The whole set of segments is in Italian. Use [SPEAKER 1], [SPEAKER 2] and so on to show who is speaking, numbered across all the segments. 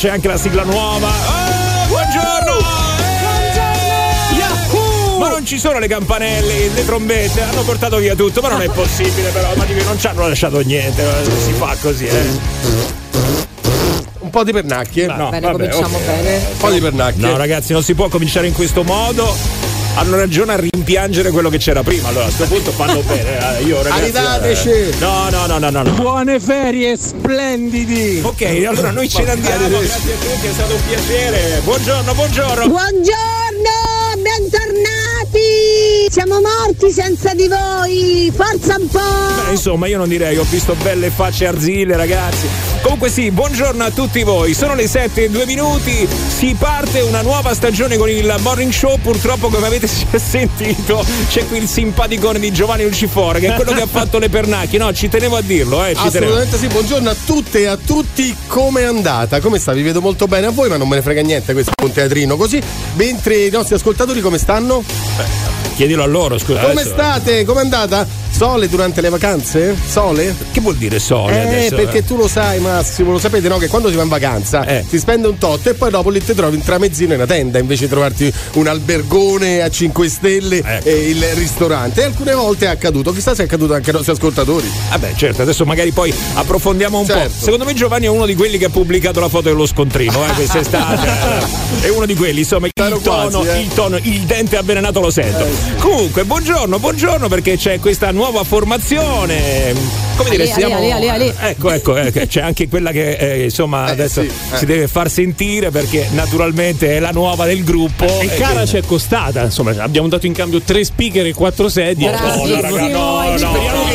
[SPEAKER 1] c'è anche la sigla nuova. Oh, buongiorno! Ma non ci sono le campanelle, le trombette, hanno portato via tutto, ma non è possibile però, ma non ci hanno lasciato niente, si fa così, eh.
[SPEAKER 2] Un po' di pernacchie.
[SPEAKER 3] No, bene, vabbè, cominciamo okay. bene.
[SPEAKER 2] Un po' di pernacchie.
[SPEAKER 1] No, ragazzi, non si può cominciare in questo modo hanno ragione a rimpiangere quello che c'era prima. Allora a questo punto fanno bene. Eh, io ragazzi.
[SPEAKER 2] Arrivateci!
[SPEAKER 1] Eh, no, no, no, no, no,
[SPEAKER 4] Buone ferie, splendidi!
[SPEAKER 1] Ok, allora noi ce ne andiamo. Grazie a tutti, è stato un piacere. Buongiorno, buongiorno.
[SPEAKER 5] Buongiorno! Siamo morti senza di voi! Forza un po'!
[SPEAKER 1] Beh, insomma, io non direi, ho visto belle facce arzille, ragazzi. Comunque sì, buongiorno a tutti voi. Sono le 7 e 2 minuti. Si parte una nuova stagione con il morning show. Purtroppo, come avete sentito, c'è qui il simpaticone di Giovanni Lucifora, che è quello che ha fatto le pernacchie. No, ci tenevo a dirlo, eh.
[SPEAKER 2] Assolutamente sì. Buongiorno a tutte e a tutti. Come è andata? Come sta? Vi vedo molto bene a voi, ma non me ne frega niente. Questo è un teatrino così. Mentre i nostri ascoltatori come stanno?
[SPEAKER 1] Beh, chiedilo a loro, scusa.
[SPEAKER 2] Come adesso. state? Com'è andata? Sole durante le vacanze? Sole?
[SPEAKER 1] Che vuol dire sole?
[SPEAKER 2] Eh,
[SPEAKER 1] adesso,
[SPEAKER 2] perché eh? tu lo sai, Massimo, lo sapete, no? Che quando si va in vacanza eh. si spende un tot e poi dopo lì ti trovi in tramezzino in una tenda invece di trovarti un albergone a 5 stelle ecco. e il ristorante. E alcune volte è accaduto, chissà se è accaduto anche ai nostri ascoltatori.
[SPEAKER 1] Vabbè, certo, adesso magari poi approfondiamo un certo. po'. Secondo me Giovanni è uno di quelli che ha pubblicato la foto dello scontrino, eh, quest'estate. è uno di quelli, insomma, il tono, quasi, eh. il tono, il dente avvelenato lo sento. Eh. Comunque, buongiorno, buongiorno perché c'è questa nuova formazione attenzione come dire,
[SPEAKER 3] ale,
[SPEAKER 1] siamo.
[SPEAKER 3] Ale, ale, ale,
[SPEAKER 1] ecco, ecco, eh, c'è anche quella che eh, insomma eh, adesso sì, si deve far sentire perché naturalmente è la nuova del gruppo.
[SPEAKER 4] E, e cara ci è costata, insomma, abbiamo dato in cambio tre speaker e quattro sedie.
[SPEAKER 1] No, no, raga, no, no,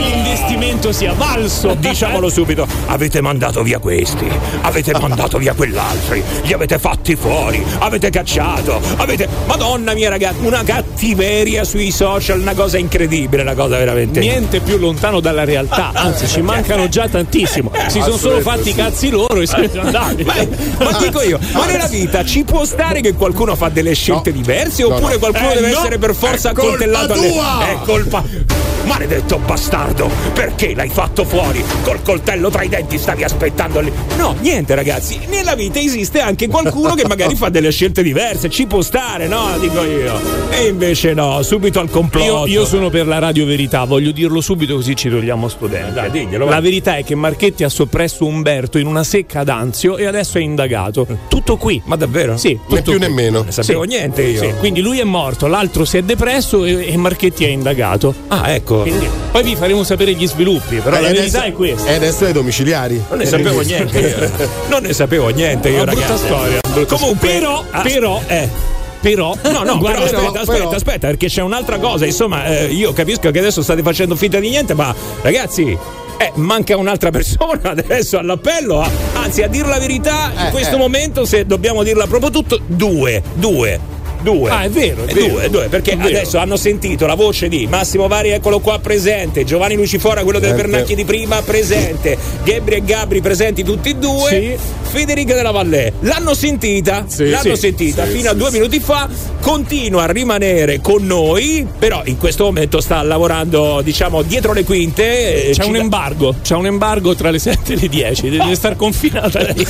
[SPEAKER 4] L'investimento sia valso.
[SPEAKER 1] Diciamolo subito, avete mandato via questi, avete mandato via quell'altri, li avete fatti fuori, avete cacciato, avete. Madonna mia ragazzi, una cattiveria sui social, una cosa incredibile, una cosa veramente.
[SPEAKER 4] Niente più lontano dalla realtà. Anzi, anzi ci mancano già tantissimo. Si sono solo fatti i cazzi loro e sono andati.
[SPEAKER 1] Ma, ma dico io, ma nella vita ci può stare che qualcuno fa delle scelte no. diverse oppure no, qualcuno eh, deve no. essere per forza accoltellato alle... È colpa Maledetto bastardo! Perché l'hai fatto fuori? Col coltello tra i denti stavi aspettando lì. No, niente, ragazzi. Nella vita esiste anche qualcuno che magari fa delle scelte diverse. Ci può stare, no? Dico io. E invece no, subito al complotto.
[SPEAKER 4] Io, io sono per la radio verità, voglio dirlo subito così ci togliamo studenti.
[SPEAKER 1] Dai, diglielo.
[SPEAKER 4] La verità è che Marchetti ha soppresso Umberto in una secca ad Anzio e adesso è indagato. Tutto qui.
[SPEAKER 1] Ma davvero?
[SPEAKER 4] Sì.
[SPEAKER 2] Né più né meno.
[SPEAKER 1] Non sapevo sì. niente io. Sì.
[SPEAKER 4] Quindi lui è morto, l'altro si è depresso e, e Marchetti è indagato.
[SPEAKER 1] Ah, ecco.
[SPEAKER 4] Quindi, poi vi faremo sapere gli sviluppi, però eh, la verità è questa.
[SPEAKER 2] E adesso ai domiciliari.
[SPEAKER 1] Non ne sapevo niente io. Non ne sapevo niente io, ragazzi.
[SPEAKER 4] Brutta storia. Brutta
[SPEAKER 1] Comunque,
[SPEAKER 4] però, ah, però,
[SPEAKER 1] eh
[SPEAKER 4] però
[SPEAKER 1] no no guarda, però, aspetta aspetta però... aspetta perché c'è un'altra cosa insomma eh, io capisco che adesso state facendo finta di niente ma ragazzi eh, manca un'altra persona adesso all'appello. Anzi, a dire la verità, in eh, questo eh. momento, se dobbiamo dirla proprio tutto, due. Due. Due.
[SPEAKER 4] Ah, è vero, è, vero.
[SPEAKER 1] Due, due, perché adesso hanno sentito la voce di Massimo Vari, eccolo qua presente, Giovanni Lucifora, quello delle pernacchie di prima, presente, Gabri e Gabri presenti tutti e due, sì. Federica della Valle. L'hanno sentita, sì, l'hanno sì, sentita fino a due minuti fa, continua a rimanere con noi, però in questo momento sta lavorando, diciamo, dietro le quinte.
[SPEAKER 4] Eh, c'è un embargo, c'è un embargo tra le 7 e le 10, deve oh. stare confinata.
[SPEAKER 1] ci,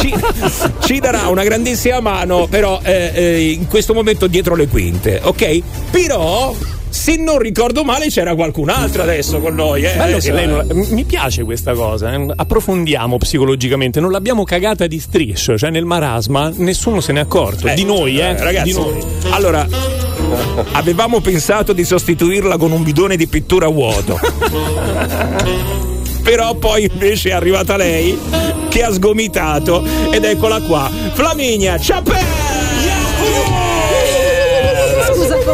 [SPEAKER 1] ci, ci, darà una grandissima mano, però eh, eh, in questo momento dietro le quinte, ok? Però se non ricordo male c'era qualcun altro adesso con noi. Eh?
[SPEAKER 4] Adesso, non... Mi piace questa cosa, eh? approfondiamo psicologicamente, non l'abbiamo cagata di striscio, cioè nel marasma nessuno se n'è accorto, eh, di noi, eh,
[SPEAKER 1] ragazzi.
[SPEAKER 4] Di noi.
[SPEAKER 1] Allora, avevamo pensato di sostituirla con un bidone di pittura vuoto. Però poi invece è arrivata lei che ha sgomitato ed eccola qua. Flaminia, ciao!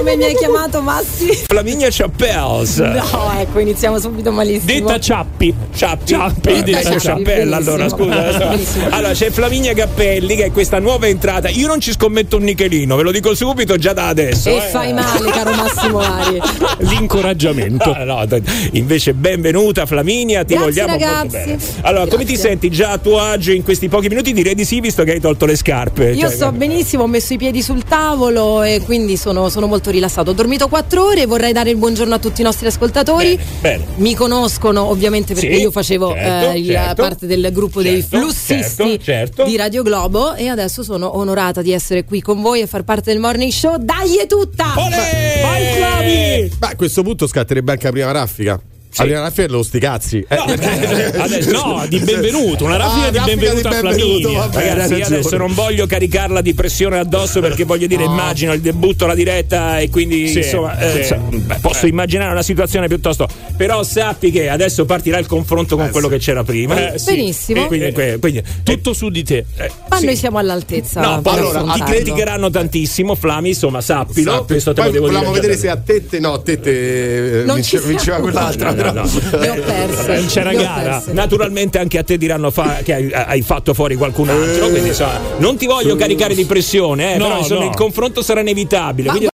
[SPEAKER 3] Come mi hai chiamato Massi?
[SPEAKER 1] Flaminia Chappelles.
[SPEAKER 3] No, ecco, iniziamo subito malissimo.
[SPEAKER 4] Detta Ciappi.
[SPEAKER 1] Ciappi. Ciappi, eh, detta Ciappella allora, scusa. Allora, c'è Flaminia Cappelli che è questa nuova entrata. Io non ci scommetto un nichelino, ve lo dico subito già da adesso.
[SPEAKER 3] E
[SPEAKER 1] eh.
[SPEAKER 3] fai male, caro Massimo Vari.
[SPEAKER 4] L'incoraggiamento.
[SPEAKER 1] No, no, invece benvenuta Flaminia, ti
[SPEAKER 3] Grazie,
[SPEAKER 1] vogliamo
[SPEAKER 3] ragazzi.
[SPEAKER 1] molto bene. Allora, Grazie. come ti senti già a tuo agio in questi pochi minuti? Direi di sì, visto che hai tolto le scarpe.
[SPEAKER 3] Io cioè, sto benissimo, ho messo i piedi sul tavolo e quindi sono, sono molto molto rilassato. Ho dormito quattro ore, vorrei dare il buongiorno a tutti i nostri ascoltatori.
[SPEAKER 1] Bene, bene.
[SPEAKER 3] Mi conoscono ovviamente perché
[SPEAKER 1] Sì,
[SPEAKER 3] io facevo
[SPEAKER 1] certo,
[SPEAKER 3] eh,
[SPEAKER 1] certo.
[SPEAKER 3] parte del gruppo dei
[SPEAKER 1] Certo,
[SPEAKER 3] flussisti
[SPEAKER 1] certo, certo.
[SPEAKER 3] di Radio Globo e adesso sono onorata di essere qui con voi e far parte del morning show. Dai è tutta!
[SPEAKER 1] Olè!
[SPEAKER 4] Vai Flavi!
[SPEAKER 2] Ma a questo punto scatterebbe anche la prima raffica. La prima raffica è lo sti cazzi. Eh,
[SPEAKER 1] Adesso-
[SPEAKER 4] No, di benvenuto, una raffica
[SPEAKER 2] Ah,
[SPEAKER 4] di benvenuto a Flaminia.
[SPEAKER 2] vabbè.
[SPEAKER 1] Ragazzi, io adesso non voglio caricarla di pressione addosso perché voglio dire, immagino il debutto, la diretta e quindi
[SPEAKER 4] Sì,
[SPEAKER 1] insomma, eh,
[SPEAKER 4] sì.
[SPEAKER 1] insomma, beh, posso immaginare una situazione piuttosto. Però sappi che adesso partirà il confronto con quello che c'era prima.
[SPEAKER 4] Eh, sì.
[SPEAKER 3] Benissimo.
[SPEAKER 1] E quindi, quindi-
[SPEAKER 4] Tutto su di te.
[SPEAKER 1] eh,
[SPEAKER 3] Ma
[SPEAKER 1] sì.
[SPEAKER 3] noi siamo all'altezza.
[SPEAKER 1] No, allora, ti criticheranno tantissimo, Flami, insomma, sappilo.
[SPEAKER 2] Esatto.
[SPEAKER 1] Questo te lo
[SPEAKER 2] Poi
[SPEAKER 1] devo dire.
[SPEAKER 2] volevamo vedere se a tette, no, a tette eh,
[SPEAKER 3] Non
[SPEAKER 2] vince-
[SPEAKER 3] ci
[SPEAKER 2] vinceva quell'altra.
[SPEAKER 1] No, no.
[SPEAKER 3] Le ho perse.
[SPEAKER 4] Non c'era
[SPEAKER 3] Le ho
[SPEAKER 4] gara.
[SPEAKER 3] perse.
[SPEAKER 1] Naturalmente anche a te diranno fa- che hai, hai fatto fuori qualcun altro,
[SPEAKER 2] Eh.
[SPEAKER 1] quindi insomma, non ti voglio caricare di pressione, eh,
[SPEAKER 4] No,
[SPEAKER 1] però insomma,
[SPEAKER 4] no.
[SPEAKER 1] il confronto sarà inevitabile.
[SPEAKER 3] Ma
[SPEAKER 1] quindi-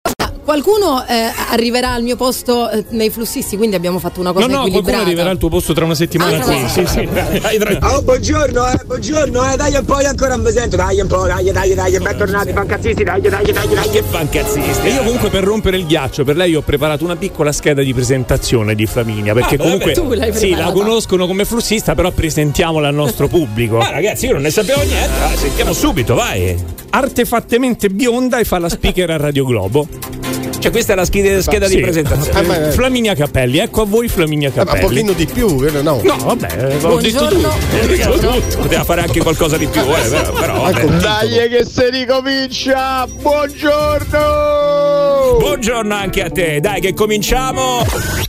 [SPEAKER 3] qualcuno eh, arriverà al mio posto eh, nei flussisti, quindi abbiamo fatto una
[SPEAKER 4] No,
[SPEAKER 3] cosa
[SPEAKER 4] no, qualcuno
[SPEAKER 3] equilibrata.
[SPEAKER 4] arriverà al tuo posto tra una settimana
[SPEAKER 3] Ah,
[SPEAKER 4] qui.
[SPEAKER 3] no.
[SPEAKER 4] Sì, sì.
[SPEAKER 1] Dai,
[SPEAKER 6] Oh, buongiorno, eh, buongiorno, eh, dai un po', io ancora non mi sento, dai un po', dai, dai, dai, bentornati, fancazzisti, dai, dai, dai, dai.
[SPEAKER 1] Che fancazzisti.
[SPEAKER 4] E io comunque per rompere il ghiaccio, per lei ho preparato una piccola scheda di presentazione di Flaminia, perché
[SPEAKER 1] Ah,
[SPEAKER 4] comunque
[SPEAKER 3] tu l'hai
[SPEAKER 4] sì, la conoscono come flussista, però presentiamola al nostro pubblico.
[SPEAKER 1] Ah, ragazzi, io non ne sapevo niente. Ah, sentiamo subito, vai.
[SPEAKER 4] Artefattemente bionda e fa la speaker a Radio Globo.
[SPEAKER 1] Cioè, questa è la scheda, scheda
[SPEAKER 4] Sì.
[SPEAKER 1] di presentazione.
[SPEAKER 2] Eh,
[SPEAKER 4] Flaminia Capelli, ecco a voi Flaminia
[SPEAKER 2] Eh, ma un
[SPEAKER 4] Capelli.
[SPEAKER 2] pochino di più, eh, no.
[SPEAKER 4] No, vabbè, ho detto tu.
[SPEAKER 3] Buongiorno. buongiorno.
[SPEAKER 1] Poteva fare anche qualcosa di più, eh, però, vabbè.
[SPEAKER 6] Dai che si ricomincia, buongiorno!
[SPEAKER 1] Buongiorno anche a te, dai che cominciamo.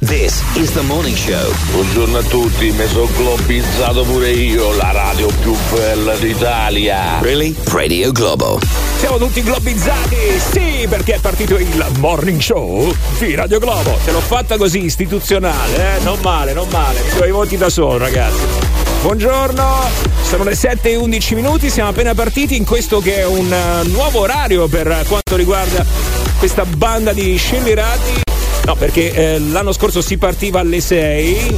[SPEAKER 7] This is the morning show.
[SPEAKER 8] Buongiorno a tutti, mi sono globizzato pure io, la radio più bella d'Italia.
[SPEAKER 7] Really? Radio Globo.
[SPEAKER 1] Siamo tutti globizzati, sì, perché è partito il morning show di Radio Globo. Te l'ho fatta così, istituzionale, eh? Non male, non male. Mi do i voti da solo, ragazzi. Buongiorno, sono le 7 e 11 minuti, siamo appena partiti in questo che è un eh, nuovo orario per quanto riguarda questa banda di scellerati. No, perché eh, l'anno scorso si partiva alle 6,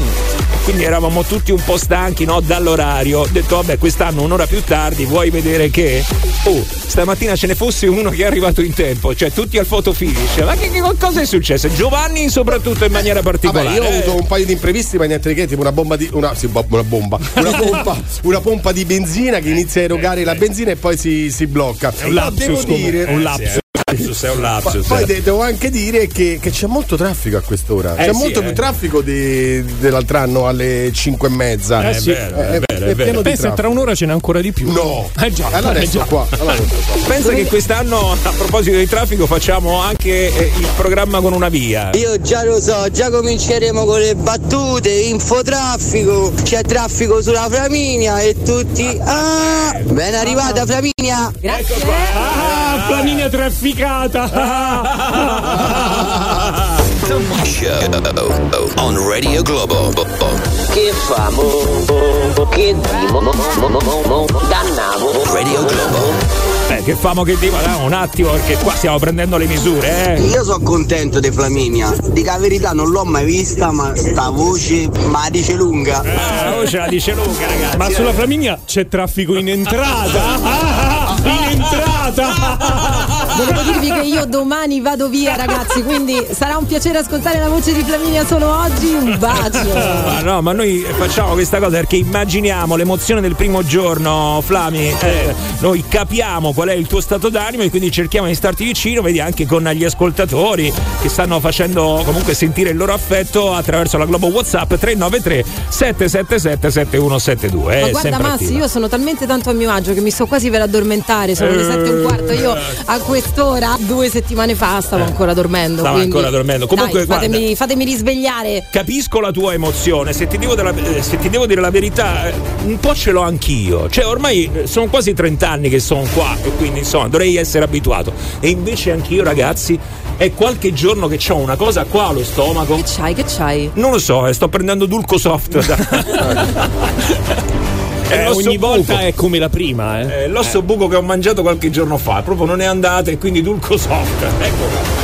[SPEAKER 1] quindi eravamo tutti un po' stanchi no, dall'orario. Ho detto, vabbè, quest'anno un'ora più tardi, vuoi vedere che. Oh, stamattina ce ne fosse uno che è arrivato in tempo, cioè tutti al photo finish. Ma che, che cosa è successo? Giovanni, soprattutto in maniera particolare.
[SPEAKER 2] Vabbè, io ho
[SPEAKER 1] eh.
[SPEAKER 2] avuto un paio di imprevisti, ma niente di che, tipo una bomba di. Una, sì, una bomba. Una pompa, una pompa di benzina che inizia a erogare la benzina e poi si, si blocca.
[SPEAKER 4] È un lapsus,
[SPEAKER 2] devo dire.
[SPEAKER 4] un lapsus.
[SPEAKER 1] Lapsus, è un lapsus.
[SPEAKER 2] Poi de- devo anche dire che, che c'è molto traffico a quest'ora.
[SPEAKER 1] Eh
[SPEAKER 2] c'è
[SPEAKER 1] sì,
[SPEAKER 2] molto
[SPEAKER 1] eh.
[SPEAKER 2] più traffico di- dell'altro anno alle 5 e mezza.
[SPEAKER 4] Eh sì.
[SPEAKER 1] È vero, è vero, è vero.
[SPEAKER 2] pieno di
[SPEAKER 4] Pensa, tra un'ora ce n'è ancora di più.
[SPEAKER 2] No,
[SPEAKER 4] Eh già,
[SPEAKER 2] allora
[SPEAKER 4] eh già.
[SPEAKER 2] qua. Allora qua.
[SPEAKER 1] Pensa che quest'anno, a proposito di traffico, facciamo anche eh, il programma con una via.
[SPEAKER 6] Io già lo so, già cominceremo con le battute, infotraffico, c'è traffico sulla Flaminia e tutti... Ah, ben arrivata Flaminia!
[SPEAKER 3] Grazie.
[SPEAKER 4] Ah, Flaminia trafficata.
[SPEAKER 7] Show on Radio Globo.
[SPEAKER 9] Che famo? Che dimo? Dannavo.
[SPEAKER 7] Radio Globo.
[SPEAKER 1] Eh, che famo che dico, dai, un attimo, perché qua stiamo prendendo le misure, eh.
[SPEAKER 6] Io sono contento di Flaminia, dico la verità non l'ho mai vista, ma sta voce ma dice lunga.
[SPEAKER 1] Eh, la voce la dice Luca, ragazzi.
[SPEAKER 4] Ma sulla Flaminia c'è traffico in entrata. In entrata.
[SPEAKER 3] Volevo dirvi che io domani vado via, ragazzi, quindi sarà un piacere ascoltare la voce di Flaminia solo oggi. Un bacio.
[SPEAKER 1] Ma no, ma noi facciamo questa cosa perché immaginiamo l'emozione del primo giorno, Flami. eh, noi capiamo qual è il tuo stato d'animo e quindi cerchiamo di starti vicino, vedi anche con gli ascoltatori che stanno facendo comunque sentire il loro affetto attraverso la Globo WhatsApp 393 777 7172.
[SPEAKER 3] Ma
[SPEAKER 1] eh,
[SPEAKER 3] guarda Massi,
[SPEAKER 1] attiva.
[SPEAKER 3] io sono talmente tanto a mio agio che mi sto quasi per addormentare, sono le
[SPEAKER 1] Eh.
[SPEAKER 3] sette e un quarto, io a quest'ora due settimane fa stavo ancora dormendo.
[SPEAKER 1] Stava
[SPEAKER 3] quindi-
[SPEAKER 1] ancora dormendo. Comunque,
[SPEAKER 3] Dai, fatemi,
[SPEAKER 1] guarda.
[SPEAKER 3] fatemi risvegliare.
[SPEAKER 1] Capisco la tua emozione, se ti, devo della- eh, se ti devo dire la verità, eh, un po' ce l'ho anch'io. Cioè, ormai eh, sono quasi 30 anni che sono qua e quindi insomma dovrei essere abituato. E invece anch'io, ragazzi, è qualche giorno che ho una cosa qua allo stomaco.
[SPEAKER 3] Che c'hai, che c'hai?
[SPEAKER 1] Non lo so, eh, sto prendendo Dulcosoft. È
[SPEAKER 4] Eh, ogni
[SPEAKER 1] buco.
[SPEAKER 4] volta è come la prima, eh.
[SPEAKER 1] Eh, l'osso buco che ho mangiato qualche giorno fa, proprio non è andata e quindi Dulcosoft. Ecco qua.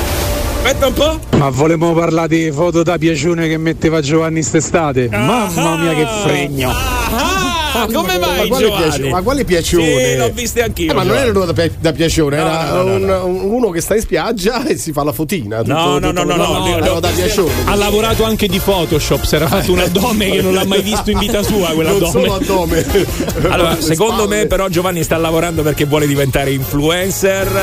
[SPEAKER 1] Aspetta un po'.
[SPEAKER 10] Ma volevo parlare di foto da piacione che metteva Giovanni st'estate? Mamma mia che fregno!
[SPEAKER 1] Ah, Ah, come mai?
[SPEAKER 2] Ma quale, piace, ma quale piacione?
[SPEAKER 1] Sì, l'ho viste anch'io.
[SPEAKER 2] Eh, ma non era uno da, da piacione, era
[SPEAKER 1] no, no, no.
[SPEAKER 2] un- uno che sta in spiaggia e si fa la fotina. tutto-
[SPEAKER 1] No, no,
[SPEAKER 2] tutto-
[SPEAKER 1] no, no, no,
[SPEAKER 2] da piacione.
[SPEAKER 4] Ha lavorato anche di Photoshop, si era fatto un addome che non l'ha mai visto in vita sua,
[SPEAKER 2] Non
[SPEAKER 4] quell'addome.
[SPEAKER 2] solo addome.
[SPEAKER 1] Allora, secondo me, però, Giovanni sta lavorando perché vuole diventare influencer.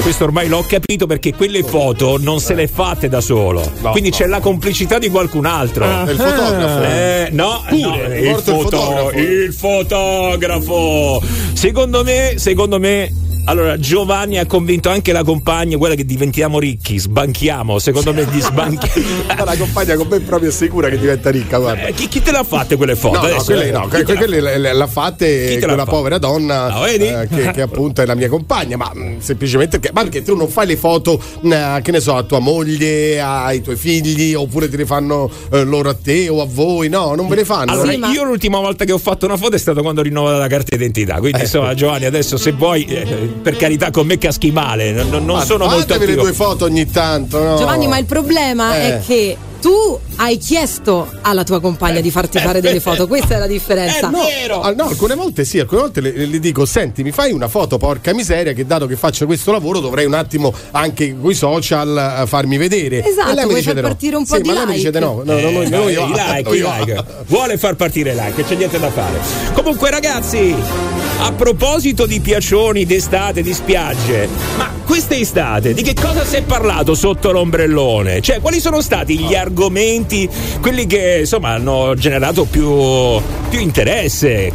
[SPEAKER 1] Questo ormai l'ho capito perché quelle foto non se le fate da solo. Quindi c'è la complicità di qualcun altro.
[SPEAKER 2] È il fotografo.
[SPEAKER 1] Eh, no, no,
[SPEAKER 2] Pure,
[SPEAKER 1] il,
[SPEAKER 2] porta il
[SPEAKER 1] foto-
[SPEAKER 2] fotografo.
[SPEAKER 1] il fotografo. Secondo me, secondo me. Allora, Giovanni ha convinto anche la compagna, quella che diventiamo ricchi, sbanchiamo. Secondo me, di sbanchiamo.
[SPEAKER 2] la compagna con me è proprio sicura che diventa ricca, guarda.
[SPEAKER 1] chi, chi te l'ha fatte quelle foto?
[SPEAKER 2] No, no, quelle
[SPEAKER 1] eh,
[SPEAKER 2] no, que-
[SPEAKER 1] l'ha
[SPEAKER 2] quelle le- le- l'ha fatte
[SPEAKER 1] l'ha
[SPEAKER 2] quella povera donna
[SPEAKER 1] Ah, vedi?
[SPEAKER 2] eh, che, che appunto è la mia compagna, ma mh, semplicemente perché, ma perché tu non fai le foto, mh, che ne so, a tua moglie, ai tuoi figli, oppure te le fanno eh, loro a te o a voi, no, non ve le fanno.
[SPEAKER 1] Allora,
[SPEAKER 3] Sì, ma-
[SPEAKER 1] io l'ultima volta che ho fatto una foto è stata quando ho rinnovato la carta d'identità. Quindi,
[SPEAKER 2] Ecco.
[SPEAKER 1] insomma, Giovanni, adesso se vuoi, eh, per carità, con me caschi male. Non, non- sono molto
[SPEAKER 2] fatevi le
[SPEAKER 1] attivo.
[SPEAKER 2] due foto ogni tanto, no?
[SPEAKER 3] Giovanni, ma il problema
[SPEAKER 2] Eh.
[SPEAKER 3] è che tu hai chiesto alla tua compagna di farti fare delle foto, questa è la differenza.
[SPEAKER 1] È vero!
[SPEAKER 2] Ah, no, alcune volte sì, alcune volte le, le dico: Senti, mi fai una foto, porca miseria, che dato che faccio questo lavoro dovrei un attimo anche coi social eh, farmi vedere.
[SPEAKER 3] Esatto,
[SPEAKER 2] e lei mi
[SPEAKER 3] vuoi
[SPEAKER 2] dice
[SPEAKER 3] far
[SPEAKER 2] no.
[SPEAKER 3] partire un po'
[SPEAKER 2] Sì,
[SPEAKER 3] di
[SPEAKER 2] ma lei mi dice
[SPEAKER 3] like?
[SPEAKER 2] di no. No, no, no,
[SPEAKER 1] Eh,
[SPEAKER 2] no,
[SPEAKER 1] i
[SPEAKER 2] io-
[SPEAKER 1] like,
[SPEAKER 2] io-
[SPEAKER 1] i like. Vuole far partire i like, c'è niente da fare. Comunque, ragazzi, a proposito di piacioni d'estate, di spiagge, ma quest'estate di che cosa si è parlato sotto l'ombrellone? Cioè, quali sono stati gli argomenti, quelli che insomma hanno generato più, più interesse?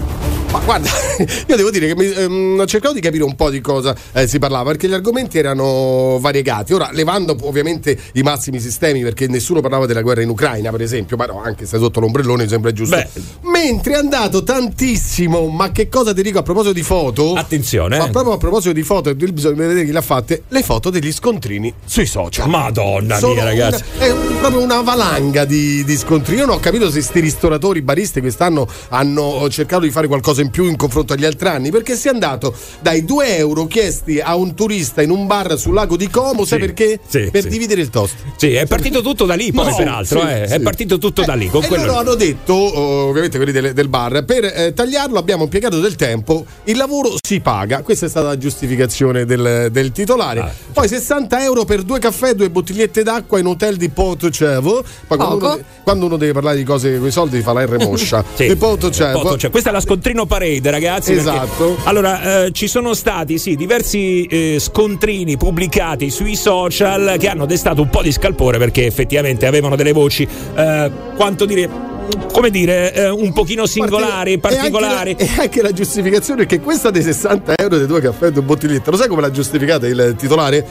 [SPEAKER 2] Ma guarda, io devo dire che mi, ehm, ho cercato di capire un po' di cosa eh, si parlava, perché gli argomenti erano variegati. Ora, levando ovviamente i massimi sistemi, perché nessuno parlava della guerra in Ucraina, per esempio, ma no, anche se sotto l'ombrellone sembra giusto.
[SPEAKER 1] Beh.
[SPEAKER 2] Mentre è andato tantissimo, ma che cosa ti dico a proposito di foto?
[SPEAKER 1] Attenzione,
[SPEAKER 2] Ma
[SPEAKER 1] eh.
[SPEAKER 2] proprio a proposito di foto, bisogna vedere chi l'ha fatte, le foto degli scontrini sui social.
[SPEAKER 1] Madonna
[SPEAKER 2] Sono
[SPEAKER 1] mia, ragazzi.
[SPEAKER 2] una- è proprio una valanga di, di scontrini. Io non ho capito se sti ristoratori, baristi quest'anno hanno cercato di fare qualcosa in più in confronto agli altri anni. Perché si è andato dai 2 euro chiesti a un turista in un bar sul lago di Como, sai
[SPEAKER 1] Sì,
[SPEAKER 2] perché?
[SPEAKER 1] sì,
[SPEAKER 2] per
[SPEAKER 1] sì.
[SPEAKER 2] dividere il toast.
[SPEAKER 1] Sì, è partito tutto da lì, poi,
[SPEAKER 2] No,
[SPEAKER 1] peraltro.
[SPEAKER 2] sì,
[SPEAKER 1] eh.
[SPEAKER 2] sì.
[SPEAKER 1] È partito tutto da lì. Con
[SPEAKER 2] e
[SPEAKER 1] quello
[SPEAKER 2] loro hanno detto, oh, ovviamente quelli del, del bar, per eh, tagliarlo abbiamo impiegato del tempo, il lavoro si paga. Questa è stata la giustificazione del, del titolare.
[SPEAKER 1] Ah,
[SPEAKER 2] Poi 60 euro per due caffè e due bottigliette d'acqua in hotel di Potocevo. Poi quando uno, quando uno deve parlare di cose con i soldi fa la R moscia.
[SPEAKER 1] Sì.
[SPEAKER 2] Di Potocevo.
[SPEAKER 1] Poto- cioè, questa è la scontrino parade, ragazzi. perché-
[SPEAKER 2] Esatto.
[SPEAKER 1] allora, eh, ci sono stati sì, diversi eh, scontrini pubblicati sui social che hanno destato un po' di scalpore perché effettivamente avevano delle voci, eh, quanto dire. Come dire, eh, un pochino singolari,
[SPEAKER 2] E anche la-
[SPEAKER 1] particolari.
[SPEAKER 2] E anche, la giustificazione è che questa dei 60 euro dei due caffè e due bottigliette, lo sai come l'ha giustificata il titolare?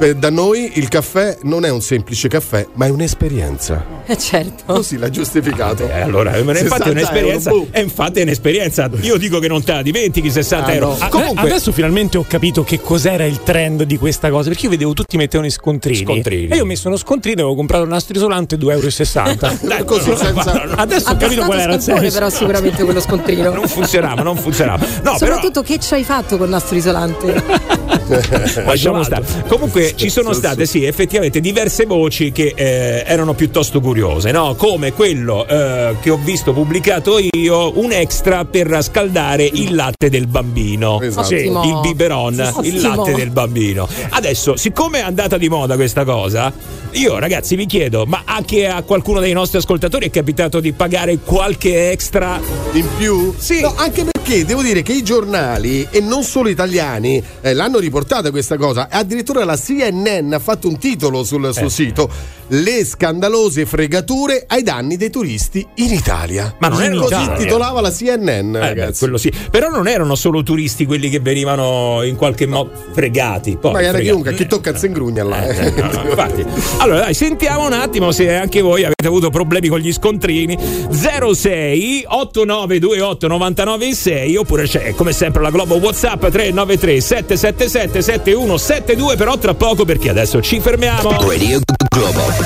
[SPEAKER 2] Per- da noi il caffè non è un semplice caffè, ma è un'esperienza.
[SPEAKER 3] Eh, certo.
[SPEAKER 2] Così l'ha giustificato.
[SPEAKER 1] Eh, allora, eh, ma infatti è
[SPEAKER 2] 60
[SPEAKER 1] un'esperienza.
[SPEAKER 2] euro, boh.
[SPEAKER 1] E infatti è un'esperienza. Io dico che non te la dimentichi 60
[SPEAKER 2] Ah,
[SPEAKER 1] euro.
[SPEAKER 2] no.
[SPEAKER 1] Ah,
[SPEAKER 2] Comunque-
[SPEAKER 4] Adesso finalmente ho capito che cos'era il trend di questa cosa. Perché io vedevo tutti mettevano i scontrini.
[SPEAKER 1] Scontrini.
[SPEAKER 4] E io ho messo uno scontrino e avevo comprato un nastro isolante 2,60 euro.
[SPEAKER 1] dai,
[SPEAKER 2] così,
[SPEAKER 1] no,
[SPEAKER 2] senza-
[SPEAKER 1] no,
[SPEAKER 4] Adesso ho capito qual era il senso.
[SPEAKER 3] però sicuramente quello scontrino.
[SPEAKER 1] non funzionava, non funzionava. No, però
[SPEAKER 3] Soprattutto che ci hai fatto col nastro isolante?
[SPEAKER 1] Lasciamo stare. Comunque ci sono state, sì, effettivamente diverse voci che eh, erano piuttosto curiose, no? Come quello eh, che ho visto pubblicato io, un extra per scaldare il latte del bambino.
[SPEAKER 2] Esatto.
[SPEAKER 1] Sì, il biberon, il
[SPEAKER 3] Ottimo.
[SPEAKER 1] latte del bambino. Adesso, siccome è andata di moda questa cosa, io ragazzi vi chiedo, ma anche a qualcuno dei nostri ascoltatori è capitato di pagare qualche extra?
[SPEAKER 2] In più?
[SPEAKER 1] Sì.
[SPEAKER 2] No, anche perché devo dire che i giornali, e non solo italiani, eh, l'hanno riportata questa cosa. Addirittura la CNN ha fatto un titolo sul
[SPEAKER 1] Eh.
[SPEAKER 2] suo sito. Le scandalose fregature ai danni dei turisti in Italia.
[SPEAKER 1] Ma non in
[SPEAKER 2] Così
[SPEAKER 1] Italia.
[SPEAKER 2] titolava la CNN,
[SPEAKER 1] Eh, beh, sì. Però non erano solo turisti quelli che venivano in qualche modo fregati. Poi,
[SPEAKER 2] Ma era
[SPEAKER 1] fregati.
[SPEAKER 2] chiunque, chi tocca si ingrugna là.
[SPEAKER 1] Eh, eh, no, no, infatti. Allora, dai, sentiamo un attimo se anche voi avete avuto problemi con gli scontrini. 06 8928 996 oppure c'è come sempre la Globo WhatsApp 393 777 7172 però tra poco perché adesso ci fermiamo.
[SPEAKER 7] Radio Globo.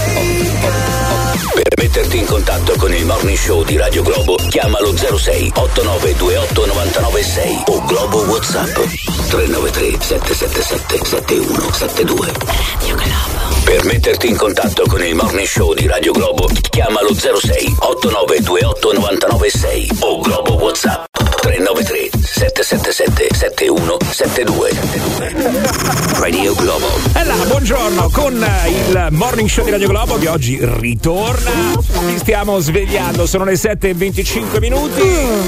[SPEAKER 7] Per metterti in contatto con il morning show di Radio Globo, chiamalo 06 8928 996 o Globo WhatsApp 393 777 7172.
[SPEAKER 3] Radio Globo.
[SPEAKER 7] Per metterti in contatto con il Morning Show di Radio Globo, chiamalo 06 8928 996 o Globo WhatsApp 393 777 7172. Radio Globo.
[SPEAKER 1] E là, buongiorno con il Morning Show di Radio Globo che oggi ritorna. Ci stiamo svegliando, sono le 7 e 25 minuti.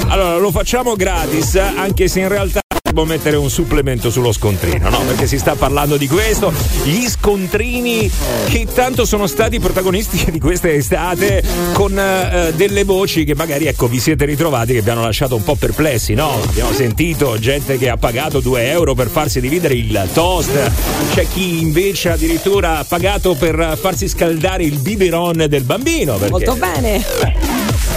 [SPEAKER 1] Allora, lo facciamo gratis, anche se in realtà devo mettere un supplemento sullo scontrino, no? Perché si sta parlando di questo. Gli scontrini che tanto sono stati protagonisti di questa estate con eh, delle voci che magari ecco vi siete ritrovati che vi hanno lasciato un po' perplessi, no? Abbiamo sentito gente che ha pagato 2 euro per farsi dividere il toast, c'è chi invece addirittura ha pagato per farsi scaldare il biberon del bambino. Perché...
[SPEAKER 3] Molto bene.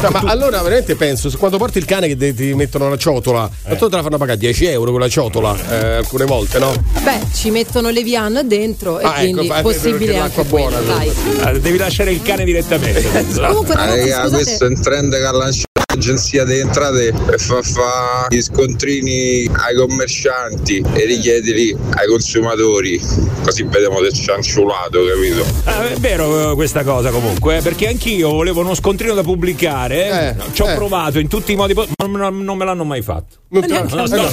[SPEAKER 2] No, ma allora veramente penso, quando porti il cane che te- ti mettono la ciotola, eh. te la fanno pagare 10 euro con la ciotola eh, alcune volte, no?
[SPEAKER 3] Beh, ci mettono le Vian dentro e
[SPEAKER 2] Ah, ecco,
[SPEAKER 3] quindi
[SPEAKER 2] perché
[SPEAKER 3] possibile anche quello,
[SPEAKER 2] buona,
[SPEAKER 3] dai.
[SPEAKER 1] Eh, Devi lasciare il cane direttamente.
[SPEAKER 3] Comunque,
[SPEAKER 10] Ah,
[SPEAKER 3] ragazzi,
[SPEAKER 10] raga,
[SPEAKER 3] scusate-
[SPEAKER 10] questo è un trend che ha lanciato l'agenzia delle entrate far fare gli scontrini ai commercianti e richiederli ai consumatori. Così vediamo se c'è anciulato, capito?
[SPEAKER 1] Ah, è vero eh, questa cosa comunque, eh, perché anch'io volevo uno scontrino da pubblicare,
[SPEAKER 2] Eh,
[SPEAKER 1] ci ho
[SPEAKER 2] eh.
[SPEAKER 1] provato in tutti i modi, ma non, non me l'hanno mai fatto.
[SPEAKER 2] Non
[SPEAKER 1] No, sto,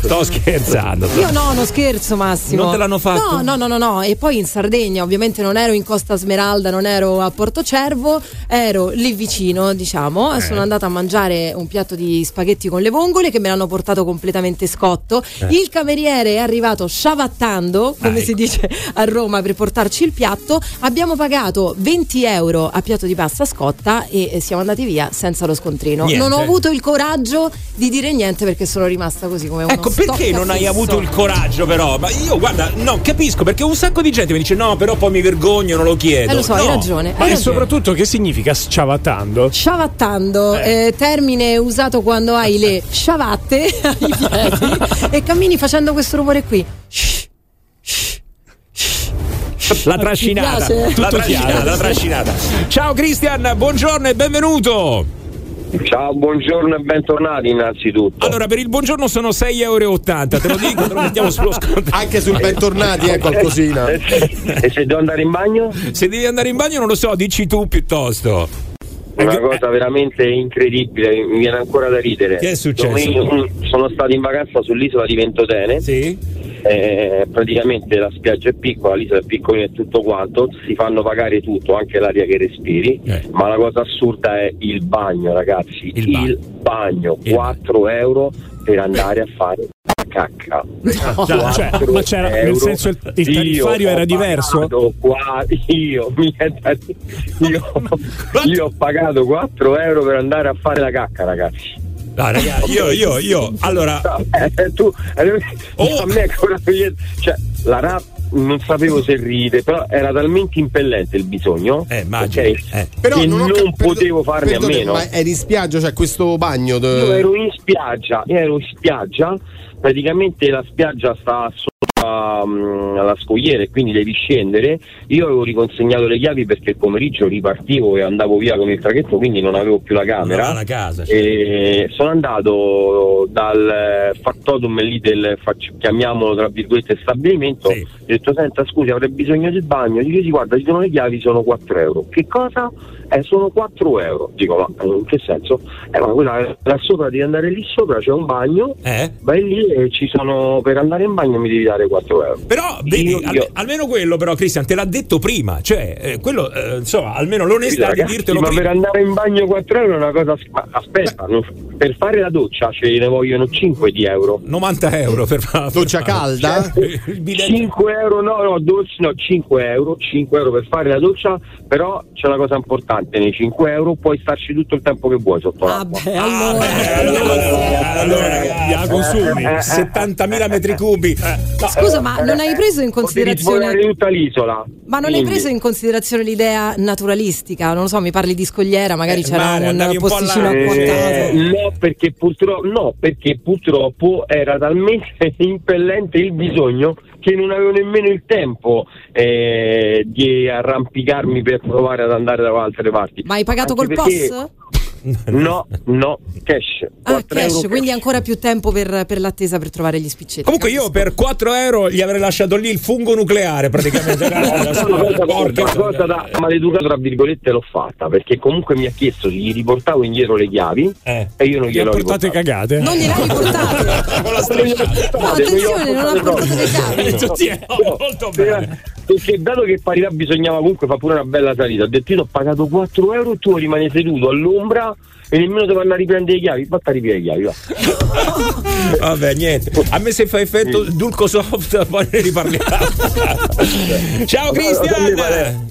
[SPEAKER 1] sto scherzando.
[SPEAKER 3] Io no, non scherzo Massimo.
[SPEAKER 1] Non te l'hanno fatto?
[SPEAKER 3] No, no, no, no, no. E poi in Sardegna, ovviamente non ero in Costa Smeralda, non ero a Porto Cervo, ero lì vicino, diciamo.
[SPEAKER 1] Eh.
[SPEAKER 3] Sono andata a mangiare un piatto di spaghetti con le vongole che me l'hanno portato completamente scotto. Il cameriere è arrivato sciavattando, come
[SPEAKER 1] Eh. Ah,
[SPEAKER 3] si
[SPEAKER 1] ecco.
[SPEAKER 3] dice a Roma, per portarci il piatto. Abbiamo pagato 20 euro a piatto di pasta scotta e eh, siamo andati via senza lo scontrino.
[SPEAKER 1] Niente.
[SPEAKER 3] Non ho avuto il coraggio di dire niente perché sono rimasta così come uno
[SPEAKER 1] Ecco, perché non hai
[SPEAKER 3] stoccafisso.
[SPEAKER 1] avuto il coraggio però? Ma io guarda, no, capisco perché un sacco di gente mi dice no, però poi mi vergogno, non lo chiedo.
[SPEAKER 3] Eh, lo so,
[SPEAKER 1] No.
[SPEAKER 3] hai ragione.
[SPEAKER 4] Ma
[SPEAKER 3] hai
[SPEAKER 4] e
[SPEAKER 3] ragione.
[SPEAKER 4] soprattutto che significa sciavattando?
[SPEAKER 3] Sciavattando, eh, termine usato quando hai le sciavatte ai piedi e cammini facendo questo rumore qui.
[SPEAKER 1] La trascinata, la trascinata, la trascinata. Ciao Cristian, buongiorno e benvenuto.
[SPEAKER 11] Ciao, buongiorno e bentornati innanzitutto.
[SPEAKER 1] Allora, per il buongiorno sono 6,80 euro, te lo dico, te lo mettiamo sullo sconto.
[SPEAKER 2] Anche sul bentornati è qualcosina.
[SPEAKER 11] E se devo andare in bagno?
[SPEAKER 1] Se devi andare in bagno non lo so, dici tu piuttosto.
[SPEAKER 11] Una cosa veramente incredibile, mi viene ancora da ridere.
[SPEAKER 1] Che è successo?
[SPEAKER 11] Domenica- sono stato in vacanza sull'isola di Ventotene.
[SPEAKER 1] Sì.
[SPEAKER 11] Eh, praticamente la spiaggia è piccola, l'isola è piccolina e tutto quanto, si fanno pagare tutto, anche l'aria che respiri,
[SPEAKER 1] Eh.
[SPEAKER 11] ma la cosa assurda è il bagno, ragazzi.
[SPEAKER 1] Il bagno.
[SPEAKER 11] bagno,
[SPEAKER 1] Il
[SPEAKER 11] 4 euro per andare a fare cacca.
[SPEAKER 4] Cioè, cioè, ma c'era, nel
[SPEAKER 11] euro.
[SPEAKER 4] senso il, il
[SPEAKER 11] Io
[SPEAKER 4] tariffario era diverso?
[SPEAKER 11] qua- io, io, io ho pagato 4 euro per andare a fare la cacca, ragazzi.
[SPEAKER 1] No, ragazzi, io, io, io, allora,
[SPEAKER 11] Eh, tu, eh,
[SPEAKER 1] Oh.
[SPEAKER 11] a me ancora cioè, la rap non sapevo se ride, però era talmente impellente il bisogno
[SPEAKER 1] Eh, immagino,
[SPEAKER 11] ok,
[SPEAKER 1] eh.
[SPEAKER 2] Però
[SPEAKER 11] che
[SPEAKER 2] non,
[SPEAKER 11] non,
[SPEAKER 2] cap-
[SPEAKER 11] potevo farne a meno.
[SPEAKER 2] Ma eri in spiaggia, cioè questo bagno. de-
[SPEAKER 11] Io ero in spiaggia, io ero in spiaggia, praticamente la spiaggia sta mm, alla scogliera e quindi devi scendere. Io avevo riconsegnato le chiavi perché il pomeriggio ripartivo e andavo via con il traghetto, quindi non avevo più la camera.
[SPEAKER 1] la casa.
[SPEAKER 11] E sono andato dal factotum lì del chiamiamolo tra virgolette stabilimento
[SPEAKER 1] Sì.
[SPEAKER 11] ho detto senta scusi avrei bisogno del bagno dice sì guarda ci sono le chiavi sono 4 euro che cosa? Eh, sono 4 euro dico ma eh, in che senso? Eh ma quella là sopra devi andare lì sopra c'è un bagno
[SPEAKER 1] Eh?
[SPEAKER 11] vai lì e ci sono per andare in bagno mi devi dare 4 euro
[SPEAKER 1] Però, vedi,
[SPEAKER 11] Io-
[SPEAKER 1] al-
[SPEAKER 11] io-
[SPEAKER 1] almeno quello, però, Cristian, te l'ha detto prima. Cioè, eh, quello, eh, insomma, almeno l'onestà di
[SPEAKER 11] Ragazzi,
[SPEAKER 1] dirtelo
[SPEAKER 11] ma
[SPEAKER 1] prima.
[SPEAKER 11] per andare in bagno 4 euro è una cosa ma aspetta non- per fare la doccia ce ne vogliono 5 di euro
[SPEAKER 1] 90 euro per fare la
[SPEAKER 2] Doccia calda?
[SPEAKER 1] Il bidet-
[SPEAKER 11] 5 euro no, no, dolci, no, 5 euro, 5 euro per fare la doccia, però c'è una cosa importante, nei 5 euro puoi starci tutto il tempo che vuoi sotto l'acqua.
[SPEAKER 3] Vabbè,
[SPEAKER 1] Ah,
[SPEAKER 3] allora.
[SPEAKER 1] beh, allora, allora, ragazzi,
[SPEAKER 4] la consumi.
[SPEAKER 11] Eh, eh,
[SPEAKER 1] 70.000 metri cubi.
[SPEAKER 3] Scusa, ma non hai preso in considerazione
[SPEAKER 11] tutta l'isola.
[SPEAKER 3] Ma non hai
[SPEAKER 11] Quindi-
[SPEAKER 3] preso in considerazione l'idea naturalistica? Non lo so, mi parli di scogliera, magari
[SPEAKER 1] Eh,
[SPEAKER 3] c'era
[SPEAKER 1] Mare,
[SPEAKER 3] un posticino
[SPEAKER 1] là.
[SPEAKER 11] Eh,
[SPEAKER 3] acquattato.
[SPEAKER 11] no, perché purtroppo, no, perché purtroppo era talmente impellente il bisogno che non avevo nemmeno il tempo eh, di arrampicarmi per provare ad andare da altre parti.
[SPEAKER 3] Ma hai pagato
[SPEAKER 11] Anche
[SPEAKER 3] col
[SPEAKER 11] perché-
[SPEAKER 3] POS?
[SPEAKER 11] No, no, cash.
[SPEAKER 3] Ah, cash, quindi ancora più tempo per, per, l'attesa per trovare gli spiccetti.
[SPEAKER 1] Comunque io per 4 euro gli avrei lasciato lì il fungo nucleare praticamente.
[SPEAKER 11] una cosa da maleducato tra virgolette l'ho fatta perché comunque mi ha chiesto se gli riportavo indietro le chiavi eh. e io non glielo ho
[SPEAKER 4] portate cagate.
[SPEAKER 3] Non gliel'hai riportate. no, attenzione, non ha portato le chiavi.
[SPEAKER 11] Molto bene. Perché dato che parità bisognava comunque fare pure una bella salita, ho detto io ho pagato 4 euro e tu rimani seduto all'ombra e nemmeno devo andare a riprendere le chiavi, basta riprendere le chiavi. Va.
[SPEAKER 1] Vabbè, niente. A me se fa effetto sì. Dulco Soft, poi ne riparliamo. ciao Cristian!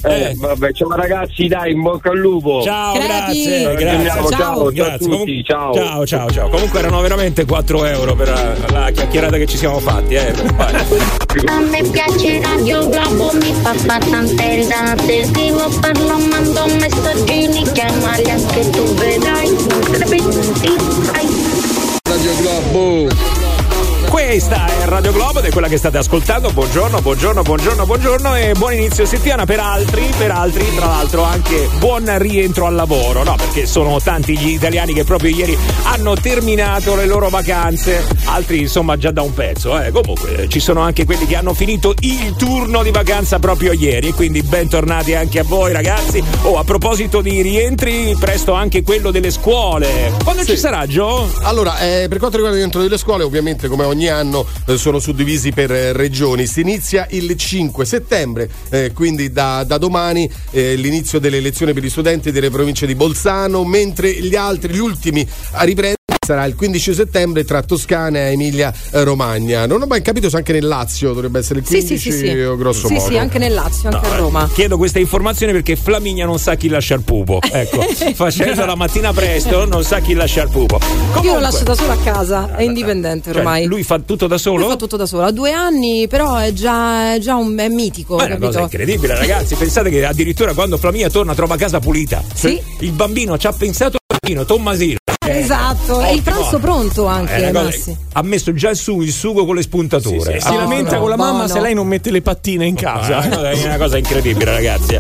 [SPEAKER 11] Eh, eh. Vabbè, ciao ragazzi, dai, in bocca al lupo.
[SPEAKER 1] Ciao, grazie.
[SPEAKER 11] grazie.
[SPEAKER 1] Ciao,
[SPEAKER 11] ciao, grazie. Tutti, ciao.
[SPEAKER 1] ciao, ciao, ciao. Comunque erano veramente 4 euro per la chiacchierata che ci siamo fatti. Eh.
[SPEAKER 12] A me piace Radio Globo, mi fa tante risate. Scrivo, parlo, mando messaggini, chiamali anche tu vedrai.
[SPEAKER 10] Radio Globo
[SPEAKER 1] questa è Radio Globo ed è quella che state ascoltando. Buongiorno, buongiorno, buongiorno, buongiorno e buon inizio settimana per altri, per altri, tra l'altro anche buon rientro al lavoro, no? Perché sono tanti gli italiani che proprio ieri hanno terminato le loro vacanze, altri insomma già da un pezzo, eh. Comunque ci sono anche quelli che hanno finito il turno di vacanza proprio ieri quindi bentornati anche a voi ragazzi. Oh, a proposito di rientri, presto anche quello delle scuole. Quando sì. ci sarà, Gio?
[SPEAKER 2] Allora, eh, per quanto riguarda il rientro delle scuole, ovviamente come ogni anno eh, sono suddivisi per eh, regioni. Si inizia il 5 settembre, eh, quindi da, da domani eh, l'inizio delle lezioni per gli studenti delle province di Bolzano, mentre gli altri, gli ultimi a riprendere sarà il 15 settembre tra Toscana e Emilia Romagna. Non ho mai capito se anche nel Lazio dovrebbe essere il 15 sì, sì, sì, o grosso
[SPEAKER 3] sì,
[SPEAKER 2] modo.
[SPEAKER 3] Sì, anche nel Lazio, anche no, a Roma.
[SPEAKER 1] Chiedo questa informazione perché Flaminia non sa chi lascia il pupo. Ecco, facendo la mattina presto non sa chi lascia il pupo.
[SPEAKER 3] Comunque, Io lo lascio da solo a casa, è indipendente cioè, ormai.
[SPEAKER 1] Lui fa tutto da solo?
[SPEAKER 3] Lui fa tutto da solo. Ha due anni, però è già, è già un, è mitico.
[SPEAKER 1] Ma è una cosa incredibile, ragazzi. Pensate che addirittura quando Flaminia torna trova casa pulita.
[SPEAKER 3] Sì.
[SPEAKER 1] Il bambino ci ha pensato Tommasino.
[SPEAKER 3] Eh, esatto, è il pranzo pronto anche. Eh, cosa,
[SPEAKER 1] ha messo già su il sugo con le spuntature.
[SPEAKER 4] Sì, sì, si lamenta no, con la mamma no. se lei non mette le pattine in casa.
[SPEAKER 1] è una cosa incredibile, ragazzi.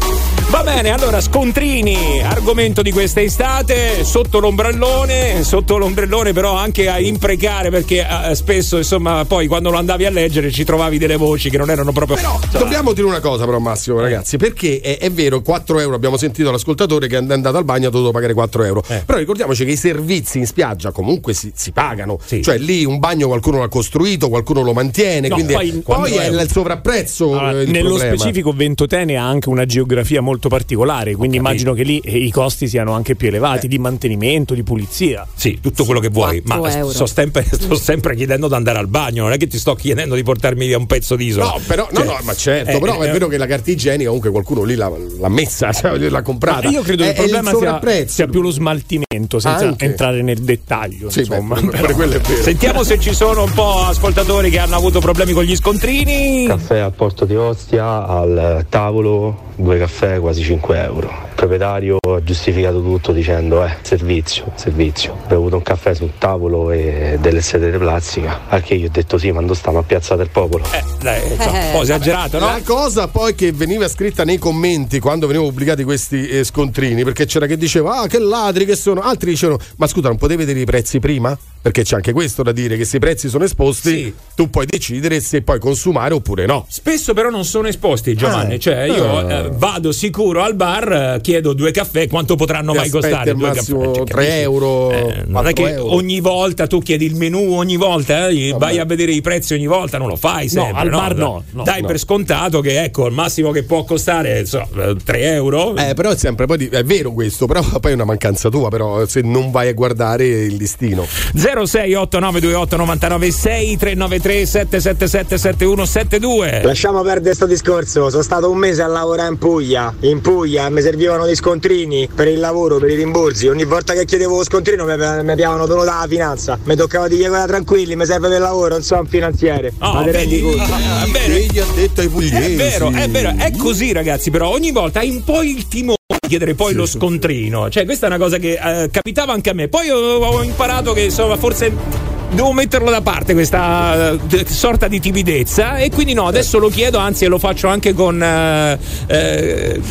[SPEAKER 1] Va bene, allora scontrini, argomento di questa estate, sotto l'ombrellone, sotto l'ombrellone però anche a imprecare perché eh, spesso insomma poi quando lo andavi a leggere ci trovavi delle voci che non erano proprio...
[SPEAKER 2] Però insomma, dobbiamo dire una cosa però Massimo ragazzi, perché è, è, vero 4 euro, abbiamo sentito l'ascoltatore che è andato al bagno ha dovuto pagare 4 euro, eh. però ricordiamoci che i servizi in spiaggia comunque si, si pagano, sì. cioè lì un bagno qualcuno l'ha costruito, qualcuno lo mantiene, no, quindi poi, poi è il sovrapprezzo.
[SPEAKER 4] Allora, nello
[SPEAKER 2] problema.
[SPEAKER 4] specifico Ventotene ha anche una geografia molto molto particolare, quindi immagino che lì eh, i costi siano anche più elevati eh. di mantenimento, di pulizia.
[SPEAKER 1] Sì, tutto quello che vuoi, ma sto sempre, sto sempre, chiedendo di andare al bagno, non è che ti sto chiedendo di portarmi via un pezzo di isola.
[SPEAKER 2] No, però, cioè, no, no, ma certo, eh, però è eh, vero che la carta igienica comunque qualcuno lì l'ha, l'ha messa, cioè, l'ha comprata.
[SPEAKER 4] io credo che il problema sia, sia, più lo smaltimento, senza anche. entrare nel dettaglio.
[SPEAKER 2] Sì,
[SPEAKER 4] insomma.
[SPEAKER 2] Beh, è vero.
[SPEAKER 1] Sentiamo se ci sono un po' ascoltatori che hanno avuto problemi con gli scontrini.
[SPEAKER 13] Caffè al porto di Ostia, al tavolo, due caffè, quasi 5 euro proprietario ha giustificato tutto dicendo eh, servizio, servizio. Ho bevuto un caffè sul tavolo e delle sedere plastica, al che io ho detto sì, ma dove stiamo a Piazza del Popolo?
[SPEAKER 1] Eh, dai, insomma, un po' esagerato, no?
[SPEAKER 2] La cosa poi che veniva scritta nei commenti quando venivano pubblicati questi eh, scontrini, perché c'era chi diceva ah che ladri che sono, altri dicevano ma scusa non potevi vedere i prezzi prima? Perché c'è anche questo da dire che se i prezzi sono esposti sì. tu puoi decidere se puoi consumare oppure no.
[SPEAKER 1] Spesso però non sono esposti Giovanni, eh. cioè io eh, vado sicuro al bar chiedo due caffè, quanto potranno Ti mai costare?
[SPEAKER 2] Al massimo cioè, 3 euro. Eh,
[SPEAKER 1] non è che
[SPEAKER 2] euro.
[SPEAKER 1] ogni volta tu chiedi il menù ogni volta, eh, vai a vedere i prezzi ogni volta, non lo fai sempre.
[SPEAKER 4] No, al no, bar no, no
[SPEAKER 1] Dai
[SPEAKER 4] no.
[SPEAKER 1] per scontato che ecco, il massimo che può costare so, 3 euro.
[SPEAKER 2] Eh, però è sempre poi è vero questo, però poi è una mancanza tua, però se non vai a guardare il listino.
[SPEAKER 1] 068928 996 393 777 7172.
[SPEAKER 14] Lasciamo perdere questo discorso, sono stato un mese a lavorare in Puglia. In Puglia mi servivano degli scontrini per il lavoro, per i rimborsi. Ogni volta che chiedevo lo scontrino mi, mi piavano dono dalla finanza. Mi toccava dire quella tranquilli, mi serve per lavoro, non sono un finanziere. Oh, ma te rendi conto?
[SPEAKER 2] Ah, Egli ha detto ai pugliesi.
[SPEAKER 1] È vero, è vero, è così ragazzi, però ogni volta hai un po' il timore di chiedere poi sì, lo scontrino. Cioè, questa è una cosa che eh, capitava anche a me. Poi ho, ho imparato che insomma, forse devo metterlo da parte questa eh, sorta di timidezza e quindi no, adesso lo chiedo, anzi lo faccio anche con eh, eh,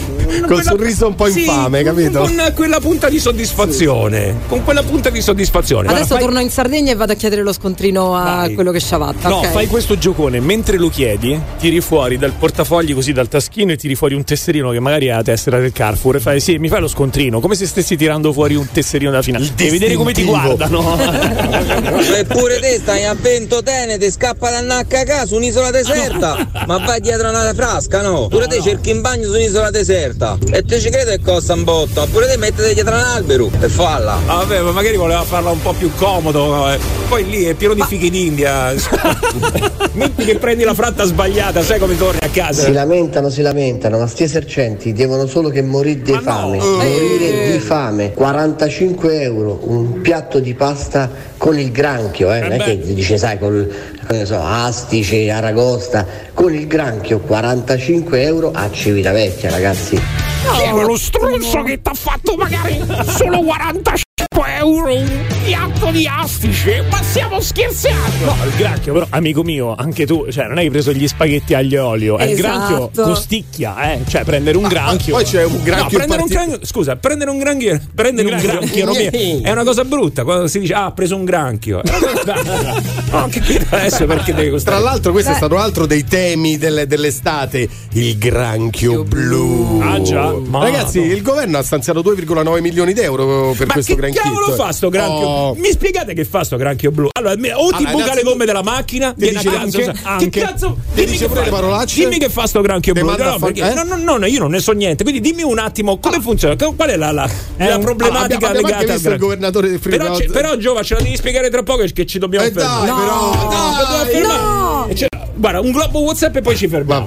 [SPEAKER 2] Col sorriso un po'
[SPEAKER 1] sì,
[SPEAKER 2] infame, capito?
[SPEAKER 1] Con quella punta di soddisfazione. Con quella punta di soddisfazione.
[SPEAKER 3] Adesso
[SPEAKER 1] Guarda, fai-
[SPEAKER 3] torno in Sardegna e vado a chiedere lo scontrino a
[SPEAKER 4] Vai.
[SPEAKER 3] quello che sciavatta.
[SPEAKER 4] No,
[SPEAKER 3] ok?
[SPEAKER 4] fai questo giocone, mentre lo chiedi, tiri fuori dal portafogli così dal taschino e tiri fuori un tesserino che magari è la tessera del Carrefour e fai sì, mi fai lo scontrino, come se stessi tirando fuori un tesserino da finale. Devi vedere come ti guardano.
[SPEAKER 6] Eppure te stai a vento tenete, scappa da NHK su un'isola deserta. Ma vai dietro una frasca, no? Pure te cerchi in bagno su un'isola deserta. E te ci credo che costa un botto. Pure te mettete dietro un albero e falla.
[SPEAKER 1] Ah, vabbè, ma magari voleva farla un po' più comodo. eh. Poi lì è pieno di fichi d'India. Metti che prendi la fratta sbagliata, sai come torni a casa.
[SPEAKER 15] Si lamentano, si lamentano, ma sti esercenti devono solo che morire di fame. Morire di fame. 45 euro un piatto di pasta con il granchio, eh? non è che dice, sai, ne so, astice, aragosta, con il granchio 45 euro a Civitavecchia, ragazzi.
[SPEAKER 1] È lo stronzo che ti ha fatto magari solo 45 euro un piatto di astice. Ma stiamo scherzando?
[SPEAKER 4] No, il granchio, però, amico mio, anche tu, cioè, non hai preso gli spaghetti aglio e olio. È il granchio
[SPEAKER 3] Esatto.
[SPEAKER 4] costicchia, eh. Cioè, prendere un granchio.
[SPEAKER 2] Poi c'è un
[SPEAKER 1] No,
[SPEAKER 2] granchio
[SPEAKER 1] prendere un
[SPEAKER 2] parti-
[SPEAKER 1] granchio, scusa, prendere un granchio, prendere un
[SPEAKER 4] Un granchio.
[SPEAKER 1] granchio è una cosa brutta quando si dice ah ha preso un granchio. no, anche qui adesso perché devi
[SPEAKER 2] Tra
[SPEAKER 1] costare.
[SPEAKER 2] l'altro, questo è
[SPEAKER 3] Beh.
[SPEAKER 2] stato altro dei temi delle- dell'estate: il granchio blu.
[SPEAKER 4] Ah, già. Ma
[SPEAKER 2] Ragazzi,
[SPEAKER 4] no.
[SPEAKER 2] il governo ha stanziato 2,9 milioni di euro per
[SPEAKER 1] Ma
[SPEAKER 2] questo
[SPEAKER 1] che
[SPEAKER 2] granchio.
[SPEAKER 1] cavolo fa sto granchio?
[SPEAKER 2] Oh.
[SPEAKER 1] Mi spiegate che fa sto granchio blu? Allora, o ti
[SPEAKER 2] Allora,
[SPEAKER 1] buca le gomme della macchina,
[SPEAKER 2] Ti dice
[SPEAKER 1] cazzo,
[SPEAKER 2] anche-
[SPEAKER 1] sa-
[SPEAKER 2] anche-
[SPEAKER 1] che cazzo?
[SPEAKER 2] ti
[SPEAKER 1] Dimmi
[SPEAKER 2] dice
[SPEAKER 1] che
[SPEAKER 2] pure
[SPEAKER 1] fa-
[SPEAKER 2] le parolacce?
[SPEAKER 1] Dimmi che fa sto granchio blu. No, perché-
[SPEAKER 2] eh?
[SPEAKER 1] no, no, no, no, io non ne so niente. Quindi dimmi un attimo come funziona. Qual è la, la- la
[SPEAKER 2] un-
[SPEAKER 1] problematica
[SPEAKER 2] Ah, abbiamo anche
[SPEAKER 1] legata al granchio?
[SPEAKER 2] governatore del
[SPEAKER 1] Però,
[SPEAKER 2] Friuli.
[SPEAKER 1] ce- però Giova ce la devi spiegare tra poco che ci dobbiamo
[SPEAKER 2] Eh, dai,
[SPEAKER 1] fermare.
[SPEAKER 2] però,
[SPEAKER 1] No,
[SPEAKER 2] dai.
[SPEAKER 1] dobbiamo fermare. Cioè, guarda, un globo WhatsApp e poi ci fermiamo.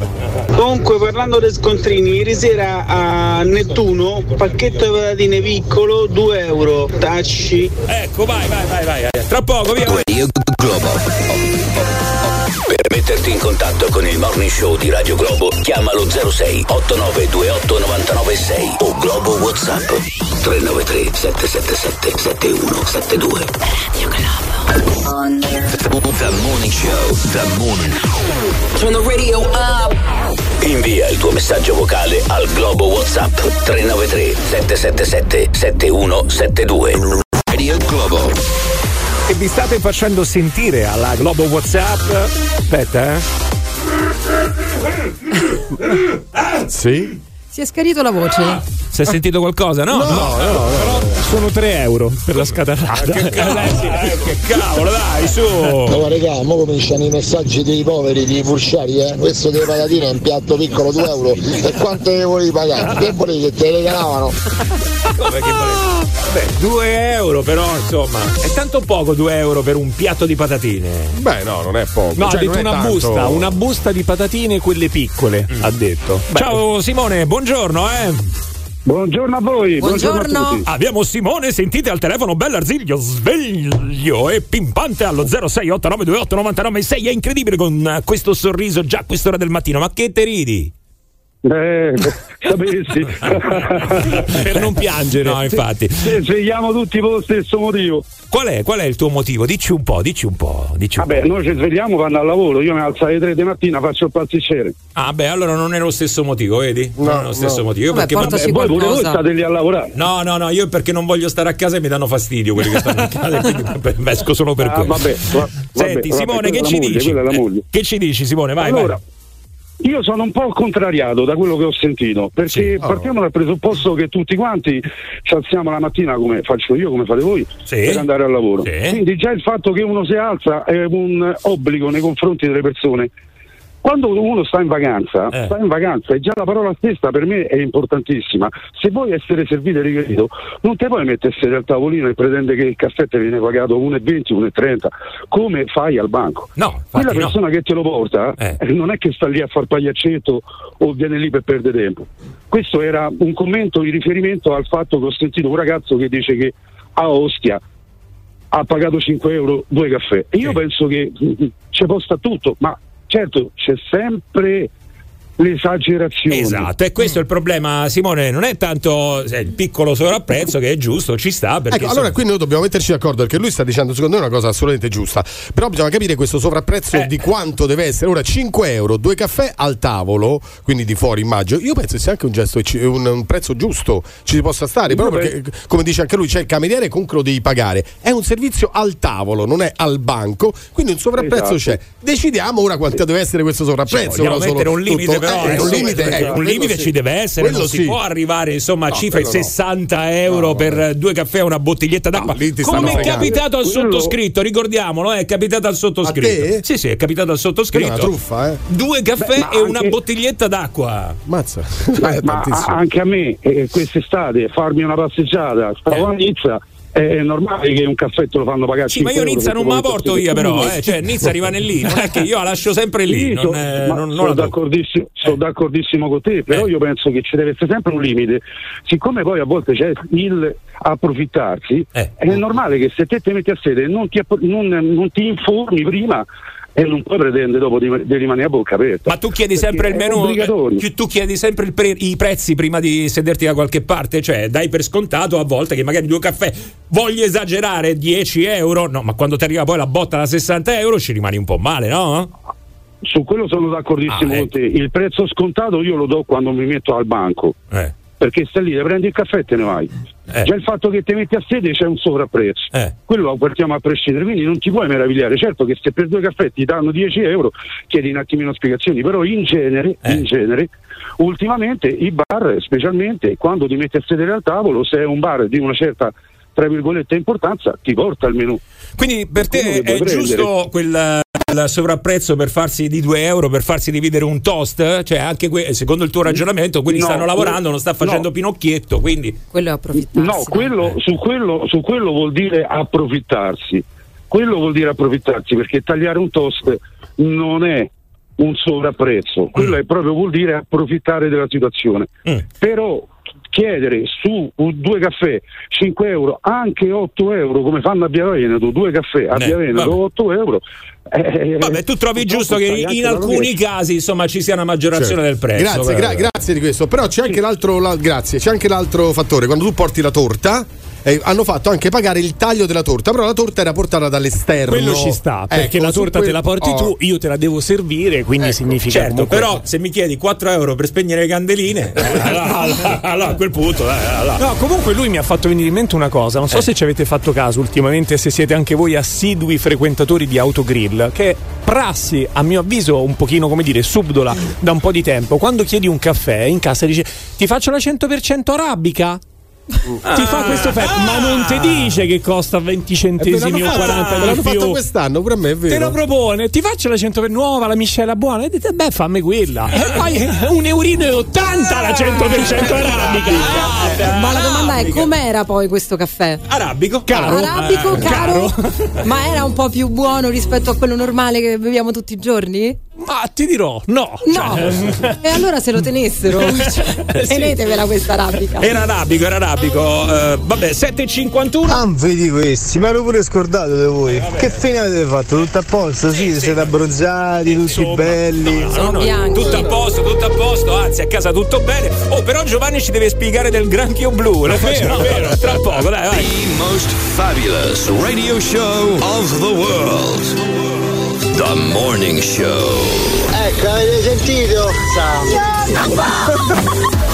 [SPEAKER 16] Comunque parlando dei scontrini, ieri sera a Nettuno, pacchetto di patatine piccolo, 2 euro, tacci.
[SPEAKER 1] Ecco, vai, vai, vai, vai. Tra poco, via.
[SPEAKER 7] Radio Globo. Per metterti in contatto con il morning show di Radio Globo, chiamalo 06 8928 996 o Globo WhatsApp 393 777 7172. Radio Globo. The Morning Show, The Morning
[SPEAKER 17] Turn the radio up.
[SPEAKER 7] Invia il tuo messaggio vocale al Globo WhatsApp 393 777 7172. Radio Globo.
[SPEAKER 1] E vi state facendo sentire alla Globo WhatsApp. Aspetta, eh.
[SPEAKER 2] Sì?
[SPEAKER 3] Si è scarito la voce.
[SPEAKER 1] Si è sentito qualcosa? No, no, no.
[SPEAKER 4] Però sono 3 euro per la scatarrata.
[SPEAKER 1] Che cavolo, eh, che cavolo, dai, su.
[SPEAKER 18] No, raga, mo cominciano i messaggi dei poveri, di furciari, eh. Questo delle patatine è un piatto piccolo 2 euro. E quanto ne volevi pagare? Che volevi che te le regalavano?
[SPEAKER 1] Come che volevi? Vabbè, 2 euro però, insomma. È tanto poco 2 euro per un piatto di patatine.
[SPEAKER 2] Beh, no, non è poco.
[SPEAKER 4] No,
[SPEAKER 2] Cioè,
[SPEAKER 4] ha detto una
[SPEAKER 2] tanto.
[SPEAKER 4] busta, una busta di patatine, quelle piccole, ha detto.
[SPEAKER 1] Ciao Simone, buongiorno, eh.
[SPEAKER 19] Buongiorno a voi, buongiorno, a tutti.
[SPEAKER 1] Abbiamo Simone, sentite al telefono Bell'Arziglio, sveglio e pimpante allo 0689289996. È incredibile con questo sorriso già a quest'ora del mattino. Ma che te ridi?
[SPEAKER 19] Eh, sapessi.
[SPEAKER 1] per non piangere. No, infatti.
[SPEAKER 19] Svegliamo tutti per lo stesso motivo.
[SPEAKER 1] Qual è, qual è il tuo motivo? Dici un po', dici un po'. Dici un
[SPEAKER 19] Vabbè,
[SPEAKER 1] po'.
[SPEAKER 19] noi ci svegliamo quando al lavoro, io mi alzo alle 3 di mattina, faccio il pasticcere.
[SPEAKER 1] Ah, beh, allora non è lo stesso motivo, vedi? non è lo stesso motivo. Io
[SPEAKER 19] Vabbè,
[SPEAKER 1] perché
[SPEAKER 19] portaci voi pure voi state lì a lavorare.
[SPEAKER 1] No, no, no, io perché non voglio stare a casa e mi danno fastidio quelli che stanno a casa, quindi esco solo per
[SPEAKER 19] Ah,
[SPEAKER 1] quello.
[SPEAKER 19] vabbè, va-
[SPEAKER 1] Senti,
[SPEAKER 19] vabbè,
[SPEAKER 1] Simone,
[SPEAKER 19] vabbè,
[SPEAKER 1] che ci
[SPEAKER 19] moglie,
[SPEAKER 1] dici? Eh. Che ci dici, Simone? Vai,
[SPEAKER 19] allora,
[SPEAKER 1] vai.
[SPEAKER 19] Io sono un po' contrariato da quello che ho sentito, perché
[SPEAKER 1] Oh.
[SPEAKER 19] partiamo dal presupposto che tutti quanti ci alziamo la mattina come faccio io, come fate voi, per andare al lavoro. Quindi già il fatto che uno si alza è un obbligo nei confronti delle persone. Quando uno sta in vacanza,
[SPEAKER 1] Eh.
[SPEAKER 19] sta in vacanza e già la parola stessa per me è importantissima. Se vuoi essere servito e riverito, non te puoi mettere al tavolino e pretendere che il caffè ti viene pagato 1,20, 1,30, come fai al banco.
[SPEAKER 1] No,
[SPEAKER 19] Quella
[SPEAKER 1] no.
[SPEAKER 19] persona che te lo porta eh, non è che sta lì a far pagliaccetto o viene lì per perdere tempo. Questo era un commento in riferimento al fatto che ho sentito un ragazzo che dice che a Ostia ha pagato 5 euro due caffè. E io penso che mm, ci posta tutto, ma certo c'è sempre l'esagerazione.
[SPEAKER 1] Esatto, e questo è il problema, Simone. Non è tanto eh, il piccolo sovrapprezzo che è giusto, ci sta. Perché
[SPEAKER 2] ecco, allora qui noi dobbiamo metterci d'accordo perché lui sta dicendo, secondo me, una cosa assolutamente giusta. Però bisogna capire questo sovrapprezzo eh. di quanto deve essere. Ora, 5 euro, due caffè al tavolo, quindi di fuori, immagino. Io penso che sia anche un gesto, un, un prezzo giusto, ci si possa stare. Però perché, come dice anche lui, c'è il cameriere, comunque lo devi pagare. È un servizio al tavolo, non è al banco. Quindi un sovrapprezzo esatto. c'è. Decidiamo ora quanto deve essere questo sovrapprezzo.
[SPEAKER 1] Cioè, mettere un limite, tutto, però. Eh, un limite, eh, un limite sì. ci deve essere. Non si può arrivare insomma a no, cifre 60 no. euro no, per due caffè e una bottiglietta d'acqua. Come è capitato al sottoscritto, ricordiamolo, eh, è capitato al sottoscritto. Sì, sì, è capitato al sottoscritto. È una
[SPEAKER 2] truffa, eh.
[SPEAKER 1] Due caffè Beh, e una bottiglietta d'acqua.
[SPEAKER 2] Mazza.
[SPEAKER 19] ma anche a me eh, quest'estate farmi una passeggiata, stavo a Nizza è normale che un caffè te lo fanno pagare
[SPEAKER 1] sì, ma io Nizza non me la porto io però eh. cioè Nizza rimane lì non è che io la lascio sempre lì sì, non, so,
[SPEAKER 19] eh, non, sono, d'accordissimo, sono, d'accordissimo, con te però eh. io penso che ci deve essere sempre un limite siccome poi a volte c'è il approfittarsi eh. è normale che se te ti metti a sede non ti, non, non ti informi prima e non puoi pretendere dopo di, di, rimanere a bocca aperta.
[SPEAKER 1] Ma tu chiedi sempre il menù, eh, tu chiedi sempre pre, i prezzi prima di sederti da qualche parte, cioè dai per scontato a volte che magari due caffè voglio esagerare 10 euro, no, ma quando ti arriva poi la botta da 60 euro ci rimani un po' male, no?
[SPEAKER 19] Su quello sono d'accordissimo ah, con te. Il prezzo scontato io lo do quando mi metto al banco.
[SPEAKER 1] Eh
[SPEAKER 19] perché stai lì, prendi il caffè e te ne vai. Eh. Già il fatto che ti metti a sede c'è un sovrapprezzo,
[SPEAKER 1] eh.
[SPEAKER 19] quello lo partiamo a prescindere, quindi non ti puoi meravigliare. Certo che se per due caffè ti danno 10 euro chiedi un attimino spiegazioni, però in genere,
[SPEAKER 1] eh.
[SPEAKER 19] in genere ultimamente i bar, specialmente quando ti metti a sedere al tavolo, se è un bar di una certa tra virgolette importanza ti porta il menù.
[SPEAKER 1] Quindi per te è giusto quel sovrapprezzo per farsi di 2 euro per farsi dividere un toast? Cioè, anche que- secondo il tuo ragionamento, quelli no, stanno lavorando, non sta facendo no. Pinocchietto. Quindi...
[SPEAKER 3] Quello è approfittarsi.
[SPEAKER 19] No, quello, su, quello, su quello vuol dire approfittarsi. Quello vuol dire approfittarsi perché tagliare un toast non è un sovrapprezzo, quello mm. è proprio vuol dire approfittare della situazione.
[SPEAKER 1] Mm.
[SPEAKER 19] Però chiedere su due caffè 5 euro, anche 8 euro, come fanno a Via Veneto, due caffè a Via Veneto 8 euro.
[SPEAKER 1] Eh, vabbè, tu trovi giusto che in alcuni casi insomma ci sia una maggiorazione certo. del prezzo.
[SPEAKER 2] Grazie, gra- grazie di questo. Però c'è anche, l'altro, la, grazie, c'è anche l'altro fattore. Quando tu porti la torta, eh, hanno fatto anche pagare il taglio della torta, però la torta era portata dall'esterno.
[SPEAKER 4] Quello ci sta, perché ecco, la torta te la porti oh. tu, io te la devo servire, quindi ecco, significa
[SPEAKER 1] certo, comunque... però se mi chiedi 4 euro per spegnere le candeline, allora, allora, a quel punto, eh, allora.
[SPEAKER 4] No, comunque lui mi ha fatto venire in mente una cosa, non so eh. se ci avete fatto caso ultimamente, se siete anche voi assidui frequentatori di autogrill, che prassi, a mio avviso, un pochino, come dire, subdola da un po' di tempo. Quando chiedi un caffè in casa dice "Ti faccio la 100% arabica?" Ah, ti fa questo offerta, ah, ma non ti dice che costa 20 centesimi o 40
[SPEAKER 2] euro. L'hanno fatto quest'anno, pure a me è vero.
[SPEAKER 4] Te lo propone, ti faccio la 100 per nuova, la miscela buona. E dite, beh, fammi quella. E poi un eurino e 80 la 100% arabica.
[SPEAKER 3] Ah, ma la domanda è: com'era poi questo caffè?
[SPEAKER 1] Arabico,
[SPEAKER 3] caro. Arabico, eh, caro. caro. ma era un po' più buono rispetto a quello normale che beviamo tutti i giorni?
[SPEAKER 4] Ma ti dirò, no.
[SPEAKER 3] No. Cioè... e allora se lo tenessero, cioè, tenetevela questa arabica.
[SPEAKER 1] Era arabico, era arabico. Uh, vabbè, 7,51.
[SPEAKER 14] Ah, vedi questi, ma l'ho pure scordato di voi. Eh, che fine avete fatto? Tutto a posto? Sì, sì siete abbronzati, tutti Insomma, belli.
[SPEAKER 1] No, no, no, tutto a posto, tutto a posto, anzi a casa tutto bene. Oh, però Giovanni ci deve spiegare del granchio blu. È vero, è vero. Tra poco, dai, vai.
[SPEAKER 7] The most fabulous radio show of the world. The Morning Show.
[SPEAKER 14] Ecco, avete sentito? Ciao.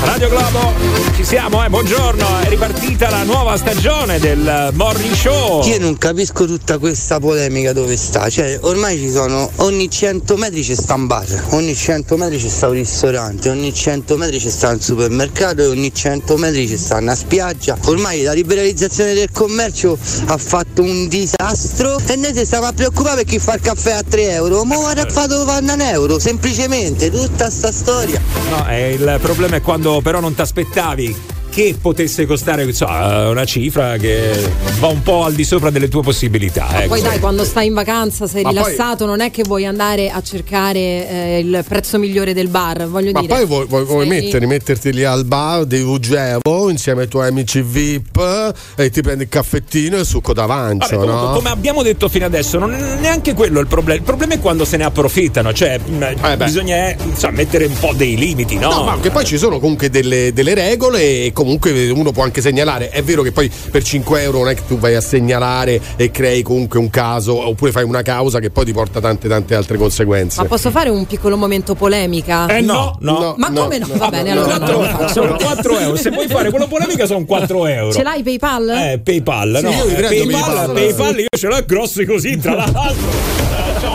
[SPEAKER 1] Radio Globo, ci siamo, eh? Buongiorno, è ripartita la nuova stagione del Morning Show.
[SPEAKER 15] Io non capisco tutta questa polemica dove sta, cioè ormai ci sono, ogni 100 metri c'è sta un bar, ogni 100 metri c'è sta un ristorante, ogni 100 metri c'è sta un supermercato e ogni 100 metri c'è sta una spiaggia. Ormai la liberalizzazione del commercio ha fatto un disastro e noi si stiamo a preoccupare per chi fa il caffè a 3 euro, ma ora ha fatto vanno un euro, semplicemente tutta sta storia.
[SPEAKER 1] No, eh, il problema è quando però non ti aspettavi che potesse costare so, una cifra che va un po' al di sopra delle tue possibilità. Ecco.
[SPEAKER 3] Poi dai, quando stai in vacanza, sei Ma rilassato, poi... non è che vuoi andare a cercare eh, il prezzo migliore del bar. Voglio
[SPEAKER 2] Ma
[SPEAKER 3] dire,
[SPEAKER 2] poi vuoi, vuoi, vuoi mettere, metterti lì al bar di Ugevo insieme ai tuoi amici VIP e ti prendi il caffettino e il succo d'avancio.
[SPEAKER 1] Vabbè,
[SPEAKER 2] no?
[SPEAKER 1] Come abbiamo detto fino adesso, non è neanche quello il problema. Il problema è quando se ne approfittano, cioè eh bisogna insomma, mettere un po' dei limiti, no?
[SPEAKER 2] No, ma che poi ci sono comunque delle, delle regole e comunque uno può anche segnalare. È vero che poi per 5 euro non è che tu vai a segnalare e crei comunque un caso oppure fai una causa che poi ti porta tante tante altre conseguenze.
[SPEAKER 3] Ma posso fare un piccolo momento polemica?
[SPEAKER 1] Eh no, no.
[SPEAKER 3] no ma
[SPEAKER 1] no,
[SPEAKER 3] come no? no Va bene, allora. 4,
[SPEAKER 1] sono 4 euro. Se vuoi fare quello polemica sono 4 euro.
[SPEAKER 3] Ce l'hai PayPal?
[SPEAKER 1] Eh, PayPal, no.
[SPEAKER 2] Sì,
[SPEAKER 1] eh, PayPal, PayPal, PayPal, io ce l'ho grossi così, tra l'altro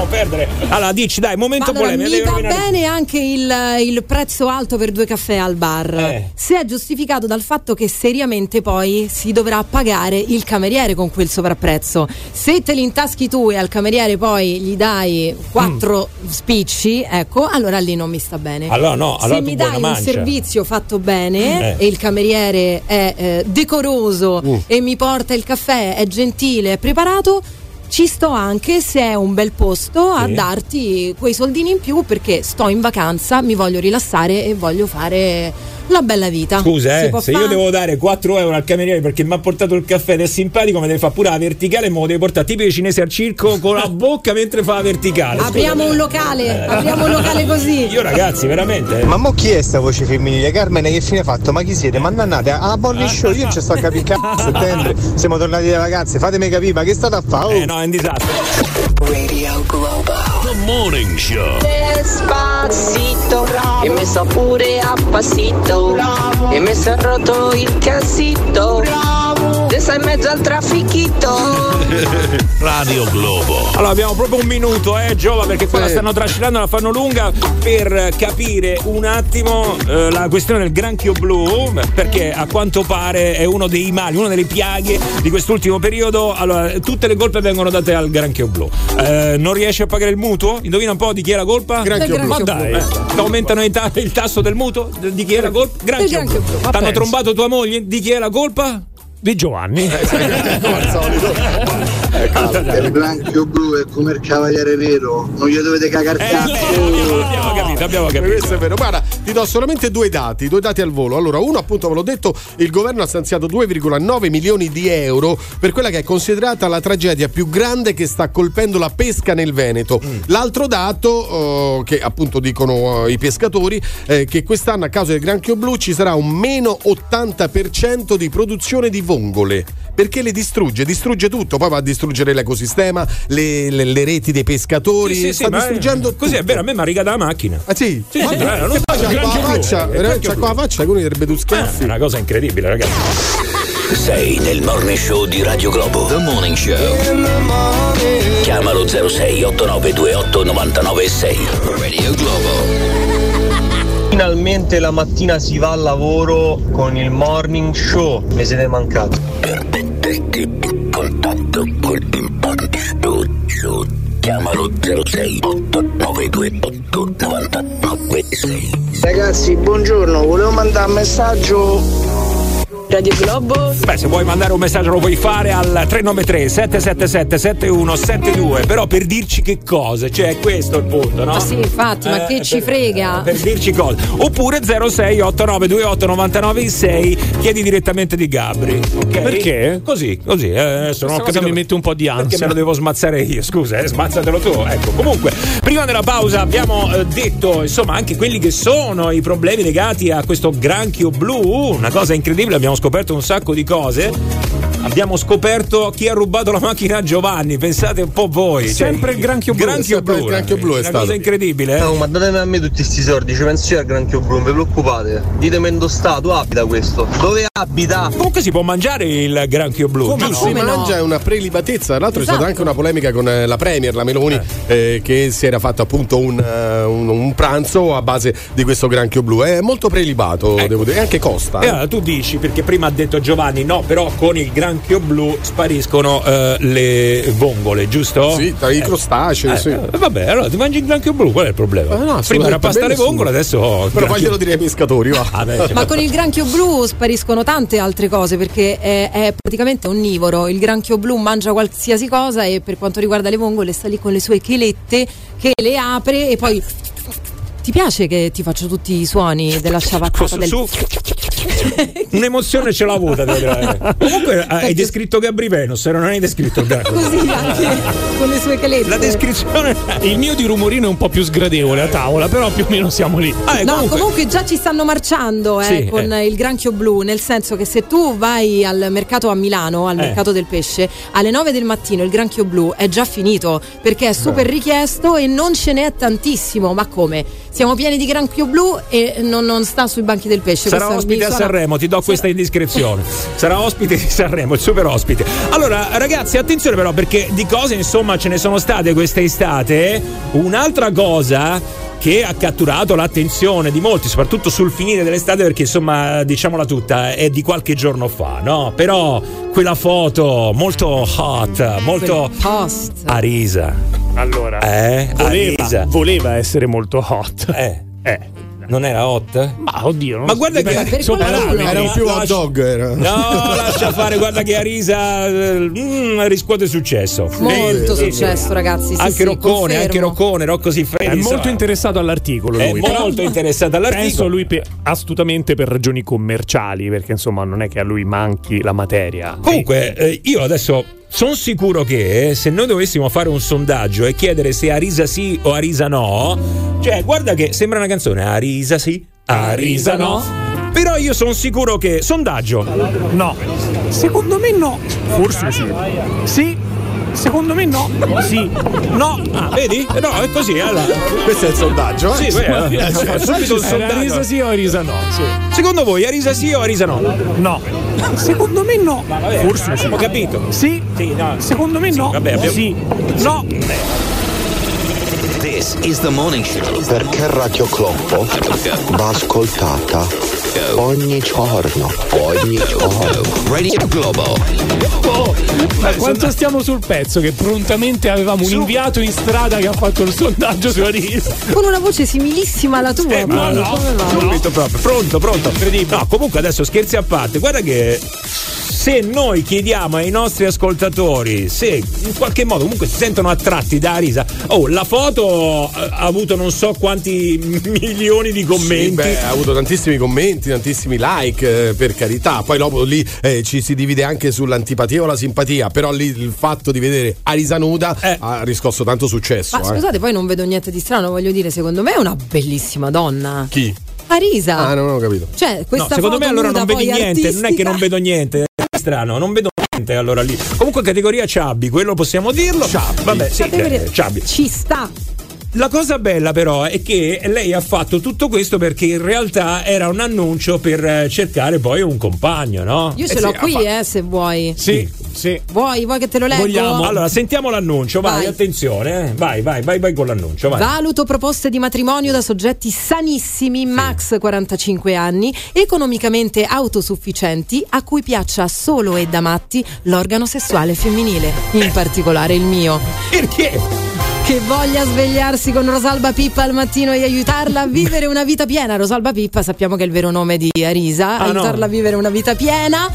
[SPEAKER 1] lasciamo perdere. Allora, dici, dai, momento
[SPEAKER 3] allora,
[SPEAKER 1] polemico.
[SPEAKER 3] Mi va bene anche il, il, prezzo alto per due caffè al bar. Eh. Se è giustificato dal fatto che seriamente poi si dovrà pagare il cameriere con quel sovrapprezzo. Se te li intaschi tu e al cameriere poi gli dai quattro mm. spicci, ecco, allora lì non mi sta bene.
[SPEAKER 1] Allora no, allora
[SPEAKER 3] Se mi dai un servizio fatto bene eh. e il cameriere è eh, decoroso uh. e mi porta il caffè, è gentile, è preparato ci sto anche se è un bel posto a darti quei soldini in più perché sto in vacanza, mi voglio rilassare e voglio fare la bella vita.
[SPEAKER 1] Scusa, eh, se fa? io devo dare 4 euro al cameriere perché mi ha portato il caffè ed è simpatico, mi deve fare pure la verticale e me lo deve portare tipo i cinesi al circo con la bocca mentre fa la verticale.
[SPEAKER 3] Apriamo un locale, eh. apriamo un locale così.
[SPEAKER 1] Io ragazzi, veramente.
[SPEAKER 14] Eh. Ma mo chi è sta voce femminile? Carmine, che fine ha fatto? Ma chi siete? Ma andate alla Bonnie Show, io ci sto a capire a settembre, siamo tornati da vacanze, fatemi capire, ma che state a fare? Oh.
[SPEAKER 1] Eh no, è un disastro. Radio.
[SPEAKER 7] The Morning Show.
[SPEAKER 12] Despacito, e mi sto pure a passito Bravo. e mi sono rotto il cassito. Bravo. Te sei in mezzo al traffichito.
[SPEAKER 7] Radio Globo.
[SPEAKER 1] Allora abbiamo proprio un minuto, eh, Giova, perché quella stanno trascinando, la fanno lunga per capire un attimo eh, la questione del granchio blu, perché a quanto pare è uno dei mali, una delle piaghe di quest'ultimo periodo. Allora, tutte le colpe vengono date al granchio blu. Eh, non riesce a pagare il mutuo? Indovina un po' di chi è la colpa?
[SPEAKER 2] Granchio blu.
[SPEAKER 1] Ma dai, eh, aumentano ta- il tasso del mutuo? Di chi è la colpa? Granchio, granchio blu. blu. T'hanno trombato tua moglie? Di chi è la colpa? Di Giovanni.
[SPEAKER 2] al solito.
[SPEAKER 18] Il granchio blu è come il cavaliere nero, non gli dovete cagare
[SPEAKER 1] eh, cazzo. Abbiamo capito, abbiamo capito.
[SPEAKER 2] Questo è vero. Guarda, ti do solamente due dati, due dati al volo. Allora, uno appunto ve l'ho detto, il governo ha stanziato 2,9 milioni di euro per quella che è considerata la tragedia più grande che sta colpendo la pesca nel Veneto. Mm. L'altro dato uh, che appunto dicono uh, i pescatori è che quest'anno a causa del granchio blu ci sarà un meno 80% di produzione di vongole perché le distrugge, distrugge tutto, poi va a distruggere l'ecosistema, le, le, le reti dei pescatori, sì, sì, sta sì, distruggendo
[SPEAKER 1] è, Così è vero, a me mi ha rigato la macchina.
[SPEAKER 2] Ah sì?
[SPEAKER 1] Sì, sì, eh, non
[SPEAKER 2] c'ha qua la faccia, c'ha qua la faccia che uno direbbe tu schiaffi.
[SPEAKER 1] È una cosa incredibile, ragazzi.
[SPEAKER 7] Sei nel morning show di Radio Globo. The Morning Show. Chiamalo 06 8928 996. Radio Globo.
[SPEAKER 14] Finalmente la mattina si va al lavoro con il morning show. Mi siete mancati.
[SPEAKER 7] Per metterti in contatto con il morning show, chiamalo 06 8928 996.
[SPEAKER 18] Ragazzi, buongiorno, volevo mandare un messaggio
[SPEAKER 3] Radio Globo.
[SPEAKER 1] Beh, se vuoi mandare un messaggio lo puoi fare al 393 777 7172, però per dirci che cosa, cioè questo è il punto, no?
[SPEAKER 3] Ma sì, infatti, eh, ma che ci frega?
[SPEAKER 1] Per dirci cosa. Oppure 0689289996 chiedi direttamente di Gabri. Okay?
[SPEAKER 4] Perché?
[SPEAKER 1] Così, così. Eh, adesso
[SPEAKER 4] non ho capito, mi mette un po' di ansia.
[SPEAKER 1] Perché me lo devo smazzare io, scusa, eh, smazzatelo tu. Ecco, comunque, prima della pausa abbiamo eh, detto, insomma, anche quelli che sono i problemi legati a questo granchio blu, una cosa incredibile, abbiamo scoperto un sacco di cose. Abbiamo scoperto chi ha rubato la macchina a Giovanni, pensate un po' voi.
[SPEAKER 4] Sempre cioè, il granchio blu.
[SPEAKER 1] Granchio blu, il
[SPEAKER 2] granchio blu è
[SPEAKER 1] una
[SPEAKER 2] stato.
[SPEAKER 1] cosa incredibile. Eh?
[SPEAKER 14] No, ma datemi a me tutti questi soldi, ci penso io al granchio blu, non vi preoccupate. Ditemi in stato abita questo. Dove abita?
[SPEAKER 1] Comunque si può mangiare il granchio blu.
[SPEAKER 2] Come
[SPEAKER 1] giusto?
[SPEAKER 2] si mangia? È una prelibatezza. Tra l'altro esatto. è stata anche una polemica con eh, la Premier, la Meloni, eh. Eh, che si era fatto appunto un, uh, un, un, pranzo a base di questo granchio blu. È molto prelibato, ecco. devo dire, e anche costa.
[SPEAKER 1] E allora tu dici, perché prima ha detto Giovanni, no, però con il granchio blu spariscono eh, le vongole, giusto?
[SPEAKER 2] Sì, tra i crostacei.
[SPEAKER 1] Eh,
[SPEAKER 2] sì.
[SPEAKER 1] eh, vabbè, allora ti mangi il granchio blu, qual è il problema?
[SPEAKER 2] Eh, no,
[SPEAKER 1] Prima era pasta alle vongole, adesso.
[SPEAKER 2] Però
[SPEAKER 1] granchio-
[SPEAKER 2] faglielo dire ai pescatori, va.
[SPEAKER 1] Ah, beh,
[SPEAKER 3] Ma con il granchio blu spariscono tante altre cose perché è, è praticamente onnivoro. Il granchio blu mangia qualsiasi cosa e per quanto riguarda le vongole sta lì con le sue chelette che le apre e poi. Ti piace che ti faccio tutti i suoni della sciavattata
[SPEAKER 1] Su-
[SPEAKER 3] del
[SPEAKER 1] su- Un'emozione ce l'ha avuta. devo dire. Comunque hai descritto Gabri Venus, se non hai descritto granchio.
[SPEAKER 3] Così anche con le sue chelette.
[SPEAKER 1] La descrizione.
[SPEAKER 4] Il mio di rumorino è un po' più sgradevole a tavola, però più o meno siamo lì.
[SPEAKER 3] no, comunque... già ci stanno marciando eh,
[SPEAKER 4] Sì,
[SPEAKER 3] con il granchio blu, nel senso che se tu vai al mercato a Milano, al
[SPEAKER 4] Eh.
[SPEAKER 3] mercato del pesce, alle 9 del mattino il granchio blu è già finito perché è super richiesto e non ce n'è tantissimo. Ma come? Siamo pieni di granchio blu e non, non sta sui banchi del pesce.
[SPEAKER 1] Sarà
[SPEAKER 3] Questo mi
[SPEAKER 1] ospite a
[SPEAKER 3] suona-
[SPEAKER 1] Sanremo, ti do questa indiscrezione. Sarà ospite di Sanremo, il super ospite. Allora, ragazzi, attenzione però, perché di cose insomma ce ne sono state quest'estate. Un'altra cosa che ha catturato l'attenzione di molti, soprattutto sul finire dell'estate, perché insomma, diciamola tutta, è di qualche giorno fa, no? Però quella foto molto hot, molto
[SPEAKER 3] Quel post.
[SPEAKER 1] a risa.
[SPEAKER 4] Allora,
[SPEAKER 1] Eh, a
[SPEAKER 4] voleva,
[SPEAKER 1] risa.
[SPEAKER 4] voleva essere molto hot.
[SPEAKER 1] Eh.
[SPEAKER 4] Eh.
[SPEAKER 1] Non era hot?
[SPEAKER 4] Ma oddio, non
[SPEAKER 1] Ma guarda che
[SPEAKER 4] sono parametri.
[SPEAKER 2] Era un più hot dog. Era.
[SPEAKER 1] No, lascia fare, guarda che Arisa eh, mm, riscuote successo.
[SPEAKER 3] Molto
[SPEAKER 1] Sì, sì,
[SPEAKER 3] successo,
[SPEAKER 1] sì.
[SPEAKER 3] ragazzi. Sì,
[SPEAKER 1] anche
[SPEAKER 3] sì,
[SPEAKER 1] Roccone,
[SPEAKER 3] confermo.
[SPEAKER 1] anche Roccone, Rocco Siffredi.
[SPEAKER 4] È molto interessato all'articolo
[SPEAKER 1] È
[SPEAKER 4] lui.
[SPEAKER 1] molto
[SPEAKER 4] però
[SPEAKER 1] interessato all'articolo.
[SPEAKER 4] Penso lui pe- astutamente per ragioni commerciali, perché insomma non è che a lui manchi la materia.
[SPEAKER 1] Comunque, eh, io adesso sono sicuro che eh, se noi dovessimo fare un sondaggio e chiedere se Arisa sì o Arisa no, cioè, guarda che sembra una canzone. Arisa sì, Arisa no. Però io sono sicuro che. Sondaggio.
[SPEAKER 4] No, secondo me no. Forse sì. Sì, secondo me no. Sì, no.
[SPEAKER 1] Ah, vedi? No, è così. Allora.
[SPEAKER 2] Questo è il sondaggio.
[SPEAKER 1] Sì,
[SPEAKER 2] eh?
[SPEAKER 1] beh, eh,
[SPEAKER 2] Cioè,
[SPEAKER 1] subito il sondaggio.
[SPEAKER 4] risa sì o risa no? Sì.
[SPEAKER 1] Secondo voi Arisa sì o Arisa no?
[SPEAKER 4] No. Secondo me no.
[SPEAKER 1] Vabbè,
[SPEAKER 4] Forse sì.
[SPEAKER 1] Ho capito.
[SPEAKER 4] Sì.
[SPEAKER 1] Sì, no.
[SPEAKER 4] Secondo me no.
[SPEAKER 1] vabbè, abbiamo-
[SPEAKER 4] Sì. No.
[SPEAKER 20] This is the morning show.
[SPEAKER 18] Perché Radio Globo va ascoltata ogni giorno, ogni giorno.
[SPEAKER 20] Radio Globo.
[SPEAKER 4] Ma quanto stiamo sul pezzo che prontamente avevamo un inviato in strada che ha fatto il sondaggio sulla risa.
[SPEAKER 3] Con una voce similissima alla tua.
[SPEAKER 1] Eh, ma no,
[SPEAKER 3] come va?
[SPEAKER 1] subito proprio, pronto, pronto. No, comunque adesso scherzi a parte, guarda che se noi chiediamo ai nostri ascoltatori se in qualche modo comunque si sentono attratti da Arisa, oh, la foto eh, ha avuto non so quanti milioni di commenti.
[SPEAKER 2] Sì, beh, ha avuto tantissimi commenti, tantissimi like, eh, per carità. Poi dopo lì eh, ci si divide anche sull'antipatia o la simpatia. Però lì il fatto di vedere Arisa nuda ha riscosso tanto successo.
[SPEAKER 3] Ma
[SPEAKER 2] eh.
[SPEAKER 3] scusate, poi non vedo niente di strano, voglio dire, secondo me è una bellissima donna.
[SPEAKER 2] Chi?
[SPEAKER 3] Arisa.
[SPEAKER 2] Ah, non ho capito.
[SPEAKER 3] Cioè,
[SPEAKER 1] No,
[SPEAKER 3] questa
[SPEAKER 1] secondo me allora non vedi niente, non è che
[SPEAKER 3] artistica.
[SPEAKER 1] non vedo niente. È strano, non vedo niente allora lì. Comunque categoria Ciabbi, quello possiamo dirlo. Vabbè, sì,
[SPEAKER 3] Sapere-
[SPEAKER 1] eh, Ciabbi.
[SPEAKER 3] Ci sta.
[SPEAKER 1] La cosa bella però è che lei ha fatto tutto questo perché in realtà era un annuncio per eh, cercare poi un compagno, no?
[SPEAKER 3] Io ce
[SPEAKER 1] Eh
[SPEAKER 3] l'ho
[SPEAKER 1] sì,
[SPEAKER 3] qui, eh, se vuoi.
[SPEAKER 1] Sì, sì.
[SPEAKER 3] Vuoi, vuoi che te lo leggo?
[SPEAKER 1] Allora, sentiamo l'annuncio, vai,
[SPEAKER 3] Vai.
[SPEAKER 1] attenzione, eh. vai, vai, vai, vai con l'annuncio, vai.
[SPEAKER 3] Valuto proposte di matrimonio da soggetti sanissimi, max 45 anni, economicamente autosufficienti, a cui piaccia solo e da matti l'organo sessuale femminile, in particolare il mio.
[SPEAKER 1] Perché?
[SPEAKER 3] Che voglia svegliarsi con Rosalba Pippa al mattino e aiutarla a vivere una vita piena. Rosalba Pippa sappiamo che è il vero nome di Arisa,
[SPEAKER 1] Ah, no.
[SPEAKER 3] aiutarla a vivere una vita piena.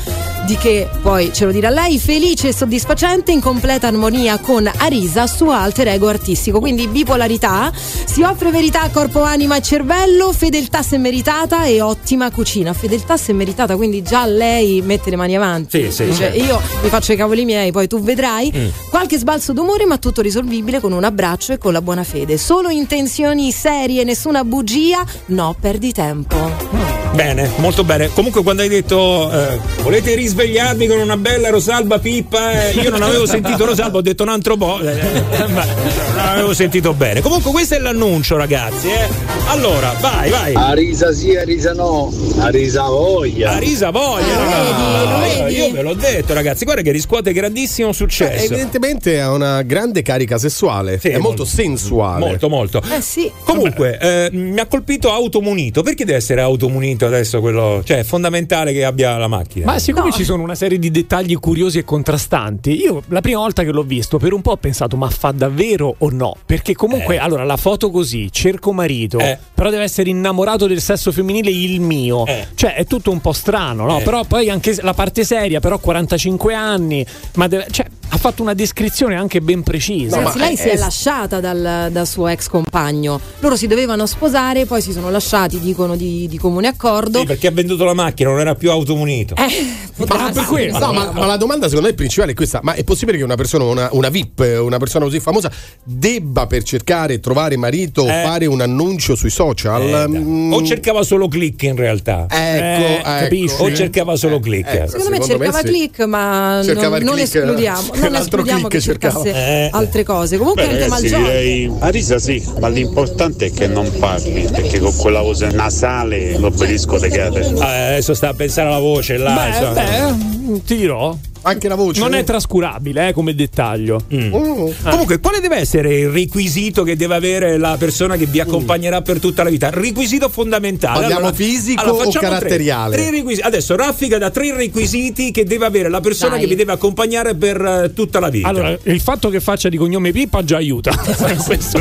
[SPEAKER 3] Di che poi ce lo dirà lei, felice e soddisfacente in completa armonia con Arisa, suo alter ego artistico. Quindi bipolarità, si offre verità, corpo, anima e cervello, fedeltà se meritata e ottima cucina. Fedeltà se meritata, quindi già lei mette le mani avanti.
[SPEAKER 1] Sì, sì,
[SPEAKER 3] Dice,
[SPEAKER 1] certo.
[SPEAKER 3] Io mi faccio i cavoli miei, poi tu vedrai.
[SPEAKER 1] Mm.
[SPEAKER 3] Qualche sbalzo d'umore, ma tutto risolvibile con un abbraccio e con la buona fede. Solo intenzioni serie, nessuna bugia. No, perdi tempo.
[SPEAKER 1] Bene, molto bene. Comunque quando hai detto eh, volete risvegliarmi con una bella Rosalba Pippa, eh, io non avevo sentito Rosalba, ho detto un altro po', eh, eh, ma non avevo sentito bene. Comunque questo è l'annuncio ragazzi, eh. Allora, vai, vai.
[SPEAKER 18] Arisa sì, Arisa no, Arisa voglia.
[SPEAKER 1] Arisa voglia, ragazzi. Io ve l'ho detto ragazzi, guarda che riscuote grandissimo
[SPEAKER 2] Eh,
[SPEAKER 1] successo.
[SPEAKER 2] evidentemente ha una grande carica sessuale,
[SPEAKER 1] Sì,
[SPEAKER 2] è molto, sensuale.
[SPEAKER 1] Molto, molto.
[SPEAKER 3] Eh sì.
[SPEAKER 1] Comunque, eh, mi ha colpito automunito. Perché deve essere automunito adesso quello? Cioè, è fondamentale che abbia la macchina.
[SPEAKER 4] Ma siccome ci sono una serie di dettagli curiosi e contrastanti. Io la prima volta che l'ho visto per un po' ho pensato ma fa davvero o no? Perché comunque
[SPEAKER 1] Eh.
[SPEAKER 4] allora la foto così, cerco marito,
[SPEAKER 1] Eh.
[SPEAKER 4] però deve essere innamorato del sesso femminile il mio.
[SPEAKER 1] Eh.
[SPEAKER 4] Cioè è tutto un po' strano, no?
[SPEAKER 1] Eh.
[SPEAKER 4] Però poi anche la parte seria, però 45 anni, ma deve- cioè, ha fatto una descrizione anche ben precisa.
[SPEAKER 3] Ragazzi, lei si è lasciata dal, dal suo ex compagno. Loro si dovevano sposare, poi si sono lasciati, dicono di, di comune accordo.
[SPEAKER 1] Sì, perché ha venduto la macchina, non era più automunito.
[SPEAKER 3] Eh,
[SPEAKER 2] Ma, per questo, no, ma, ma la domanda secondo me principale è questa: ma è possibile che una persona, una, una VIP, una persona così famosa, debba per cercare e trovare marito
[SPEAKER 1] Eh.
[SPEAKER 2] fare un annuncio sui social?
[SPEAKER 1] Eh.
[SPEAKER 2] Mm,
[SPEAKER 1] O cercava solo click in realtà.
[SPEAKER 2] Ecco,
[SPEAKER 1] Eh,
[SPEAKER 2] ecco.
[SPEAKER 1] capisci? O cercava solo click.
[SPEAKER 2] ecco.
[SPEAKER 3] Secondo me
[SPEAKER 2] Secondo me
[SPEAKER 3] cercava
[SPEAKER 2] sì.
[SPEAKER 3] click, ma
[SPEAKER 2] Cercava
[SPEAKER 3] non, non
[SPEAKER 2] click,
[SPEAKER 3] escludiamo, non
[SPEAKER 2] l'altro
[SPEAKER 3] escludiamo che
[SPEAKER 2] cercava.
[SPEAKER 3] cercasse
[SPEAKER 1] Eh.
[SPEAKER 3] altre cose. Comunque
[SPEAKER 21] Beh,
[SPEAKER 3] anche
[SPEAKER 21] ragazzi,
[SPEAKER 3] Malgioglio.
[SPEAKER 21] direi a risa sì, ma l'importante è che non parli, perché con quella voce nasale lo obbedisco te cade.
[SPEAKER 1] Ah, adesso sta a pensare alla voce là.
[SPEAKER 4] Beh, beh, ti dirò.
[SPEAKER 2] Anche la voce.
[SPEAKER 4] Non è trascurabile eh, come dettaglio.
[SPEAKER 1] Mm.
[SPEAKER 2] Mm.
[SPEAKER 1] Comunque, quale deve essere il requisito che deve avere la persona che vi accompagnerà per tutta la vita? Requisito fondamentale.
[SPEAKER 2] Parliamo fisico o
[SPEAKER 1] facciamo tre-
[SPEAKER 2] caratteriale?
[SPEAKER 1] tre requisiti. Adesso raffica da tre requisiti che deve avere la persona
[SPEAKER 3] Dai.
[SPEAKER 1] che vi deve accompagnare per eh, tutta la vita.
[SPEAKER 4] Allora, il fatto che faccia di cognome Pippa già aiuta. Questo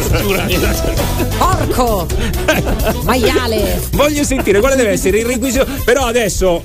[SPEAKER 3] Porco! Maiale!
[SPEAKER 1] Voglio sentire quale deve essere il requisito. Però adesso,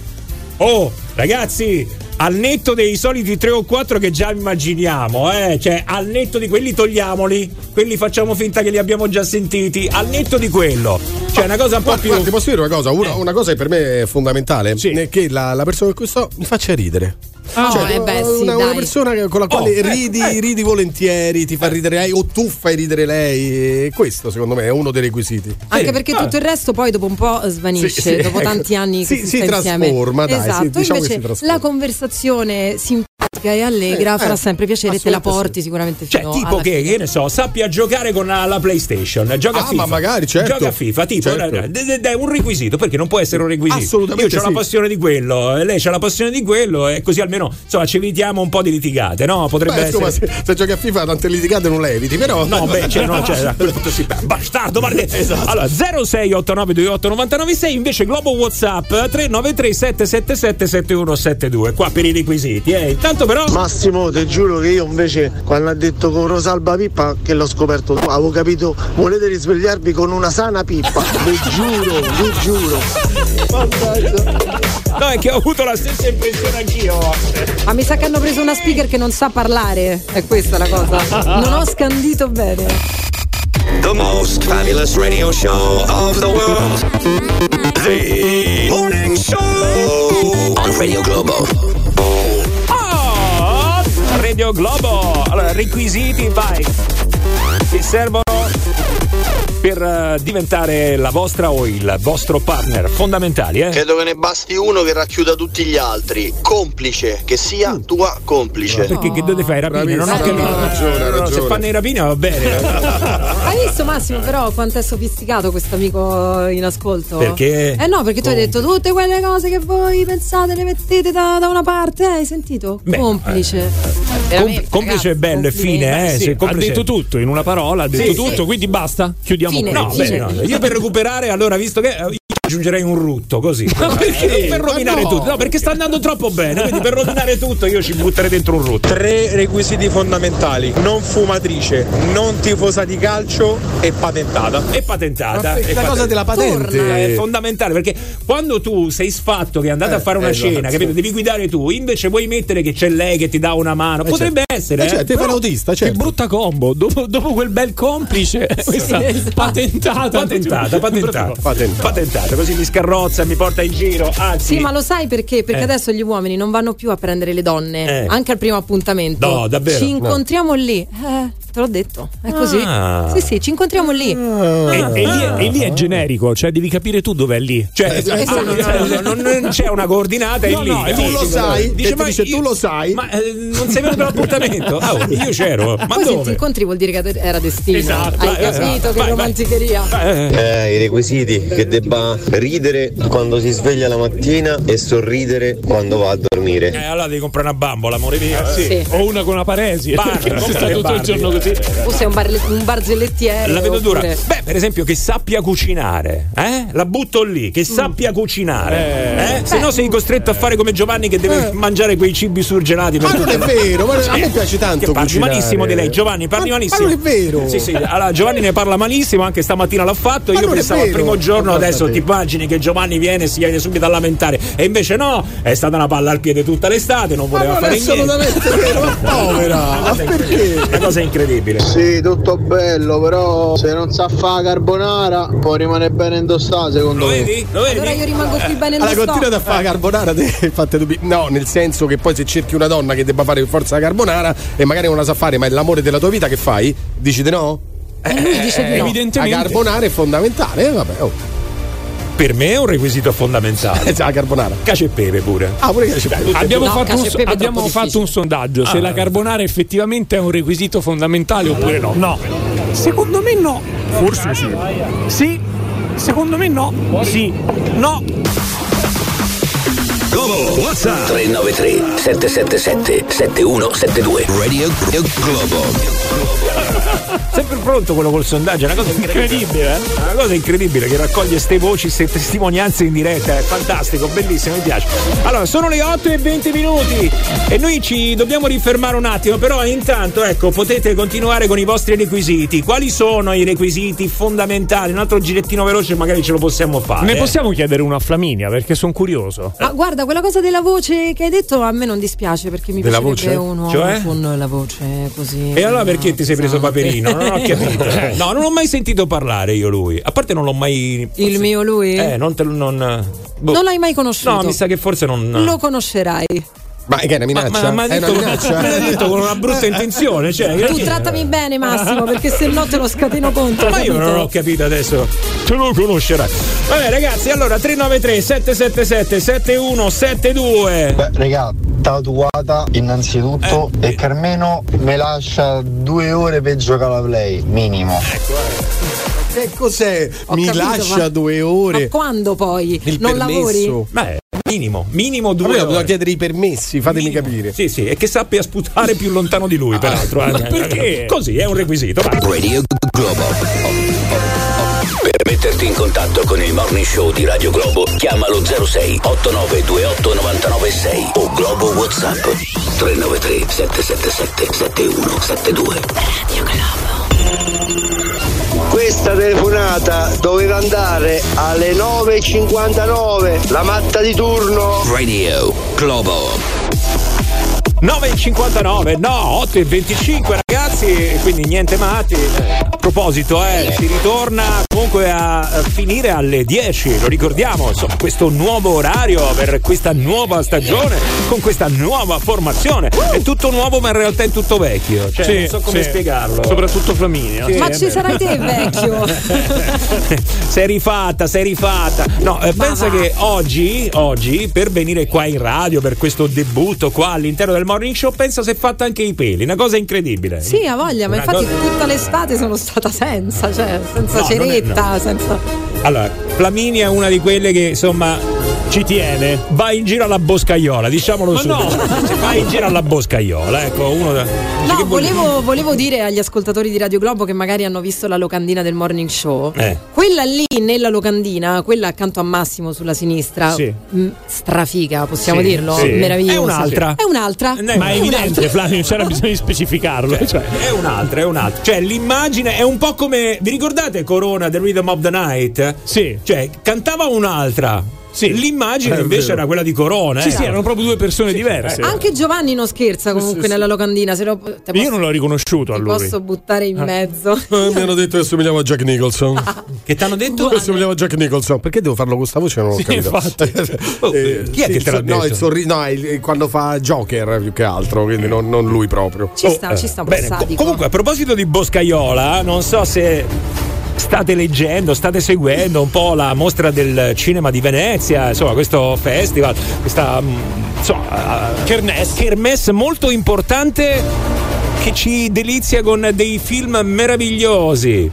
[SPEAKER 1] oh, ragazzi, al netto dei soliti tre o quattro che già immaginiamo, eh, cioè al netto di quelli togliamoli, quelli facciamo finta che li abbiamo già sentiti, al netto di quello. Cioè una cosa un po'
[SPEAKER 2] Guarda,
[SPEAKER 1] più
[SPEAKER 2] guarda, ti posso dire una cosa? Una, una cosa che per me è fondamentale è che la, la persona cui sto mi faccia ridere.
[SPEAKER 3] Oh,
[SPEAKER 2] Cioè,
[SPEAKER 3] eh beh, sì,
[SPEAKER 2] una, una persona con la quale
[SPEAKER 1] Oh,
[SPEAKER 2] ridi,
[SPEAKER 1] eh.
[SPEAKER 2] ridi volentieri, ti fa ridere lei o tu fai ridere lei. Questo, secondo me, è uno dei requisiti.
[SPEAKER 3] Anche perché tutto il resto poi dopo un po' svanisce,
[SPEAKER 2] Sì, sì,
[SPEAKER 3] dopo tanti anni che
[SPEAKER 2] Si-
[SPEAKER 3] si,
[SPEAKER 2] si
[SPEAKER 3] sta insieme.
[SPEAKER 2] trasforma, dai, sì,
[SPEAKER 3] esatto,
[SPEAKER 2] diciamo
[SPEAKER 3] invece
[SPEAKER 2] si
[SPEAKER 3] la conversazione simpatica e allegra
[SPEAKER 2] Eh,
[SPEAKER 3] farà
[SPEAKER 2] eh,
[SPEAKER 3] sempre piacere te la porti sicuramente
[SPEAKER 1] Cioè,
[SPEAKER 3] fino
[SPEAKER 1] tipo
[SPEAKER 3] alla
[SPEAKER 1] che,
[SPEAKER 3] fine.
[SPEAKER 1] che ne so, sappia giocare con la, la PlayStation, gioca a
[SPEAKER 2] Ah,
[SPEAKER 1] FIFA.
[SPEAKER 2] ma magari, certo.
[SPEAKER 1] Gioca a FIFA, tipo,
[SPEAKER 2] Certo.
[SPEAKER 1] eh, ed è un requisito, perché non può essere un requisito.
[SPEAKER 2] Assolutamente
[SPEAKER 1] Io ho
[SPEAKER 2] sì.
[SPEAKER 1] la passione di quello, lei c'ha la passione di quello, e così almeno insomma ci evitiamo un po' di litigate, no? Potrebbe
[SPEAKER 2] Beh, insomma,
[SPEAKER 1] essere.
[SPEAKER 2] se, se giochi a FIFA tante litigate non le eviti, però.
[SPEAKER 1] No, beh, cioè, no, cioè, a punto si bastardo, guarda.
[SPEAKER 2] Esatto.
[SPEAKER 1] Allora, 0689289996 invece Globo WhatsApp 393 777 7172. Qua per i requisiti, eh. Intanto però
[SPEAKER 14] Massimo, ti giuro che io invece quando ha detto con Rosalba Pippa che l'ho scoperto tu, avevo capito, volete risvegliarvi con una sana pippa, vi giuro, vi giuro.
[SPEAKER 1] No, è che ho avuto la stessa impressione anch'io.
[SPEAKER 3] Ma mi sa che hanno preso una speaker che non sa parlare, è questa la cosa. Non ho scandito bene.
[SPEAKER 20] The most fabulous radio show of the world. The Morning Show on Radio Globo.
[SPEAKER 1] Radio Globo. Allora, requisiti, vai. Che servono per eh, diventare la vostra o il vostro partner fondamentali, eh?
[SPEAKER 22] Credo che ne basti uno che racchiuda tutti gli altri. Complice, che sia tua complice.
[SPEAKER 1] Perché che dove fai i rapini? Non ho capito.
[SPEAKER 2] ragione,
[SPEAKER 1] no, Se
[SPEAKER 2] ragione.
[SPEAKER 1] fanno i rapini va bene.
[SPEAKER 3] Hai visto Massimo però quanto è sofisticato questo amico in ascolto?
[SPEAKER 1] Perché?
[SPEAKER 3] Eh no, perché tu hai detto tutte quelle cose che voi pensate le mettete da, da una parte, eh, hai sentito?
[SPEAKER 1] Beh,
[SPEAKER 3] complice.
[SPEAKER 1] Com-
[SPEAKER 3] Veramente,
[SPEAKER 1] complice è bello, è
[SPEAKER 3] complimenti.
[SPEAKER 1] fine, eh?
[SPEAKER 4] Sì, ha detto tutto in una parola, ha detto
[SPEAKER 1] Sì,
[SPEAKER 4] tutto,
[SPEAKER 1] sì.
[SPEAKER 4] quindi basta. Chiudiamo
[SPEAKER 3] Fine.
[SPEAKER 1] No, bene, no. Io per recuperare, allora, visto che eh, aggiungerei un rutto così.
[SPEAKER 4] perché?
[SPEAKER 1] Per rovinare
[SPEAKER 2] Ma no.
[SPEAKER 1] tutto. No, perché sta andando troppo bene. Quindi per rovinare tutto io ci butterei dentro un rutto.
[SPEAKER 14] Tre requisiti fondamentali, non fumatrice, non tifosa di calcio e patentata.
[SPEAKER 1] È patentata.
[SPEAKER 2] Ma
[SPEAKER 1] è
[SPEAKER 2] la cosa della patente.
[SPEAKER 3] Torna.
[SPEAKER 1] È fondamentale perché quando tu sei sfatto che è andata
[SPEAKER 2] Eh,
[SPEAKER 1] a fare una
[SPEAKER 2] esatto.
[SPEAKER 1] cena, capito? Devi guidare tu, invece vuoi mettere che c'è lei che ti dà una mano. Potrebbe essere,
[SPEAKER 2] Eh,
[SPEAKER 1] eh.
[SPEAKER 2] cioè, te fai l'autista,
[SPEAKER 4] Che
[SPEAKER 2] certo.
[SPEAKER 4] brutta combo, dopo, dopo quel bel complice, questa
[SPEAKER 3] esatto.
[SPEAKER 4] patentata.
[SPEAKER 1] Patentata, patentata.
[SPEAKER 2] Patentata.
[SPEAKER 1] Patentata, così mi scarrozza, mi porta in giro. Anzi,
[SPEAKER 3] Sì, ma lo sai perché? Perché
[SPEAKER 1] Eh.
[SPEAKER 3] adesso gli uomini non vanno più a prendere le donne,
[SPEAKER 1] Eh.
[SPEAKER 3] anche al primo appuntamento.
[SPEAKER 1] No, davvero?
[SPEAKER 3] Ci incontriamo lì. Eh, te l'ho detto, è così.
[SPEAKER 1] Ah.
[SPEAKER 3] Sì, sì, ci incontriamo lì.
[SPEAKER 4] E, e lì, è- e lì è generico, cioè devi capire tu dov'è lì.
[SPEAKER 1] Cioè,
[SPEAKER 3] Esatto.
[SPEAKER 1] non, non c'è una coordinata, è
[SPEAKER 4] No,
[SPEAKER 1] lì.
[SPEAKER 4] no,
[SPEAKER 1] è
[SPEAKER 2] Tu
[SPEAKER 1] lì.
[SPEAKER 2] lo sai, e ti
[SPEAKER 1] ma
[SPEAKER 2] dice,
[SPEAKER 1] io-
[SPEAKER 2] tu lo sai.
[SPEAKER 1] Ma eh, non sei venuto all'appuntamento? Ah, oh, io c'ero. Ma
[SPEAKER 3] Poi se ti
[SPEAKER 1] dove?
[SPEAKER 3] incontri vuol dire che era destino.
[SPEAKER 1] Esatto,
[SPEAKER 3] Hai
[SPEAKER 1] eh,
[SPEAKER 3] capito
[SPEAKER 1] esatto.
[SPEAKER 3] che
[SPEAKER 1] Vai, vai.
[SPEAKER 3] romanticheria.
[SPEAKER 1] Eh,
[SPEAKER 22] Eh, i requisiti che debba
[SPEAKER 13] ridere quando si sveglia la mattina e sorridere quando va a dormire.
[SPEAKER 1] Eh, allora devi comprare una bambola, amore mio.
[SPEAKER 4] Sì.
[SPEAKER 3] Sì.
[SPEAKER 4] O una con una paresi.
[SPEAKER 1] Barbie,
[SPEAKER 4] perché si sta
[SPEAKER 1] Barbie.
[SPEAKER 4] tutto il giorno così.
[SPEAKER 3] O sei un, bar- un barzellettiere.
[SPEAKER 1] La vedo dura.
[SPEAKER 3] oppure-
[SPEAKER 1] Beh, per esempio, che sappia cucinare, eh? La butto lì, che sappia cucinare. Eh? Se no sei costretto a fare come Giovanni che deve mangiare quei cibi surgelati per
[SPEAKER 2] Ma non è
[SPEAKER 1] la-
[SPEAKER 2] vero, ma a me piace tanto
[SPEAKER 1] Che parli
[SPEAKER 2] cucinare.
[SPEAKER 1] malissimo di lei, Giovanni, parli
[SPEAKER 2] Ma-
[SPEAKER 1] malissimo.
[SPEAKER 2] ma non è vero.
[SPEAKER 1] Sì, sì. Allora, Giovanni ne parla malissimo, anche stamattina l'ha fatto.
[SPEAKER 2] Ma
[SPEAKER 1] Io pensavo al primo giorno, adesso ti immagini che Giovanni viene e si viene subito a lamentare. E invece no, è stata una palla al piede tutta l'estate, non voleva
[SPEAKER 2] non
[SPEAKER 1] fare
[SPEAKER 2] assolutamente
[SPEAKER 1] niente.
[SPEAKER 2] vero, ma povera, ma perché?
[SPEAKER 1] Una cosa incredibile.
[SPEAKER 23] Sì, tutto bello, però se non sa fare carbonara può rimanere bene indossato secondo
[SPEAKER 1] Lo
[SPEAKER 23] me.
[SPEAKER 1] vedi? Lo vedi?
[SPEAKER 3] Allora io rimango qui bene
[SPEAKER 2] Allora,
[SPEAKER 3] nello
[SPEAKER 2] continua a fare carbonara, te fate dubbi. No, nel senso che poi se cerchi una donna che debba fare per forza la carbonara e magari non la sa fare, ma è l'amore della tua vita, che fai? Dici di no?
[SPEAKER 3] E lui dice di no.
[SPEAKER 2] La
[SPEAKER 4] Evidentemente.
[SPEAKER 2] carbonara è fondamentale, eh, vabbè. Oh.
[SPEAKER 1] Per me è un requisito fondamentale.
[SPEAKER 2] Eh, la carbonara.
[SPEAKER 1] Cacio e pepe pure.
[SPEAKER 2] Ah, pure che c'è
[SPEAKER 4] Abbiamo,
[SPEAKER 3] No,
[SPEAKER 4] fatto,
[SPEAKER 3] cacio
[SPEAKER 4] un,
[SPEAKER 3] e pepe
[SPEAKER 4] abbiamo fatto un sondaggio se
[SPEAKER 1] Ah.
[SPEAKER 4] la carbonara effettivamente è un requisito fondamentale oppure no. No. Secondo me no. Forse sì. Sì. Secondo me no. Sì. No.
[SPEAKER 20] Globo, what's up?
[SPEAKER 7] 393 777 7172 Radio Globo
[SPEAKER 1] Sempre pronto quello col sondaggio, è una cosa incredibile.
[SPEAKER 4] Incredibile, eh?
[SPEAKER 1] Una cosa incredibile che raccoglie queste voci, queste testimonianze in diretta, è fantastico, bellissimo, mi piace. Allora, sono le 8 e 20 minuti e noi ci dobbiamo rifermare un attimo, però intanto ecco, potete continuare con i vostri requisiti. Quali sono i requisiti fondamentali? Un altro girettino veloce magari ce lo possiamo fare.
[SPEAKER 4] Ne possiamo chiedere uno a Flaminia perché sono curioso.
[SPEAKER 3] Ma guarda, quella cosa della voce che hai detto a me non dispiace perché mi
[SPEAKER 2] Della
[SPEAKER 3] piacerebbe
[SPEAKER 2] voce?
[SPEAKER 3] un uomo
[SPEAKER 1] Cioè?
[SPEAKER 3] con la voce così.
[SPEAKER 1] E allora perché ti sei preso
[SPEAKER 3] pesante.
[SPEAKER 1] Paperino? Non ho capito. No, non ho mai sentito parlare io lui. A parte non l'ho mai.
[SPEAKER 3] Il mio lui?
[SPEAKER 1] Eh, non te lo. Non, boh.
[SPEAKER 3] Non l'hai mai conosciuto?
[SPEAKER 1] No, mi sa che forse non.
[SPEAKER 3] Lo conoscerai.
[SPEAKER 2] Ma che è una minaccia?
[SPEAKER 1] Ma, ma,
[SPEAKER 2] è
[SPEAKER 1] detto,
[SPEAKER 2] una minaccia?
[SPEAKER 1] me l'ha detto con una brutta intenzione. Cioè,
[SPEAKER 3] Tu trattami bene, Massimo, perché se no te lo scateno contro.
[SPEAKER 1] ma io
[SPEAKER 3] capito?
[SPEAKER 1] non ho capito adesso. Tu lo conoscerai. Vabbè, ragazzi, allora 393 777 7172.
[SPEAKER 18] Beh, raga, tatuata innanzitutto e Carmeno me lascia due ore per giocare alla play, minimo.
[SPEAKER 2] Che cos'è?
[SPEAKER 3] Ho
[SPEAKER 2] Mi
[SPEAKER 3] capito,
[SPEAKER 2] lascia
[SPEAKER 3] ma-
[SPEAKER 2] due
[SPEAKER 3] Ma
[SPEAKER 2] ore.
[SPEAKER 3] quando poi?
[SPEAKER 2] Il
[SPEAKER 3] non
[SPEAKER 2] permesso.
[SPEAKER 3] lavori?
[SPEAKER 1] Beh, minimo, minimo due.
[SPEAKER 2] Allora
[SPEAKER 1] ore.
[SPEAKER 2] chiedere i permessi, fatemi
[SPEAKER 1] Minimo.
[SPEAKER 2] capire.
[SPEAKER 1] Sì, sì, e che sappia sputare più lontano di lui, peraltro. eh.
[SPEAKER 4] perché?
[SPEAKER 1] Così è un requisito. vai.
[SPEAKER 7] Radio Globo Per metterti in contatto con il Morning Show di Radio Globo chiamalo 06 8928 996 o Globo Whatsapp 393 777 7172 Radio
[SPEAKER 22] Questa telefonata doveva andare alle 9.59, la matta di turno.
[SPEAKER 7] Radio Globo
[SPEAKER 1] 9,59, no, 8,25 ragazzi, quindi niente matti. A proposito, eh, si ritorna comunque a finire alle 10, lo ricordiamo, insomma, questo nuovo orario per questa nuova stagione, con questa nuova formazione. È tutto nuovo ma in realtà è tutto vecchio, cioè
[SPEAKER 4] Sì,
[SPEAKER 1] non so come
[SPEAKER 4] sì.
[SPEAKER 1] spiegarlo.
[SPEAKER 4] Soprattutto Flaminia.
[SPEAKER 1] Sì,
[SPEAKER 3] Ma ci sarai te, vecchio.
[SPEAKER 1] sei rifatta, sei rifatta. No, eh, pensa
[SPEAKER 3] va.
[SPEAKER 1] che oggi, oggi, per venire qua in radio, per questo debutto qua all'interno del morning show, pensa si è fatta anche i peli, una cosa incredibile.
[SPEAKER 3] Sì, ha voglia, ma
[SPEAKER 1] Una
[SPEAKER 3] infatti
[SPEAKER 1] cosa-
[SPEAKER 3] tutta l'estate sono stata senza, cioè senza
[SPEAKER 1] No, non è-
[SPEAKER 3] ceretta,
[SPEAKER 1] no.
[SPEAKER 3] senza.
[SPEAKER 1] Allora, Flaminia è una di quelle che insomma ci tiene, va in giro alla boscaiola, diciamolo
[SPEAKER 4] Ma
[SPEAKER 1] subito.
[SPEAKER 4] no.
[SPEAKER 1] Va in giro alla boscaiola, ecco, uno da-
[SPEAKER 3] No,
[SPEAKER 1] che vuol-
[SPEAKER 3] volevo, volevo dire agli ascoltatori di Radio Globo che magari hanno visto la locandina del morning show.
[SPEAKER 1] Eh.
[SPEAKER 3] Quella lì nella locandina, quella accanto a Massimo sulla sinistra,
[SPEAKER 1] Sì.
[SPEAKER 3] mh, strafiga, possiamo
[SPEAKER 1] Sì,
[SPEAKER 3] dirlo?
[SPEAKER 1] sì.
[SPEAKER 3] Meravigliosa.
[SPEAKER 1] È un'altra.
[SPEAKER 3] È un'altra.
[SPEAKER 1] Eh,
[SPEAKER 4] Ma è
[SPEAKER 1] È
[SPEAKER 4] evidente, Flavio, non c'era bisogno di specificarlo. Cioè,
[SPEAKER 1] È un'altra, è un'altra. Cioè, l'immagine è un po' come. Vi ricordate Corona The Rhythm of the Night?
[SPEAKER 4] Sì.
[SPEAKER 1] Cioè, cantava un'altra.
[SPEAKER 4] Sì.
[SPEAKER 1] L'immagine
[SPEAKER 2] È
[SPEAKER 1] invece era quella di Corona.
[SPEAKER 4] sì,
[SPEAKER 1] eh.
[SPEAKER 4] sì, erano proprio due persone diverse.
[SPEAKER 3] Anche Giovanni non scherza comunque nella locandina. Se lo, te
[SPEAKER 4] Io
[SPEAKER 3] posso,
[SPEAKER 4] non l'ho riconosciuto a
[SPEAKER 3] ti
[SPEAKER 4] lui.
[SPEAKER 3] posso buttare in mezzo.
[SPEAKER 2] Eh, mi hanno detto che somigliavo a Jack Nicholson.
[SPEAKER 1] Che ti hanno detto?
[SPEAKER 2] Che somigliavo a Jack Nicholson. Perché devo farlo con questa voce? Non ho
[SPEAKER 4] Sì,
[SPEAKER 2] capito.
[SPEAKER 4] infatti.
[SPEAKER 2] Eh,
[SPEAKER 1] Chi è
[SPEAKER 2] sì,
[SPEAKER 1] che te l'ha
[SPEAKER 2] il so- No,
[SPEAKER 1] detto?
[SPEAKER 2] il sorri- no, il- quando fa Joker più che altro, quindi non, non lui proprio.
[SPEAKER 3] Ci sta, ci sta un po'
[SPEAKER 1] Oh, Bene, co-
[SPEAKER 3] sadico.
[SPEAKER 1] comunque, a proposito di Boscaiola, non so se state leggendo, state seguendo un po' la mostra del cinema di Venezia, insomma, questo festival, questa mm, insomma, kermesse. kermesse molto importante che ci delizia con dei film meravigliosi.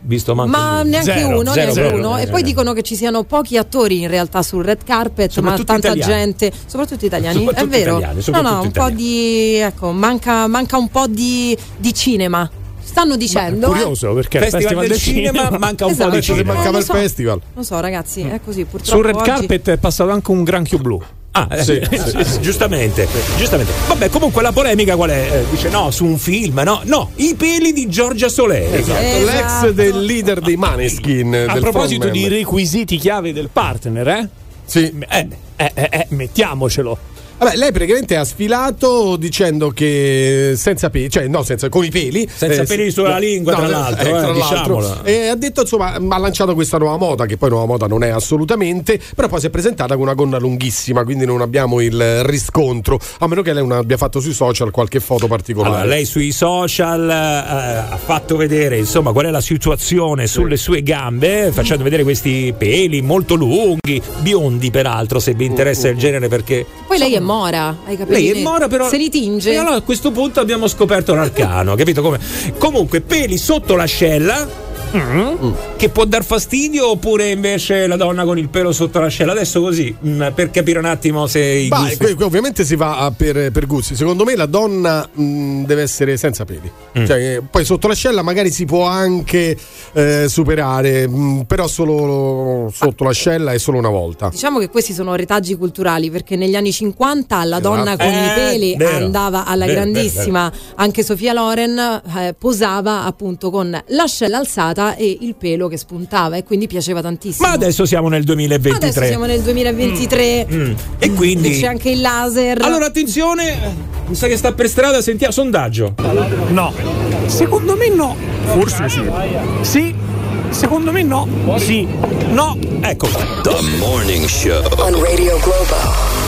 [SPEAKER 1] visto manco
[SPEAKER 3] Ma
[SPEAKER 1] uno.
[SPEAKER 3] neanche
[SPEAKER 1] Zero,
[SPEAKER 3] uno,
[SPEAKER 1] zero,
[SPEAKER 3] neanche
[SPEAKER 1] zero,
[SPEAKER 3] uno.
[SPEAKER 1] zero.
[SPEAKER 3] E poi dicono che ci siano pochi attori in realtà sul red carpet, ma tanta
[SPEAKER 1] italiani.
[SPEAKER 3] gente, soprattutto italiani,
[SPEAKER 1] Soprattutto
[SPEAKER 3] è vero.
[SPEAKER 1] italiani,
[SPEAKER 3] no,
[SPEAKER 1] soprattutto
[SPEAKER 3] no, un po'
[SPEAKER 1] italiani.
[SPEAKER 3] di ecco, manca, manca un po' di, di cinema. Stanno dicendo. eh.
[SPEAKER 4] curioso perché
[SPEAKER 1] Festival
[SPEAKER 4] il Festival
[SPEAKER 1] del cinema manca un po'
[SPEAKER 3] Esatto.
[SPEAKER 1] di cinema.
[SPEAKER 3] Non
[SPEAKER 2] Mancava
[SPEAKER 3] lo
[SPEAKER 2] il
[SPEAKER 3] so.
[SPEAKER 2] festival.
[SPEAKER 3] Non so, ragazzi, è così. Purtroppo
[SPEAKER 4] Sul red
[SPEAKER 3] oggi-
[SPEAKER 4] carpet è passato anche un granchio blu.
[SPEAKER 1] Ah, eh,
[SPEAKER 2] Sì,
[SPEAKER 1] sì, sì, giustamente, giustamente. Vabbè, comunque la polemica qual è? Eh, dice no, su un film, no, no, i peli di Giorgia Soleri.
[SPEAKER 2] Esatto,
[SPEAKER 3] Esatto.
[SPEAKER 2] l'ex del leader dei Maneskin.
[SPEAKER 4] A
[SPEAKER 2] del
[SPEAKER 4] proposito
[SPEAKER 2] frontman.
[SPEAKER 4] di requisiti chiave del partner, eh?
[SPEAKER 2] Sì.
[SPEAKER 4] Eh, eh, eh, eh, mettiamocelo.
[SPEAKER 2] Vabbè, lei praticamente ha sfilato dicendo che senza peli, cioè no, senza, con i peli.
[SPEAKER 1] Senza peli sulla lingua, tra l'altro, eh, diciamolo.
[SPEAKER 2] E ha detto, insomma, ha lanciato questa nuova moda, che poi nuova moda non è assolutamente, però poi si è presentata con una gonna lunghissima, quindi non abbiamo il riscontro, a meno che lei non abbia fatto sui social qualche foto particolare.
[SPEAKER 1] Allora, lei sui social eh, ha fatto vedere insomma qual è la situazione sulle sue gambe, facendo vedere questi peli molto lunghi, biondi peraltro, se vi interessa il genere, perché
[SPEAKER 3] Poi lei è mora, hai capito?
[SPEAKER 1] lei è mora però
[SPEAKER 3] Se li tinge.
[SPEAKER 1] E allora a questo punto abbiamo scoperto l'arcano, capito come? Comunque peli sotto l'ascella mm, che può dar fastidio oppure invece la donna con il pelo sotto l'ascella adesso così mm, per capire un attimo se i
[SPEAKER 2] Bah,
[SPEAKER 1] gusti
[SPEAKER 2] qui- qui ovviamente si va a per, per gusti. Secondo me la donna mh, deve essere senza peli.
[SPEAKER 1] Mm.
[SPEAKER 2] Cioè, eh, poi sotto l'ascella magari si può anche eh, superare, mh, però solo sotto l'ascella e solo una volta.
[SPEAKER 3] Diciamo che questi sono retaggi culturali perché negli anni 50 la donna con
[SPEAKER 2] Eh,
[SPEAKER 3] i peli
[SPEAKER 2] vero.
[SPEAKER 3] andava alla
[SPEAKER 2] Vero,
[SPEAKER 3] grandissima, anche Sofia Loren eh, posava appunto con l'ascella alzata e il pelo che spuntava e quindi piaceva tantissimo.
[SPEAKER 1] ma adesso siamo nel 2023
[SPEAKER 3] Adesso siamo nel 2023
[SPEAKER 1] Mm. e quindi
[SPEAKER 3] e c'è anche il laser.
[SPEAKER 1] allora attenzione mi sa che sta per strada sentiamo sondaggio
[SPEAKER 4] No, secondo me no. Forse sì. Sì, secondo me no. Sì, no.
[SPEAKER 1] ecco
[SPEAKER 20] The Morning Show.
[SPEAKER 17] On Radio Globo.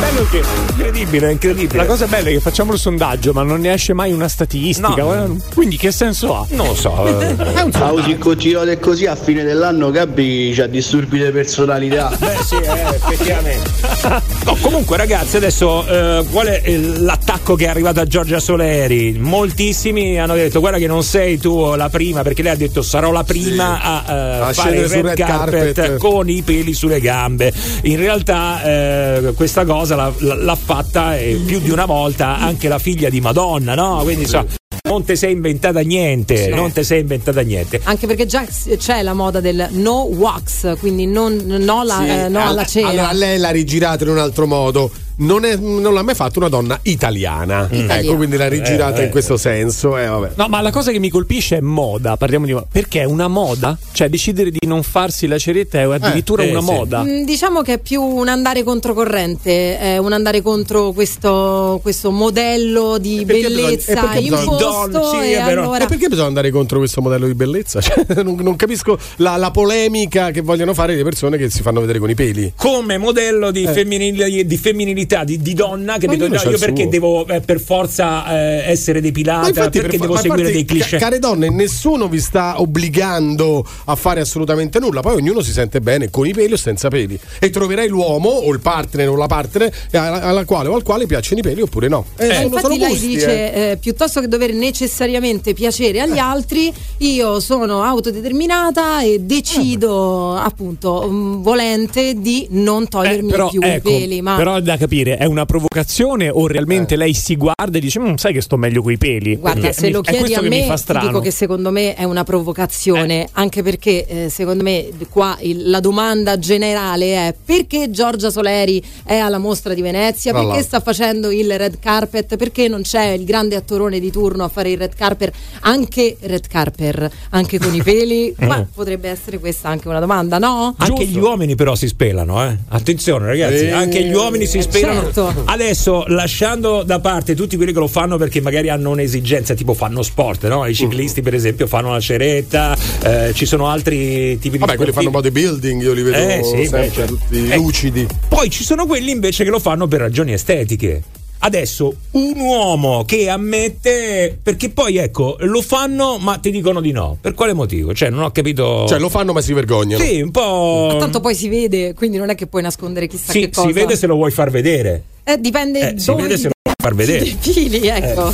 [SPEAKER 4] Bello che
[SPEAKER 1] incredibile incredibile
[SPEAKER 4] la cosa bella è che facciamo il sondaggio, ma non ne esce mai una statistica.
[SPEAKER 1] No.
[SPEAKER 4] Quindi che senso ha?
[SPEAKER 1] non lo so eh.
[SPEAKER 22] Ah, così continuate così a fine dell'anno Gabri c'ha disturbi di personalità.
[SPEAKER 1] Beh sì, eh, effettivamente. No, comunque ragazzi, adesso eh, qual è l'attacco che è arrivato a Giorgia Soleri? Moltissimi hanno detto guarda che non sei tu la prima, perché lei ha detto sarò la prima a, eh,
[SPEAKER 2] A
[SPEAKER 1] fare il red
[SPEAKER 2] red
[SPEAKER 1] carpet,
[SPEAKER 2] carpet.
[SPEAKER 1] con i peli sulle gambe. In realtà eh, questa cosa l'ha, l'ha fatta eh, più di una volta anche la figlia di Madonna, no? Quindi insomma, non ti sei inventata niente,
[SPEAKER 3] Sì.
[SPEAKER 1] non ti sei inventata niente.
[SPEAKER 3] Anche perché già c'è la moda del no wax, quindi non, no, la-
[SPEAKER 2] Sì,
[SPEAKER 3] eh, no alla cera.
[SPEAKER 2] Allora lei l'ha rigirata in un altro modo. Non, è- non l'ha mai fatto una donna italiana. Ecco, quindi l'ha rigirata
[SPEAKER 1] Eh, eh,
[SPEAKER 2] in questo senso. Eh, vabbè.
[SPEAKER 4] No, ma la cosa che mi colpisce è moda, parliamo di moda. Perché è una moda? Cioè, decidere di non farsi la ceretta è addirittura
[SPEAKER 1] Eh,
[SPEAKER 4] una
[SPEAKER 1] sì.
[SPEAKER 4] moda.
[SPEAKER 3] Mm, Diciamo che è più un andare controcorrente, è un andare contro questo, questo modello di bellezza
[SPEAKER 2] bisogna-
[SPEAKER 3] imposto.
[SPEAKER 1] Sì,
[SPEAKER 3] e allora
[SPEAKER 2] E perché bisogna andare contro questo modello di bellezza? Cioè, non, non capisco la, la polemica che vogliono fare le persone che si fanno vedere con i peli.
[SPEAKER 1] come modello di, femminili- di femminilità di, di donna che vedo, no, io perché
[SPEAKER 2] suo.
[SPEAKER 1] devo eh, per forza eh, essere depilata perché
[SPEAKER 2] per fa-
[SPEAKER 1] devo seguire
[SPEAKER 2] infatti,
[SPEAKER 1] dei cliché
[SPEAKER 2] ca- care donne, nessuno vi sta obbligando a fare assolutamente nulla. Poi ognuno si sente bene con i peli o senza peli. E troverai l'uomo o il partner o la partner alla, alla quale o al quale piacciono i peli oppure no. Eh,
[SPEAKER 3] Eh,
[SPEAKER 2] sono-
[SPEAKER 3] infatti
[SPEAKER 2] sono
[SPEAKER 3] lei
[SPEAKER 2] gusti,
[SPEAKER 3] dice
[SPEAKER 2] eh.
[SPEAKER 3] eh, piuttosto che dover necessariamente piacere agli altri io sono autodeterminata e decido appunto mm, volente di non togliermi
[SPEAKER 4] però,
[SPEAKER 3] più
[SPEAKER 4] ecco,
[SPEAKER 3] i peli ma
[SPEAKER 4] però è da capire, è una provocazione o realmente lei si guarda e dice, "Mm, sai che sto meglio coi peli?
[SPEAKER 3] Guarda,
[SPEAKER 4] Perché
[SPEAKER 3] se
[SPEAKER 4] mi-
[SPEAKER 3] lo
[SPEAKER 4] è
[SPEAKER 3] chiedi
[SPEAKER 4] questo
[SPEAKER 3] a
[SPEAKER 4] che mi
[SPEAKER 3] me,
[SPEAKER 4] fa
[SPEAKER 3] ti
[SPEAKER 4] strano.
[SPEAKER 3] dico che secondo me è una provocazione, anche perché eh, secondo me qua il- la domanda generale è perché Giorgia Soleri è alla mostra di Venezia,
[SPEAKER 2] Tra
[SPEAKER 3] perché sta facendo il red carpet, perché non c'è il grande attorone di turno a fare il red carpet, anche red carpet, anche con i peli? Ma potrebbe essere questa anche una domanda, no?
[SPEAKER 1] anche gli uomini però si spelano eh. attenzione ragazzi
[SPEAKER 2] Eh,
[SPEAKER 1] anche gli uomini si spelano
[SPEAKER 3] certo.
[SPEAKER 1] adesso lasciando da parte tutti quelli che lo fanno perché magari hanno un'esigenza tipo fanno sport no? i ciclisti per esempio fanno la ceretta eh, ci sono altri tipi di
[SPEAKER 2] Vabbè, quelli fanno
[SPEAKER 1] sportivi.
[SPEAKER 2] bodybuilding, io li vedo
[SPEAKER 1] Eh, sì,
[SPEAKER 2] sempre
[SPEAKER 1] beh, certo.
[SPEAKER 2] tutti
[SPEAKER 1] Eh,
[SPEAKER 2] lucidi.
[SPEAKER 1] Poi ci sono quelli invece che lo fanno per ragioni estetiche. Adesso un uomo che ammette perché poi ecco lo fanno ma ti dicono di no. Per quale motivo? Cioè non ho capito.
[SPEAKER 2] Cioè, lo fanno ma si vergognano.
[SPEAKER 1] sì un po'
[SPEAKER 3] Tanto poi si vede, quindi non è che puoi nascondere chissà
[SPEAKER 1] sì,
[SPEAKER 3] che cosa.
[SPEAKER 1] si vede se lo vuoi far vedere.
[SPEAKER 3] Eh, dipende
[SPEAKER 1] Eh, si
[SPEAKER 3] dove
[SPEAKER 1] vede
[SPEAKER 3] ti
[SPEAKER 1] se lo- far vedere.
[SPEAKER 3] Fili, ecco.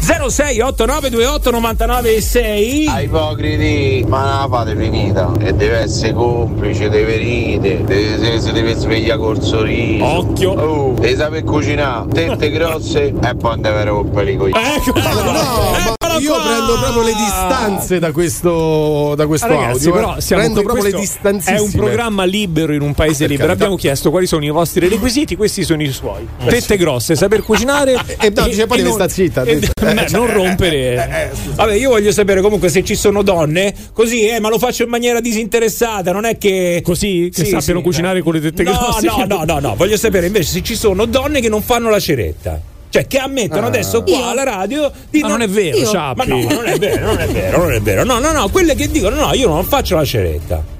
[SPEAKER 1] 068928 996
[SPEAKER 22] Ai ipocriti, ma la fate finita e deve essere complice, deve ride, deve, si deve svegliare col sorriso.
[SPEAKER 1] Occhio!
[SPEAKER 22] Oh, devi saper cucinare, tette grosse e poi deve rompere i coglioni.
[SPEAKER 1] Ecco,
[SPEAKER 2] No, ma io prendo proprio le distanze da questo, da questo
[SPEAKER 4] Ragazzi,
[SPEAKER 2] audio.
[SPEAKER 4] però
[SPEAKER 2] eh.
[SPEAKER 4] siamo
[SPEAKER 2] prendo
[SPEAKER 4] qui,
[SPEAKER 2] proprio le distanzissime.
[SPEAKER 4] È un programma libero in un paese
[SPEAKER 2] Per
[SPEAKER 4] libero.
[SPEAKER 2] carità.
[SPEAKER 4] Abbiamo chiesto quali sono i vostri requisiti, questi sono i suoi.
[SPEAKER 2] Eh,
[SPEAKER 4] Tette grosse, saper cucinare
[SPEAKER 2] E no, dice, poi
[SPEAKER 4] non-
[SPEAKER 2] sta zitta,
[SPEAKER 4] e- beh,
[SPEAKER 2] Eh,
[SPEAKER 4] non
[SPEAKER 2] cioè,
[SPEAKER 4] rompere.
[SPEAKER 1] Vabbè, io voglio sapere comunque se ci sono donne, così, eh, ma lo faccio in maniera disinteressata, non è che.
[SPEAKER 4] Così che
[SPEAKER 1] Sì,
[SPEAKER 4] sappiano
[SPEAKER 1] sì,
[SPEAKER 4] cucinare con le tette
[SPEAKER 1] no,
[SPEAKER 4] grosse.
[SPEAKER 1] No, no, no, no, voglio sapere invece se ci sono donne che non fanno la ceretta. Cioè, che ammettono
[SPEAKER 4] Ah.
[SPEAKER 1] adesso qua
[SPEAKER 3] Io?
[SPEAKER 1] alla radio di
[SPEAKER 4] Ma non è vero.
[SPEAKER 1] Ma no, ma non è vero, non è vero, non è vero. No, no, no, quelle che dicono no, io non faccio la ceretta.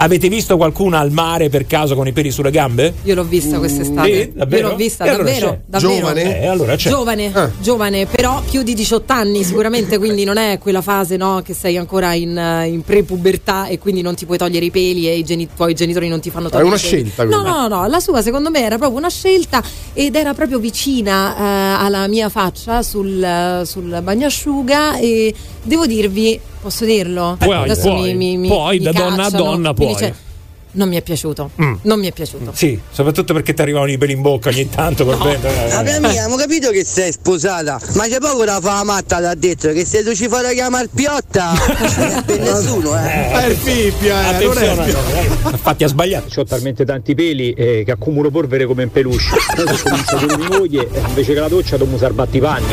[SPEAKER 1] Avete visto qualcuna al mare per caso con i peli sulle gambe?
[SPEAKER 3] Io l'ho vista quest'estate.
[SPEAKER 1] Sì, davvero?
[SPEAKER 3] Io l'ho vista,
[SPEAKER 1] E allora
[SPEAKER 3] davvero.
[SPEAKER 1] c'è.
[SPEAKER 3] davvero.
[SPEAKER 2] Giovane?
[SPEAKER 1] Eh, allora c'è.
[SPEAKER 3] Giovane,
[SPEAKER 2] Ah.
[SPEAKER 3] giovane, però più di 18 anni sicuramente, quindi non è quella fase no, che sei ancora in, eh, in pre-pubertà e quindi non ti puoi togliere i peli e i geni- tuoi genitori non ti fanno
[SPEAKER 2] È
[SPEAKER 3] togliere
[SPEAKER 2] una
[SPEAKER 3] i peli.
[SPEAKER 2] scelta,
[SPEAKER 3] No,
[SPEAKER 2] quindi.
[SPEAKER 3] no, no, la sua secondo me era proprio una scelta ed era proprio vicina eh, alla mia faccia sul, eh, sul bagnasciuga e devo dirvi, posso dirlo?
[SPEAKER 4] Puoi, puoi,
[SPEAKER 3] mi, mi,
[SPEAKER 4] puoi,
[SPEAKER 3] mi
[SPEAKER 4] da donna a
[SPEAKER 3] cacciano,
[SPEAKER 4] donna puoi.
[SPEAKER 3] dice, non mi è piaciuto,
[SPEAKER 1] Mm.
[SPEAKER 3] non mi è piaciuto.
[SPEAKER 1] Sì, soprattutto perché ti arrivano i peli in bocca ogni tanto. col vento. Eh,
[SPEAKER 22] Vabbè mia, abbiamo capito che sei sposata, ma c'è poco da fa la matta da dentro, che se tu ci fai la chiamare piotta, non è per nessuno, eh.
[SPEAKER 2] Eh, il fippia, eh, non è
[SPEAKER 1] Attenzione, infatti ha sbagliato.
[SPEAKER 24] Ho talmente tanti peli eh, che accumulo polvere come in peluche. Adesso comincio con mia moglie e invece che la doccia devo usare battipanni.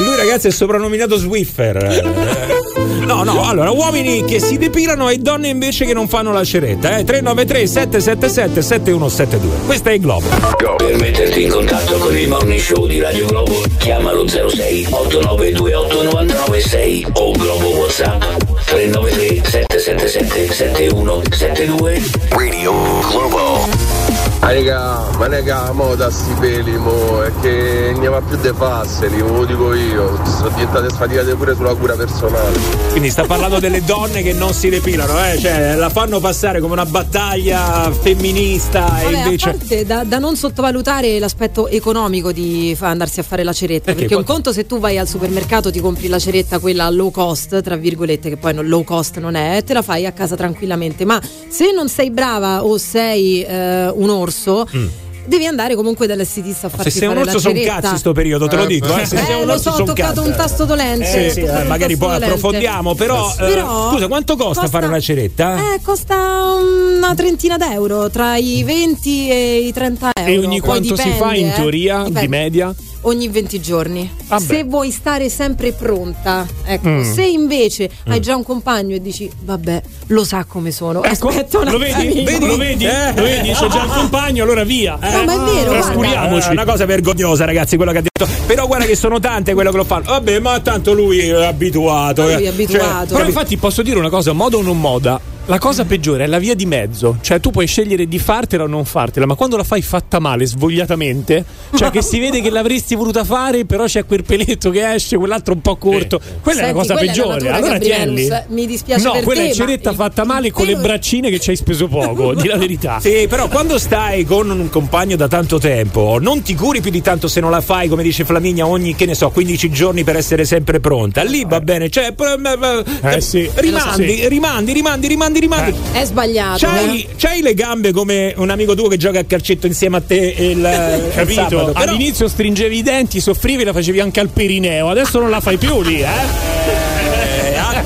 [SPEAKER 1] Lui, ragazzi, è soprannominato Swiffer. No, no, allora, uomini che si depilano e donne invece che non fanno la ceretta. Eh? 393 777 7172. Questo è il Globo.
[SPEAKER 7] Per metterti in contatto con il Morning Show di Radio Globo, chiamalo 06 8928 996 o Globo WhatsApp 393 777 7172. Radio Globo.
[SPEAKER 22] Ah, raga, ma raga, mo da sti peli, mo, è che ne va più de fasseli, ve lo dico io, sono diventate sfaticate pure sulla cura personale.
[SPEAKER 1] Quindi sta parlando delle donne che non si depilano, eh? Cioè, la fanno passare come una battaglia femminista
[SPEAKER 3] Vabbè,
[SPEAKER 1] e invece.
[SPEAKER 3] a parte da, da non sottovalutare l'aspetto economico di andarsi a fare la ceretta,
[SPEAKER 1] Perché
[SPEAKER 3] perché, un conto se tu vai al supermercato ti compri la ceretta quella low cost, tra virgolette, che poi non low cost non è, te la fai a casa tranquillamente, ma se non sei brava o sei eh, un orso Devi andare comunque dall'estetista a farti
[SPEAKER 1] Se sei un
[SPEAKER 3] fare
[SPEAKER 1] orso sono
[SPEAKER 3] ceretta.
[SPEAKER 1] cazzi sto periodo, te lo
[SPEAKER 2] Eh,
[SPEAKER 1] dico. Eh. Se
[SPEAKER 3] Eh,
[SPEAKER 1] sei un
[SPEAKER 3] lo
[SPEAKER 1] orso
[SPEAKER 3] so, ho toccato
[SPEAKER 1] cazzi.
[SPEAKER 3] un tasto dolente.
[SPEAKER 1] Eh, sì, eh, magari poi
[SPEAKER 3] dolente.
[SPEAKER 1] approfondiamo, però, eh,
[SPEAKER 3] Però
[SPEAKER 1] scusa, quanto costa, fare una ceretta?
[SPEAKER 3] Eh, costa una trentina d'euro, tra i 20 e i 30 euro.
[SPEAKER 4] E ogni
[SPEAKER 3] Poi
[SPEAKER 4] quanto si
[SPEAKER 3] dipende,
[SPEAKER 4] fa in
[SPEAKER 3] eh.
[SPEAKER 4] teoria, di
[SPEAKER 3] Dipende.
[SPEAKER 4] media?
[SPEAKER 3] Ogni 20 giorni.
[SPEAKER 4] Vabbè.
[SPEAKER 3] Se vuoi stare sempre pronta, ecco.
[SPEAKER 4] Mm.
[SPEAKER 3] Se invece hai già un compagno e dici, vabbè, lo sa come sono. Aspetta un
[SPEAKER 4] Lo vedi?
[SPEAKER 3] attimino.
[SPEAKER 4] Lo vedi?
[SPEAKER 1] Eh.
[SPEAKER 4] Lo vedi? C'ho già il compagno, allora via.
[SPEAKER 3] No, ma è vero, guarda.
[SPEAKER 4] Trascuriamoci.
[SPEAKER 1] È una cosa vergognosa, ragazzi, quello che ha detto. Però guarda che sono tante quello che lo fanno. Vabbè, ma tanto lui è abituato.
[SPEAKER 3] Lui
[SPEAKER 1] eh.
[SPEAKER 3] è abituato.
[SPEAKER 4] Però infatti posso dire una cosa, moda o non moda, la cosa peggiore è la via di mezzo. Cioè tu puoi scegliere di fartela o non fartela, ma quando la fai fatta male, svogliatamente, cioè che si vede che l'avresti voluta fare, però c'è quel peletto che esce, quell'altro un po' corto. Quella è la
[SPEAKER 3] Senti,
[SPEAKER 4] cosa
[SPEAKER 3] quella è la
[SPEAKER 4] peggiore.
[SPEAKER 3] natura,
[SPEAKER 4] allora tienli.
[SPEAKER 3] Mi dispiace
[SPEAKER 4] No,
[SPEAKER 3] per
[SPEAKER 4] quella
[SPEAKER 3] te,
[SPEAKER 4] è
[SPEAKER 3] ma
[SPEAKER 4] ceretta
[SPEAKER 3] il-
[SPEAKER 4] fatta male con le braccine che ci hai speso poco, di la verità.
[SPEAKER 1] Sì, però quando stai con un compagno da tanto tempo, non ti curi più di tanto se non la fai, come dice Flaminia, ogni, che ne so, 15 giorni per essere sempre pronta. Lì va bene, cioè,
[SPEAKER 4] Eh sì.
[SPEAKER 1] rimandi,
[SPEAKER 4] Sì.
[SPEAKER 1] rimandi, rimandi, rimandi, rimandi.
[SPEAKER 3] È sbagliato.
[SPEAKER 1] C'hai,
[SPEAKER 3] eh.
[SPEAKER 1] c'hai le gambe come un amico tuo che gioca a calcetto insieme a te il, il
[SPEAKER 4] Capito?
[SPEAKER 1] Però-
[SPEAKER 4] All'inizio stringevi i denti, soffrivi e la facevi anche al perineo, adesso non la fai più lì, eh?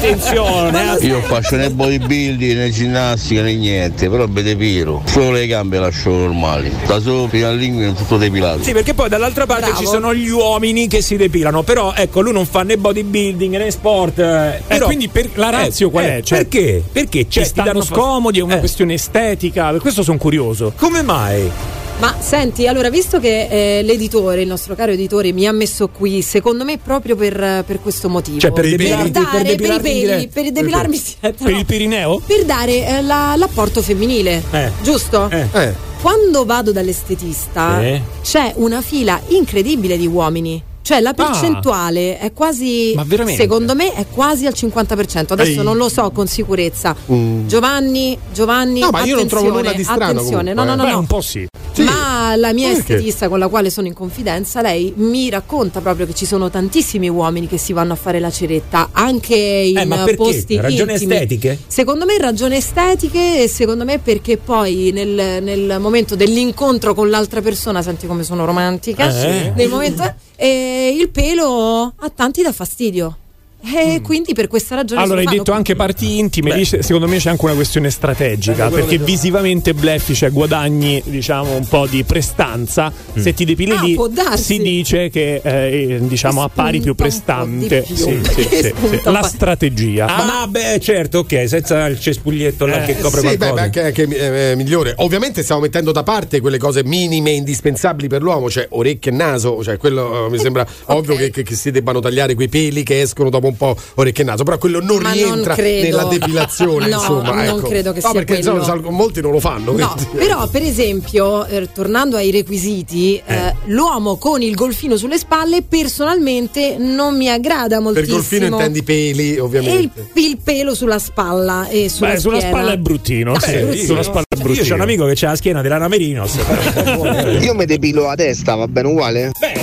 [SPEAKER 1] Eh, attenzione, eh.
[SPEAKER 22] Io faccio né bodybuilding né ginnastica né niente, però mi depilo. Solo le gambe lascio normali. Da sopra fino all'inguine tutto depilato.
[SPEAKER 1] Sì, perché poi dall'altra parte
[SPEAKER 3] Bravo.
[SPEAKER 1] ci sono gli uomini che si depilano, però ecco, lui non fa né bodybuilding né sport. eh,
[SPEAKER 4] E
[SPEAKER 1] però-
[SPEAKER 4] quindi per- la razio
[SPEAKER 1] eh,
[SPEAKER 4] qual è?
[SPEAKER 1] eh,
[SPEAKER 4] Cioè,
[SPEAKER 1] perché? Perché
[SPEAKER 4] Ci
[SPEAKER 1] cioè, ti
[SPEAKER 4] stanno
[SPEAKER 1] danno
[SPEAKER 4] scomodi, è una
[SPEAKER 1] Eh,
[SPEAKER 4] questione estetica, per questo sono curioso.
[SPEAKER 1] Come mai?
[SPEAKER 3] Ma senti, allora, visto che eh, l'editore, il nostro caro editore, mi ha messo qui, secondo me proprio per, per questo motivo.
[SPEAKER 1] Cioè, per
[SPEAKER 3] per
[SPEAKER 1] depilarti-
[SPEAKER 3] dare,
[SPEAKER 1] per
[SPEAKER 3] per, i peli,
[SPEAKER 1] diretta.
[SPEAKER 3] per depilarmi sì,
[SPEAKER 4] Per
[SPEAKER 3] no,
[SPEAKER 4] il perineo?
[SPEAKER 3] per dare eh, la- l'apporto femminile,
[SPEAKER 1] Eh.
[SPEAKER 3] giusto?
[SPEAKER 1] Eh.
[SPEAKER 2] Eh.
[SPEAKER 3] Quando vado dall'estetista
[SPEAKER 1] Eh.
[SPEAKER 3] c'è una fila incredibile di uomini. Cioè la percentuale è quasi,
[SPEAKER 4] Ma veramente?
[SPEAKER 3] secondo me è quasi al 50%. Adesso
[SPEAKER 2] Ehi.
[SPEAKER 3] non lo so con sicurezza.
[SPEAKER 2] Mm.
[SPEAKER 3] Giovanni, Giovanni,
[SPEAKER 2] No, ma io non trovo nulla di strano
[SPEAKER 3] attenzione.
[SPEAKER 2] comunque,
[SPEAKER 3] no, no,
[SPEAKER 2] eh.
[SPEAKER 3] no,
[SPEAKER 4] Beh,
[SPEAKER 3] no.
[SPEAKER 4] un po' sì.
[SPEAKER 3] Sì. Ma la mia Perché? estetista con la quale sono in confidenza, lei mi racconta proprio che ci sono tantissimi uomini che si vanno a fare la ceretta, anche in
[SPEAKER 1] eh, ma perché?
[SPEAKER 3] posti
[SPEAKER 1] ragioni
[SPEAKER 3] intimi.
[SPEAKER 1] estetiche?
[SPEAKER 3] Secondo me ragioni estetiche e secondo me perché poi nel, nel momento dell'incontro con l'altra persona, senti come sono romantica, eh. nel momento eh, il pelo a tanti dà fastidio. E mm. quindi per questa ragione.
[SPEAKER 4] Allora, hai detto anche parti intime. Lì, secondo me c'è anche una questione strategica. perché visivamente bleffi, cioè guadagni, diciamo, un po' di prestanza. Mm. Se ti depili ah, lì, si dice che eh, diciamo appari più prestante. Più. Sì, sì, sì, La strategia.
[SPEAKER 1] Ah, Ma... beh, certo, ok, senza il cespuglietto là eh, che copre sì,
[SPEAKER 2] qualcosa. Beh, anche, anche eh, migliore. Ovviamente stiamo mettendo da parte quelle cose minime indispensabili per l'uomo, cioè orecchie e naso. Cioè, quello mi sembra okay. ovvio che, che, che si debbano tagliare quei peli che escono dopo un un po' orecchie e naso, però quello non
[SPEAKER 3] Ma
[SPEAKER 2] rientra
[SPEAKER 3] non
[SPEAKER 2] nella depilazione.
[SPEAKER 3] no,
[SPEAKER 2] insomma,
[SPEAKER 3] non
[SPEAKER 2] ecco.
[SPEAKER 3] credo che
[SPEAKER 2] no,
[SPEAKER 3] sia
[SPEAKER 2] perché
[SPEAKER 3] quello.
[SPEAKER 2] Insomma, molti non lo fanno.
[SPEAKER 3] No, però, per esempio, eh, tornando ai requisiti, eh. Eh, l'uomo con il golfino sulle spalle, personalmente non mi aggrada moltissimo.
[SPEAKER 2] Per golfino intendi peli, ovviamente.
[SPEAKER 3] Il, il, pelo sulla spalla e sulla
[SPEAKER 4] Beh, sulla spalla è bruttino. Ah, sì, bruttino. Sulla spalla.
[SPEAKER 1] Io ho un amico che ha la schiena della Merinos.
[SPEAKER 22] Io mi depilo a testa, va bene uguale?
[SPEAKER 1] Beh,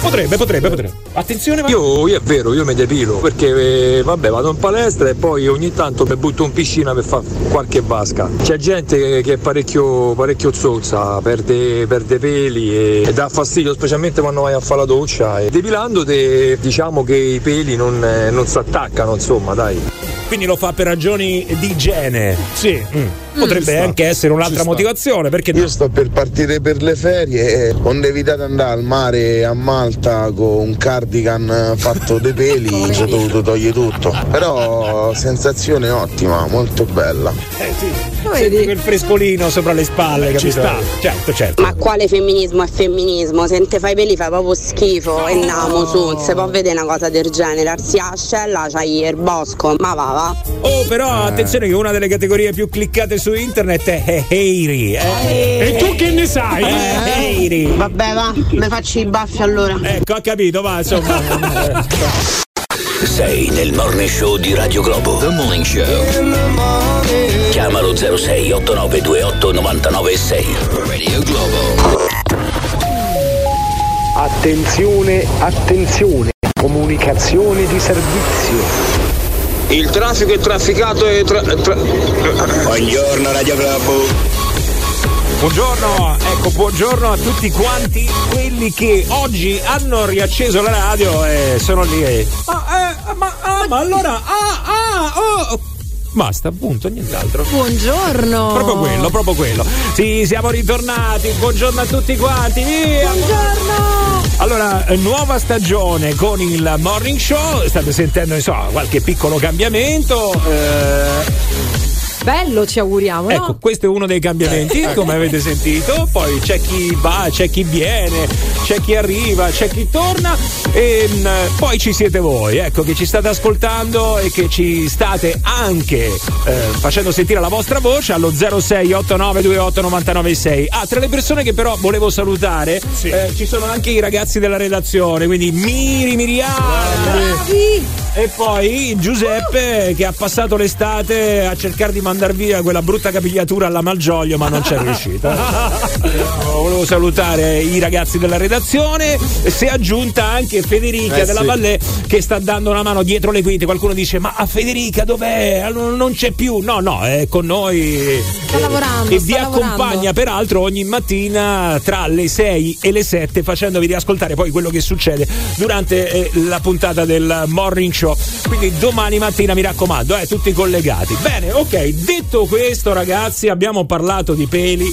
[SPEAKER 1] potrebbe, potrebbe, potrebbe. Attenzione,
[SPEAKER 22] ma... io, io è vero, io mi depilo perché eh, vabbè vado in palestra e poi ogni tanto mi butto in piscina per fare qualche vasca. C'è gente che è parecchio, parecchio zozza, perde, perde peli e, e, dà fastidio, specialmente quando vai a fare la doccia. E depilando te, diciamo che i peli non, eh, non si attaccano, insomma, dai.
[SPEAKER 1] Quindi lo fa per ragioni di igiene.
[SPEAKER 4] Sì.
[SPEAKER 1] Mm. Potrebbe anche essere un'altra motivazione. Perché
[SPEAKER 22] Io sto per partire per le ferie e ho evitato di andare al mare a Malta con un cardigan fatto dei peli, ci ho dovuto togliere tutto. Però sensazione ottima, molto bella.
[SPEAKER 1] Eh sì. Senti quel frescolino sopra le spalle,
[SPEAKER 4] Ci sta.
[SPEAKER 1] Certo, certo.
[SPEAKER 25] Ma quale femminismo è femminismo? Se te fai peli fai proprio schifo e andiamo su, si può vedere una cosa del genere. Arsi ascella, c'hai il bosco, ma va va.
[SPEAKER 1] Oh, però attenzione che una delle categorie più cliccate su internet è Heiri.
[SPEAKER 4] Eh. E tu che ne sai?
[SPEAKER 1] Eh, Heiri.
[SPEAKER 25] Vabbè, va, mi faccio i baffi allora.
[SPEAKER 1] Ecco, ho capito, va, insomma.
[SPEAKER 7] Sei nel morning show di Radio Globo. The Morning Show. Chiamalo 06 8928 996. Radio Globo.
[SPEAKER 26] Attenzione, attenzione. Comunicazione di servizio.
[SPEAKER 22] Il traffico è trafficato e tra, tra...
[SPEAKER 7] Buongiorno Radio Globo.
[SPEAKER 1] Buongiorno, ecco, buongiorno a tutti quanti quelli che oggi hanno riacceso la radio e sono lì e. Ah, eh, ma, ah, ma allora. Ah, ah, oh. Basta, appunto, nient'altro.
[SPEAKER 3] Buongiorno.
[SPEAKER 1] Proprio quello, proprio quello. Sì, siamo ritornati. Buongiorno a tutti quanti. Via.
[SPEAKER 3] Buongiorno.
[SPEAKER 1] Allora, nuova stagione con il morning show. State sentendo, insomma, qualche piccolo cambiamento. Eh
[SPEAKER 3] bello ci auguriamo.
[SPEAKER 1] Ecco,
[SPEAKER 3] no?
[SPEAKER 1] questo è uno dei cambiamenti, eh. come avete sentito. Poi c'è chi va, c'è chi viene, c'è chi arriva, c'è chi torna e mh, mm, poi ci siete voi, ecco, che ci state ascoltando e che ci state anche eh, facendo sentire la vostra voce allo 0689289996. Ah, tra le persone che però volevo salutare sì. eh, ci sono anche i ragazzi della redazione, quindi Miri Miriana. E poi Giuseppe che ha passato l'estate a cercare di mandare via quella brutta capigliatura alla Malgioglio, ma non c'è riuscito. Volevo salutare i ragazzi della redazione. Si è aggiunta anche Federica eh, della sì. Valle che sta dando una mano dietro le quinte. Qualcuno dice: Ma a Federica dov'è? Non c'è più. No, no, è con noi.
[SPEAKER 3] Sta lavorando.
[SPEAKER 1] E vi accompagna peraltro ogni mattina tra le 6 e le 7 facendovi riascoltare poi quello che succede durante eh, la puntata del morning show. Quindi domani mattina mi raccomando, eh, tutti collegati. Bene, ok, detto questo, ragazzi, abbiamo parlato di peli,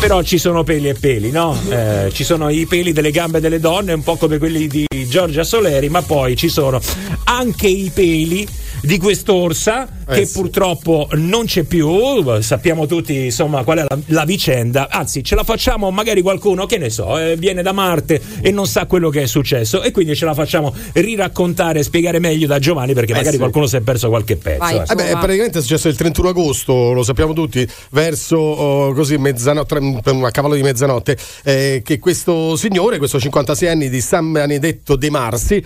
[SPEAKER 1] però ci sono peli e peli, no? Eh, ci sono i peli delle gambe delle donne, un po' come quelli di Giorgia Soleri, ma poi ci sono anche i peli di quest'orsa eh che sì. purtroppo non c'è più. Sappiamo tutti insomma qual è la, la, vicenda. Anzi, ce la facciamo magari qualcuno che ne so, eh, viene da Marte e non sa quello che è successo e quindi ce la facciamo riraccontare e spiegare meglio da Giovanni perché eh magari sì. qualcuno si è perso qualche pezzo. Vai,
[SPEAKER 2] eh. beh, praticamente è successo il 31 agosto, lo sappiamo tutti, verso oh, così mezzanotte, a cavallo di mezzanotte, eh, che questo signore, questo 56 anni di San Benedetto De Marsi,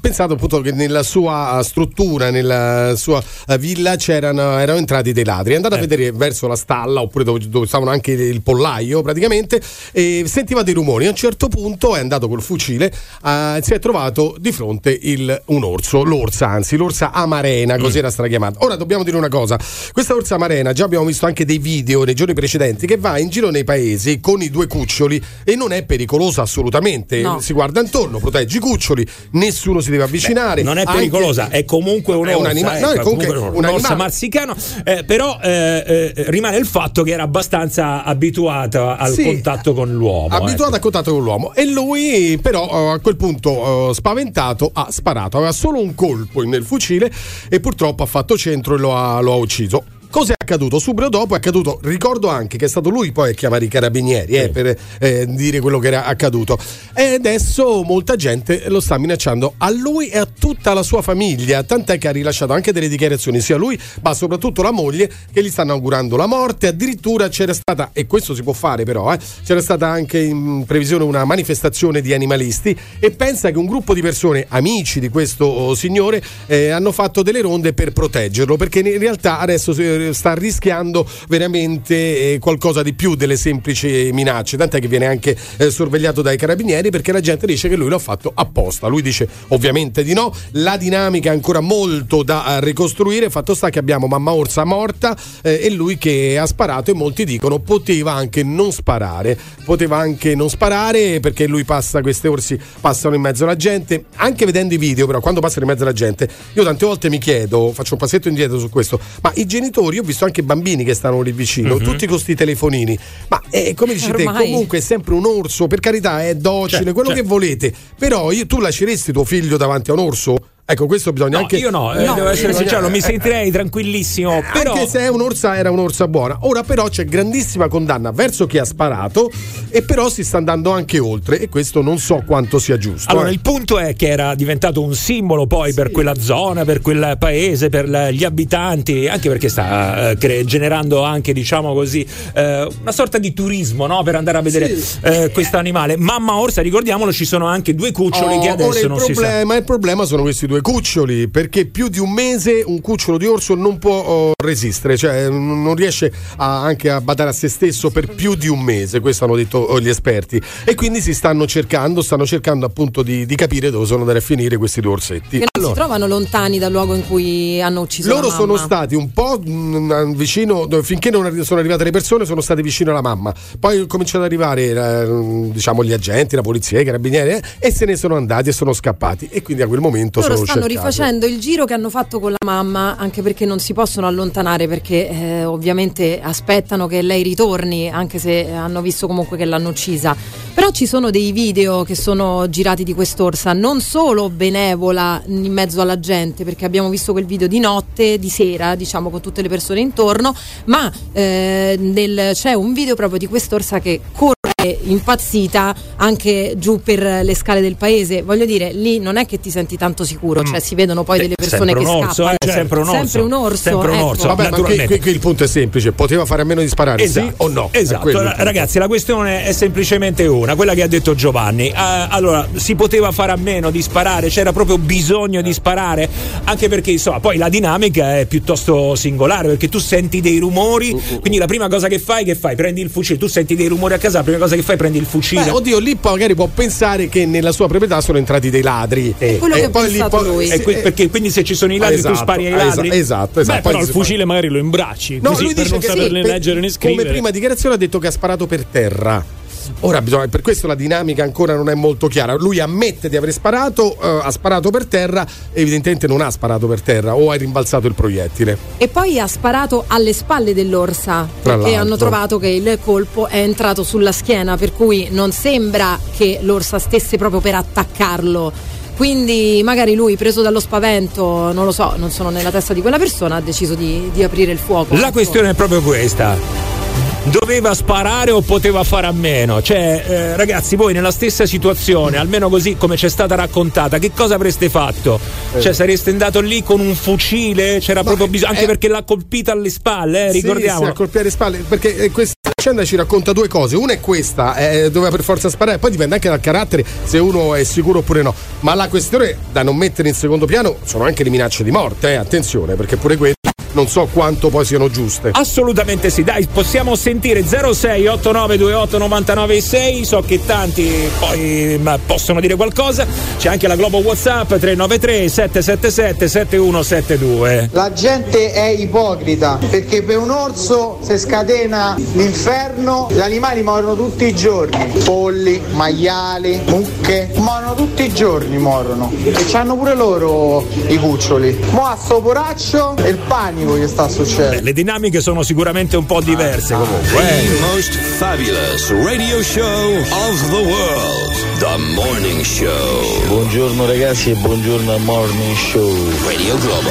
[SPEAKER 2] pensato appunto che nella sua struttura, nella sua eh, villa c'erano erano entrati dei ladri. È andato eh. a vedere verso la stalla oppure dove, dove stavano anche il pollaio praticamente e sentiva dei rumori. A un certo punto è andato col fucile, eh, si è trovato di fronte il, un orso, l'orsa anzi, l'orsa amarena, così mm. era stata chiamata. Ora dobbiamo dire una cosa, questa orsa amarena già abbiamo visto anche dei video nei giorni precedenti che va in giro nei paesi con i due cuccioli e non è pericolosa assolutamente. No. Si guarda intorno, protegge i cuccioli, nessuno si deve avvicinare.
[SPEAKER 1] Beh, non è pericolosa, anche... è comunque un, un animale. Eh, no, è comunque, comunque un, un orsa marsicano, eh, però eh, eh, rimane il fatto che era abbastanza abituata al sì, contatto con l'uomo.
[SPEAKER 2] Abituata ecco. al contatto con l'uomo. E lui, però, a quel punto, spaventato, ha sparato. Aveva solo un colpo nel fucile e purtroppo ha fatto centro e lo ha, lo ha ucciso. Cos'è accaduto? Subito dopo è accaduto, ricordo anche che è stato lui poi a chiamare i carabinieri eh, per eh, dire quello che era accaduto. E adesso molta gente lo sta minacciando a lui e a tutta la sua famiglia, tant'è che ha rilasciato anche delle dichiarazioni sia lui, ma soprattutto la moglie, che gli stanno augurando la morte. Addirittura c'era stata, e questo si può fare però, eh, c'era stata anche in previsione una manifestazione di animalisti e pensa che un gruppo di persone, amici di questo oh, signore, eh, hanno fatto delle ronde per proteggerlo, perché in realtà adesso sta rischiando veramente eh, qualcosa di più delle semplici minacce, tant'è che viene anche eh, sorvegliato dai carabinieri perché la gente dice che lui l'ha fatto apposta. Lui dice ovviamente di no, la dinamica è ancora molto da eh, ricostruire, fatto sta che abbiamo mamma Orsa morta eh, e lui che ha sparato e molti dicono poteva anche non sparare, poteva anche non sparare perché lui passa, queste orsi passano in mezzo alla gente, anche vedendo i video però quando passano in mezzo alla gente, io tante volte mi chiedo, faccio un passetto indietro su questo, ma i genitori, ho visto anche bambini che stanno lì vicino, mm-hmm. tutti con questi telefonini. Ma eh, come dici te, comunque è sempre un orso, per carità, è docile, cioè, quello cioè. che volete. Però io, tu lasceresti tuo figlio davanti a un orso? Ecco, questo bisogna
[SPEAKER 1] no,
[SPEAKER 2] anche.
[SPEAKER 1] Io no, eh, no devo essere sincero, non mi sentirei tranquillissimo. Eh, però...
[SPEAKER 2] Anche se è un'orsa, era un'orsa buona. Ora, però, c'è grandissima condanna verso chi ha sparato, e però si sta andando anche oltre, e questo non so quanto sia giusto.
[SPEAKER 1] Allora,
[SPEAKER 2] eh.
[SPEAKER 1] il punto è che era diventato un simbolo poi sì. per quella zona, per quel paese, per gli abitanti, anche perché sta eh, cre- generando anche, diciamo così, eh, una sorta di turismo no? per andare a vedere sì. Eh, questo animale. Mamma Orsa, ricordiamolo, ci sono anche due cuccioli oh, che adesso non
[SPEAKER 2] problema,
[SPEAKER 1] si sa.
[SPEAKER 2] Il problema sono questi due cuccioli perché più di un mese un cucciolo di orso non può oh, resistere, cioè non riesce a, anche a badare a se stesso per più di un mese, questo hanno detto oh, gli esperti. E quindi si stanno cercando, stanno cercando appunto di, di capire dove sono andare a finire questi due orsetti.
[SPEAKER 3] Che non allora, si trovano lontani dal luogo in cui hanno ucciso
[SPEAKER 2] loro sono stati un po' mh, mm, vicino, finché non sono arrivate le persone, sono stati vicino alla mamma. Poi cominciano ad arrivare eh, diciamo gli agenti, la polizia, i carabinieri eh, e se ne sono andati e sono scappati. E quindi a quel momento
[SPEAKER 3] loro
[SPEAKER 2] sono
[SPEAKER 3] stanno rifacendo il giro che hanno fatto con la mamma, anche perché non si possono allontanare perché eh, ovviamente aspettano che lei ritorni, anche se hanno visto comunque che l'hanno uccisa. Però ci sono dei video che sono girati di quest'orsa, non solo benevola in mezzo alla gente, perché abbiamo visto quel video di notte, di sera, diciamo con tutte le persone intorno, ma eh, nel, c'è un video proprio di quest'orsa che corre impazzita anche giù per le scale del paese. Voglio dire, lì non è che ti senti tanto sicuro, cioè si vedono poi delle persone che
[SPEAKER 1] orso,
[SPEAKER 3] scappano.
[SPEAKER 1] Eh, sempre un orso.
[SPEAKER 3] Sempre un orso.
[SPEAKER 1] Sempre un
[SPEAKER 3] ecco.
[SPEAKER 1] orso.
[SPEAKER 2] Vabbè, ma qui, qui, qui, il punto è semplice: poteva fare a meno di sparare, esatto. sì o no?
[SPEAKER 1] Esatto. Ragazzi, la questione è semplicemente una, quella che ha detto Giovanni. Uh, allora, si poteva fare a meno di sparare, c'era proprio bisogno di sparare, anche perché insomma, poi la dinamica è piuttosto singolare, perché tu senti dei rumori, uh-uh. quindi la prima cosa che fai, che fai? Prendi il fucile, tu senti dei rumori a casa, la prima cosa che fai prendi il fucile.
[SPEAKER 2] Beh, oddio, lì magari può pensare che nella sua proprietà sono entrati dei ladri.
[SPEAKER 3] Eh, quello
[SPEAKER 2] e
[SPEAKER 3] che
[SPEAKER 2] poi
[SPEAKER 3] lì poi, lui.
[SPEAKER 1] Eh, perché quindi se ci sono i ladri
[SPEAKER 2] esatto,
[SPEAKER 1] tu spari ai ladri.
[SPEAKER 2] Esatto, esatto.
[SPEAKER 4] Beh, però il fucile fa... magari lo imbracci.
[SPEAKER 2] No,
[SPEAKER 4] così
[SPEAKER 2] lui
[SPEAKER 4] per
[SPEAKER 2] dice
[SPEAKER 4] non
[SPEAKER 2] che
[SPEAKER 4] saperle
[SPEAKER 2] sì,
[SPEAKER 4] leggere né scrivere.
[SPEAKER 2] Come prima dichiarazione ha detto che ha sparato per terra. Ora bisogna, per questo la dinamica ancora non è molto chiara. Lui ammette di aver sparato, uh, ha sparato per terra, evidentemente non ha sparato per terra o ha rimbalzato il proiettile.
[SPEAKER 3] E poi ha sparato alle spalle dell'orsa
[SPEAKER 2] l'altro.
[SPEAKER 3] hanno trovato che il colpo è entrato sulla schiena, per cui non sembra che l'orsa stesse proprio per attaccarlo. Quindi magari lui, preso dallo spavento, non lo so, non sono nella testa di quella persona, ha deciso di, di aprire il fuoco.
[SPEAKER 1] La questione è proprio questa doveva sparare o poteva fare a meno? Cioè, eh, ragazzi, voi nella stessa situazione, almeno così come ci è stata raccontata, che cosa avreste fatto?
[SPEAKER 2] Eh.
[SPEAKER 1] Cioè, sareste andato lì con un fucile? C'era Ma proprio bisogno, anche
[SPEAKER 2] eh,
[SPEAKER 1] perché l'ha colpita alle spalle, eh, ricordiamo.
[SPEAKER 2] Sì, sì, a colpire alle spalle, perché eh, questa vicenda ci racconta due cose. Una è questa, eh, doveva per forza sparare, poi dipende anche dal carattere se uno è sicuro oppure no. Ma la questione da non mettere in secondo piano sono anche le minacce di morte, eh, attenzione, perché pure quelle non so quanto poi siano giuste.
[SPEAKER 1] Assolutamente sì, dai, possiamo sentire 06 8928 996. So che tanti poi ma, possono dire qualcosa. C'è anche la Globo WhatsApp 393 777 7172.
[SPEAKER 27] La gente è ipocrita perché per un orso se scatena l'inferno, gli animali morono tutti i giorni. Polli, maiali, mucche, morono tutti i giorni morono. E hanno pure loro i cuccioli. Mo a sto poraccio e il panico che sta succedendo.
[SPEAKER 1] Beh, le dinamiche sono sicuramente un po' diverse comunque.
[SPEAKER 20] The
[SPEAKER 1] eh.
[SPEAKER 20] most fabulous radio show of the world. The Morning Show.
[SPEAKER 7] Buongiorno ragazzi e buongiorno al Morning Show.
[SPEAKER 20] Radio Globo.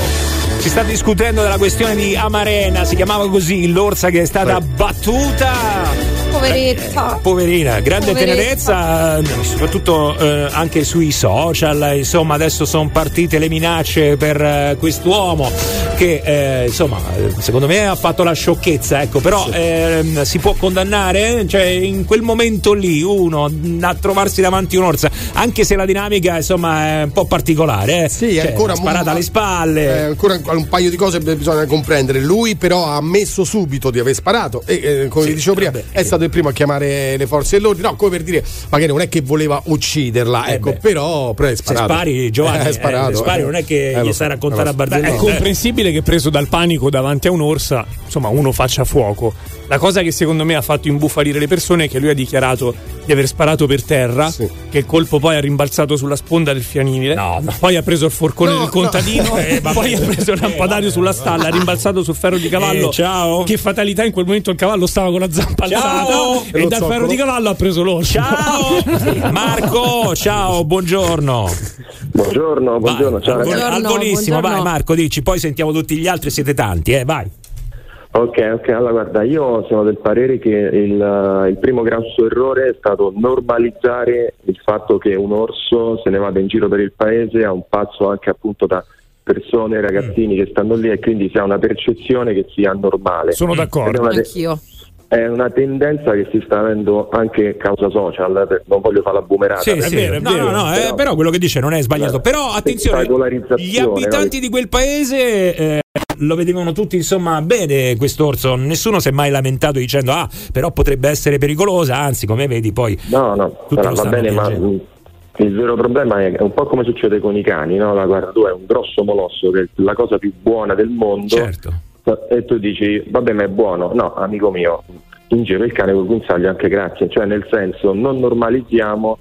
[SPEAKER 1] Si sta discutendo della questione di Amarena, si chiamava così l'orsa che è stata battuta.
[SPEAKER 3] Poveretta.
[SPEAKER 1] Eh, Poverina, grande
[SPEAKER 3] Poveretta.
[SPEAKER 1] tenerezza, eh, soprattutto eh, anche sui social. Insomma, adesso sono partite le minacce per eh, quest'uomo che eh, insomma, eh, secondo me ha fatto la sciocchezza, ecco, però ehm, si può condannare, cioè in quel momento lì uno mh, a trovarsi davanti a un'orsa, anche se la dinamica insomma è un po' particolare, eh.
[SPEAKER 2] Sì,
[SPEAKER 1] Cioè,
[SPEAKER 2] ancora
[SPEAKER 1] sparata alle spalle.
[SPEAKER 2] Eh, ancora un paio di cose bisogna comprendere. Lui, però, ha ammesso subito di aver sparato. E eh, come vi dicevo prima, è stato il primo a chiamare le forze dell'ordine. No, come per dire, magari non è che voleva ucciderla,
[SPEAKER 1] Eh
[SPEAKER 2] ecco,
[SPEAKER 1] beh.
[SPEAKER 2] però, però è
[SPEAKER 1] Se
[SPEAKER 2] sparato.
[SPEAKER 1] spari, Giovanni,
[SPEAKER 2] è sparato.
[SPEAKER 1] eh, spari
[SPEAKER 2] eh.
[SPEAKER 1] non è che
[SPEAKER 2] Eh,
[SPEAKER 1] gli
[SPEAKER 2] lo
[SPEAKER 1] sai
[SPEAKER 2] so,
[SPEAKER 1] raccontare a
[SPEAKER 2] so.
[SPEAKER 1] Barzelletta.
[SPEAKER 4] Beh, è comprensibile che preso dal panico davanti a un'orsa, insomma, uno faccia fuoco. La cosa che secondo me ha fatto imbufalire le persone è che lui ha dichiarato di aver sparato per terra, che il colpo poi ha rimbalzato sulla sponda del fianile, poi ha preso il forcone
[SPEAKER 1] No,
[SPEAKER 4] del contadino,
[SPEAKER 1] no. Eh,
[SPEAKER 4] poi ha preso il lampadario sulla stalla, ha rimbalzato sul ferro di cavallo.
[SPEAKER 1] Eh, ciao.
[SPEAKER 4] Che fatalità in quel momento il cavallo stava con la zampa
[SPEAKER 1] Ciao.
[SPEAKER 4] alzata
[SPEAKER 1] E
[SPEAKER 4] e dal ferro di cavallo ha preso l'orso.
[SPEAKER 1] Ciao Marco, ciao, buongiorno.
[SPEAKER 11] Buongiorno, buongiorno, ciao
[SPEAKER 1] Al, vol-
[SPEAKER 11] ragazzi.
[SPEAKER 1] al volissimo, vai Marco, dici, poi sentiamo tutti gli altri, siete tanti, eh, vai.
[SPEAKER 11] Ok, ok, allora guarda, io sono del parere che il, il primo grosso errore è stato normalizzare il fatto che un orso se ne vada in giro per il paese a un passo anche appunto da persone, ragazzini che stanno lì e quindi si ha una percezione che sia normale.
[SPEAKER 4] Sono d'accordo.
[SPEAKER 11] Te-
[SPEAKER 3] Anch'io.
[SPEAKER 11] È una tendenza che si sta avendo anche causa social, eh, non voglio fare la boomerata.
[SPEAKER 1] Sì, sì, no, no, no, eh, però quello che dice non è sbagliato. Però attenzione, gli abitanti di quel paese eh, lo vedevano tutti insomma bene quest'orso, nessuno si è mai lamentato dicendo ah, però potrebbe essere pericolosa, anzi come vedi poi
[SPEAKER 11] No, no,
[SPEAKER 1] tutti
[SPEAKER 11] però
[SPEAKER 1] lo
[SPEAKER 11] va bene, ma il vero problema è, è un po' come succede con i cani, no? La guarda, tu è un grosso molosso che è la cosa più buona del mondo.
[SPEAKER 1] Certo.
[SPEAKER 11] E tu dici, vabbè, ma è buono. No, amico mio, in giro il cane col guinzaglio anche grazie. Cioè, nel senso, non normalizziamo,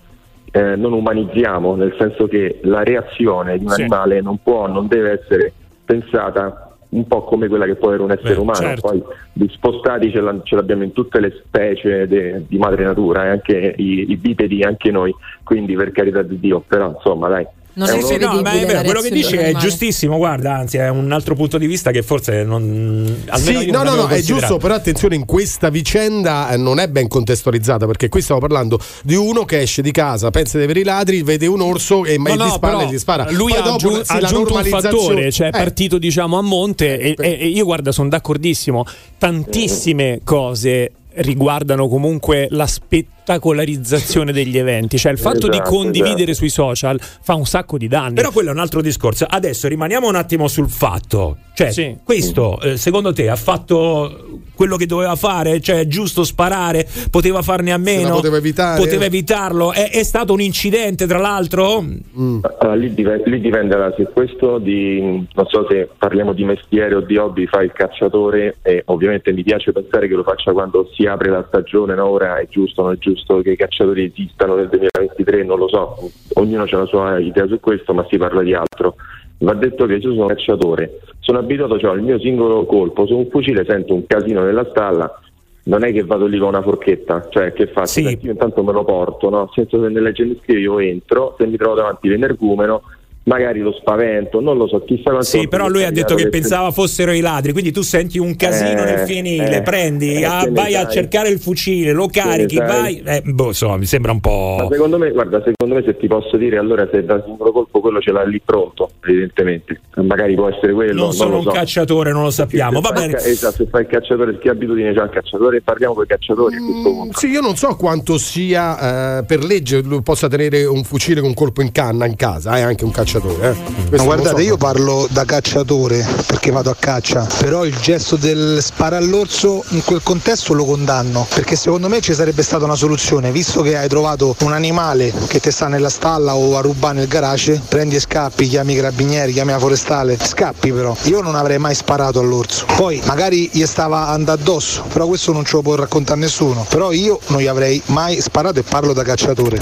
[SPEAKER 11] eh, non umanizziamo, nel senso che la reazione di un
[SPEAKER 1] Sì.
[SPEAKER 11] animale non può, non deve essere pensata un po' come quella che può avere un essere
[SPEAKER 1] Beh,
[SPEAKER 11] umano.
[SPEAKER 1] certo.
[SPEAKER 11] Poi gli spostati ce, ce l'abbiamo in tutte le specie de- di madre natura, eh, anche i, i bipedi, anche noi, quindi per carità di Dio, però insomma dai.
[SPEAKER 3] Non
[SPEAKER 11] un-
[SPEAKER 1] Sì, no, ma è vero, quello che dici è giustissimo, guarda, anzi è un altro punto di vista che forse non
[SPEAKER 2] Sì, no,
[SPEAKER 1] non
[SPEAKER 2] no, no, è giusto, però attenzione, in questa vicenda eh, non è ben contestualizzata perché qui stiamo parlando di uno che esce di casa, pensa di avere i ladri, vede un orso e ma
[SPEAKER 4] No,
[SPEAKER 2] gli
[SPEAKER 4] no,
[SPEAKER 2] spara
[SPEAKER 4] però
[SPEAKER 2] e gli spara.
[SPEAKER 4] Lui
[SPEAKER 2] Poi
[SPEAKER 4] ha
[SPEAKER 2] dopo,
[SPEAKER 4] aggiun-
[SPEAKER 2] sì,
[SPEAKER 4] ha
[SPEAKER 2] la
[SPEAKER 4] aggiunto un fattore, cioè è
[SPEAKER 2] Eh,
[SPEAKER 4] partito diciamo a monte e, e- e io guarda sono d'accordissimo, tantissime cose riguardano comunque la spettacolarizzazione degli eventi, cioè il fatto di
[SPEAKER 1] Esatto,
[SPEAKER 4] condividere sui social fa un sacco di danni.
[SPEAKER 1] Però quello è un altro discorso. Adesso rimaniamo un attimo sul fatto. Cioè, questo eh, secondo te ha fatto quello che doveva fare? Cioè, è giusto sparare? Poteva farne a meno?
[SPEAKER 2] poteva evitare?
[SPEAKER 1] Poteva evitarlo? È, è stato un incidente, tra l'altro?
[SPEAKER 11] Allora, lì, dive- lì dipende da se questo di non so se parliamo di mestiere o di hobby fa il cacciatore e ovviamente mi piace pensare che lo faccia quando si apre la stagione, no? ora è giusto o non è giusto che i cacciatori esistano nel 2023, non lo so, ognuno ha la sua idea su questo, ma si parla di altro. Va detto che io sono un cacciatore, sono abituato cioè, al mio singolo colpo, su un fucile sento un casino nella stalla, non è che vado lì con una forchetta, cioè che faccio? Senti, Io intanto me lo porto, no? senza che nelle legge scrive io entro, se mi trovo davanti l'energumeno
[SPEAKER 28] magari lo spavento, non lo so, chissà quanto
[SPEAKER 1] Sì, però lui ha detto che pensava fossero i ladri, quindi tu senti un casino
[SPEAKER 28] Eh,
[SPEAKER 1] nel fienile,
[SPEAKER 28] eh,
[SPEAKER 1] prendi,
[SPEAKER 28] eh,
[SPEAKER 1] ah, vai a cercare il fucile, lo carichi, vai, eh, boh, insomma, mi sembra un
[SPEAKER 28] Ma
[SPEAKER 1] po'...
[SPEAKER 28] secondo me, guarda, secondo me se ti posso dire, allora se da singolo colpo quello ce l'ha lì pronto, evidentemente. Magari può essere quello.
[SPEAKER 1] Non sono
[SPEAKER 28] lo
[SPEAKER 1] un
[SPEAKER 28] so.
[SPEAKER 1] cacciatore, non lo sappiamo, va bene.
[SPEAKER 28] ca- Esatto, se fai il cacciatore, che abitudine c'ha il cacciatore? Parliamo con i cacciatori a questo punto.
[SPEAKER 2] Sì, io non so quanto sia eh, per legge possa tenere un fucile con colpo in canna in casa, è anche un cacciatore. Eh. Questo
[SPEAKER 29] Ma
[SPEAKER 2] non
[SPEAKER 29] guardate,
[SPEAKER 2] so.
[SPEAKER 29] io parlo da cacciatore perché vado a caccia, però il gesto del spara all'orso in quel contesto lo condanno, perché secondo me ci sarebbe stata una soluzione, visto che hai trovato un animale che ti sta nella stalla o a rubare nel garage, prendi e scappi, chiami i carabinieri, chiami la forestale, scappi però. Io non avrei mai sparato all'orso. Poi magari gli stava andando addosso, però questo non ce lo può raccontare nessuno. Però io non gli avrei mai sparato e parlo da cacciatore.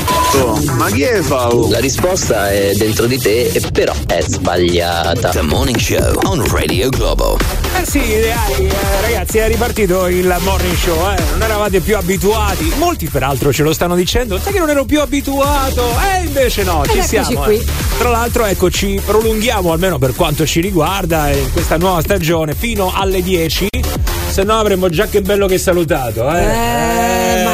[SPEAKER 30] Ma chi è Fau? La risposta è dentro di te, e però è sbagliata.
[SPEAKER 7] The Morning Show on Radio Globo.
[SPEAKER 1] Eh sì, dai, eh, ragazzi, è ripartito il morning show, eh. non eravate più abituati. Molti peraltro ce lo stanno dicendo, sai che non ero più abituato. E invece no, ci
[SPEAKER 3] eccoci
[SPEAKER 1] siamo.
[SPEAKER 3] qui.
[SPEAKER 1] eh. Tra l'altro, ecco, ci prolunghiamo almeno per quanto ci riguarda in questa nuova stagione fino alle 10. Se no avremmo già che bello che salutato, eh.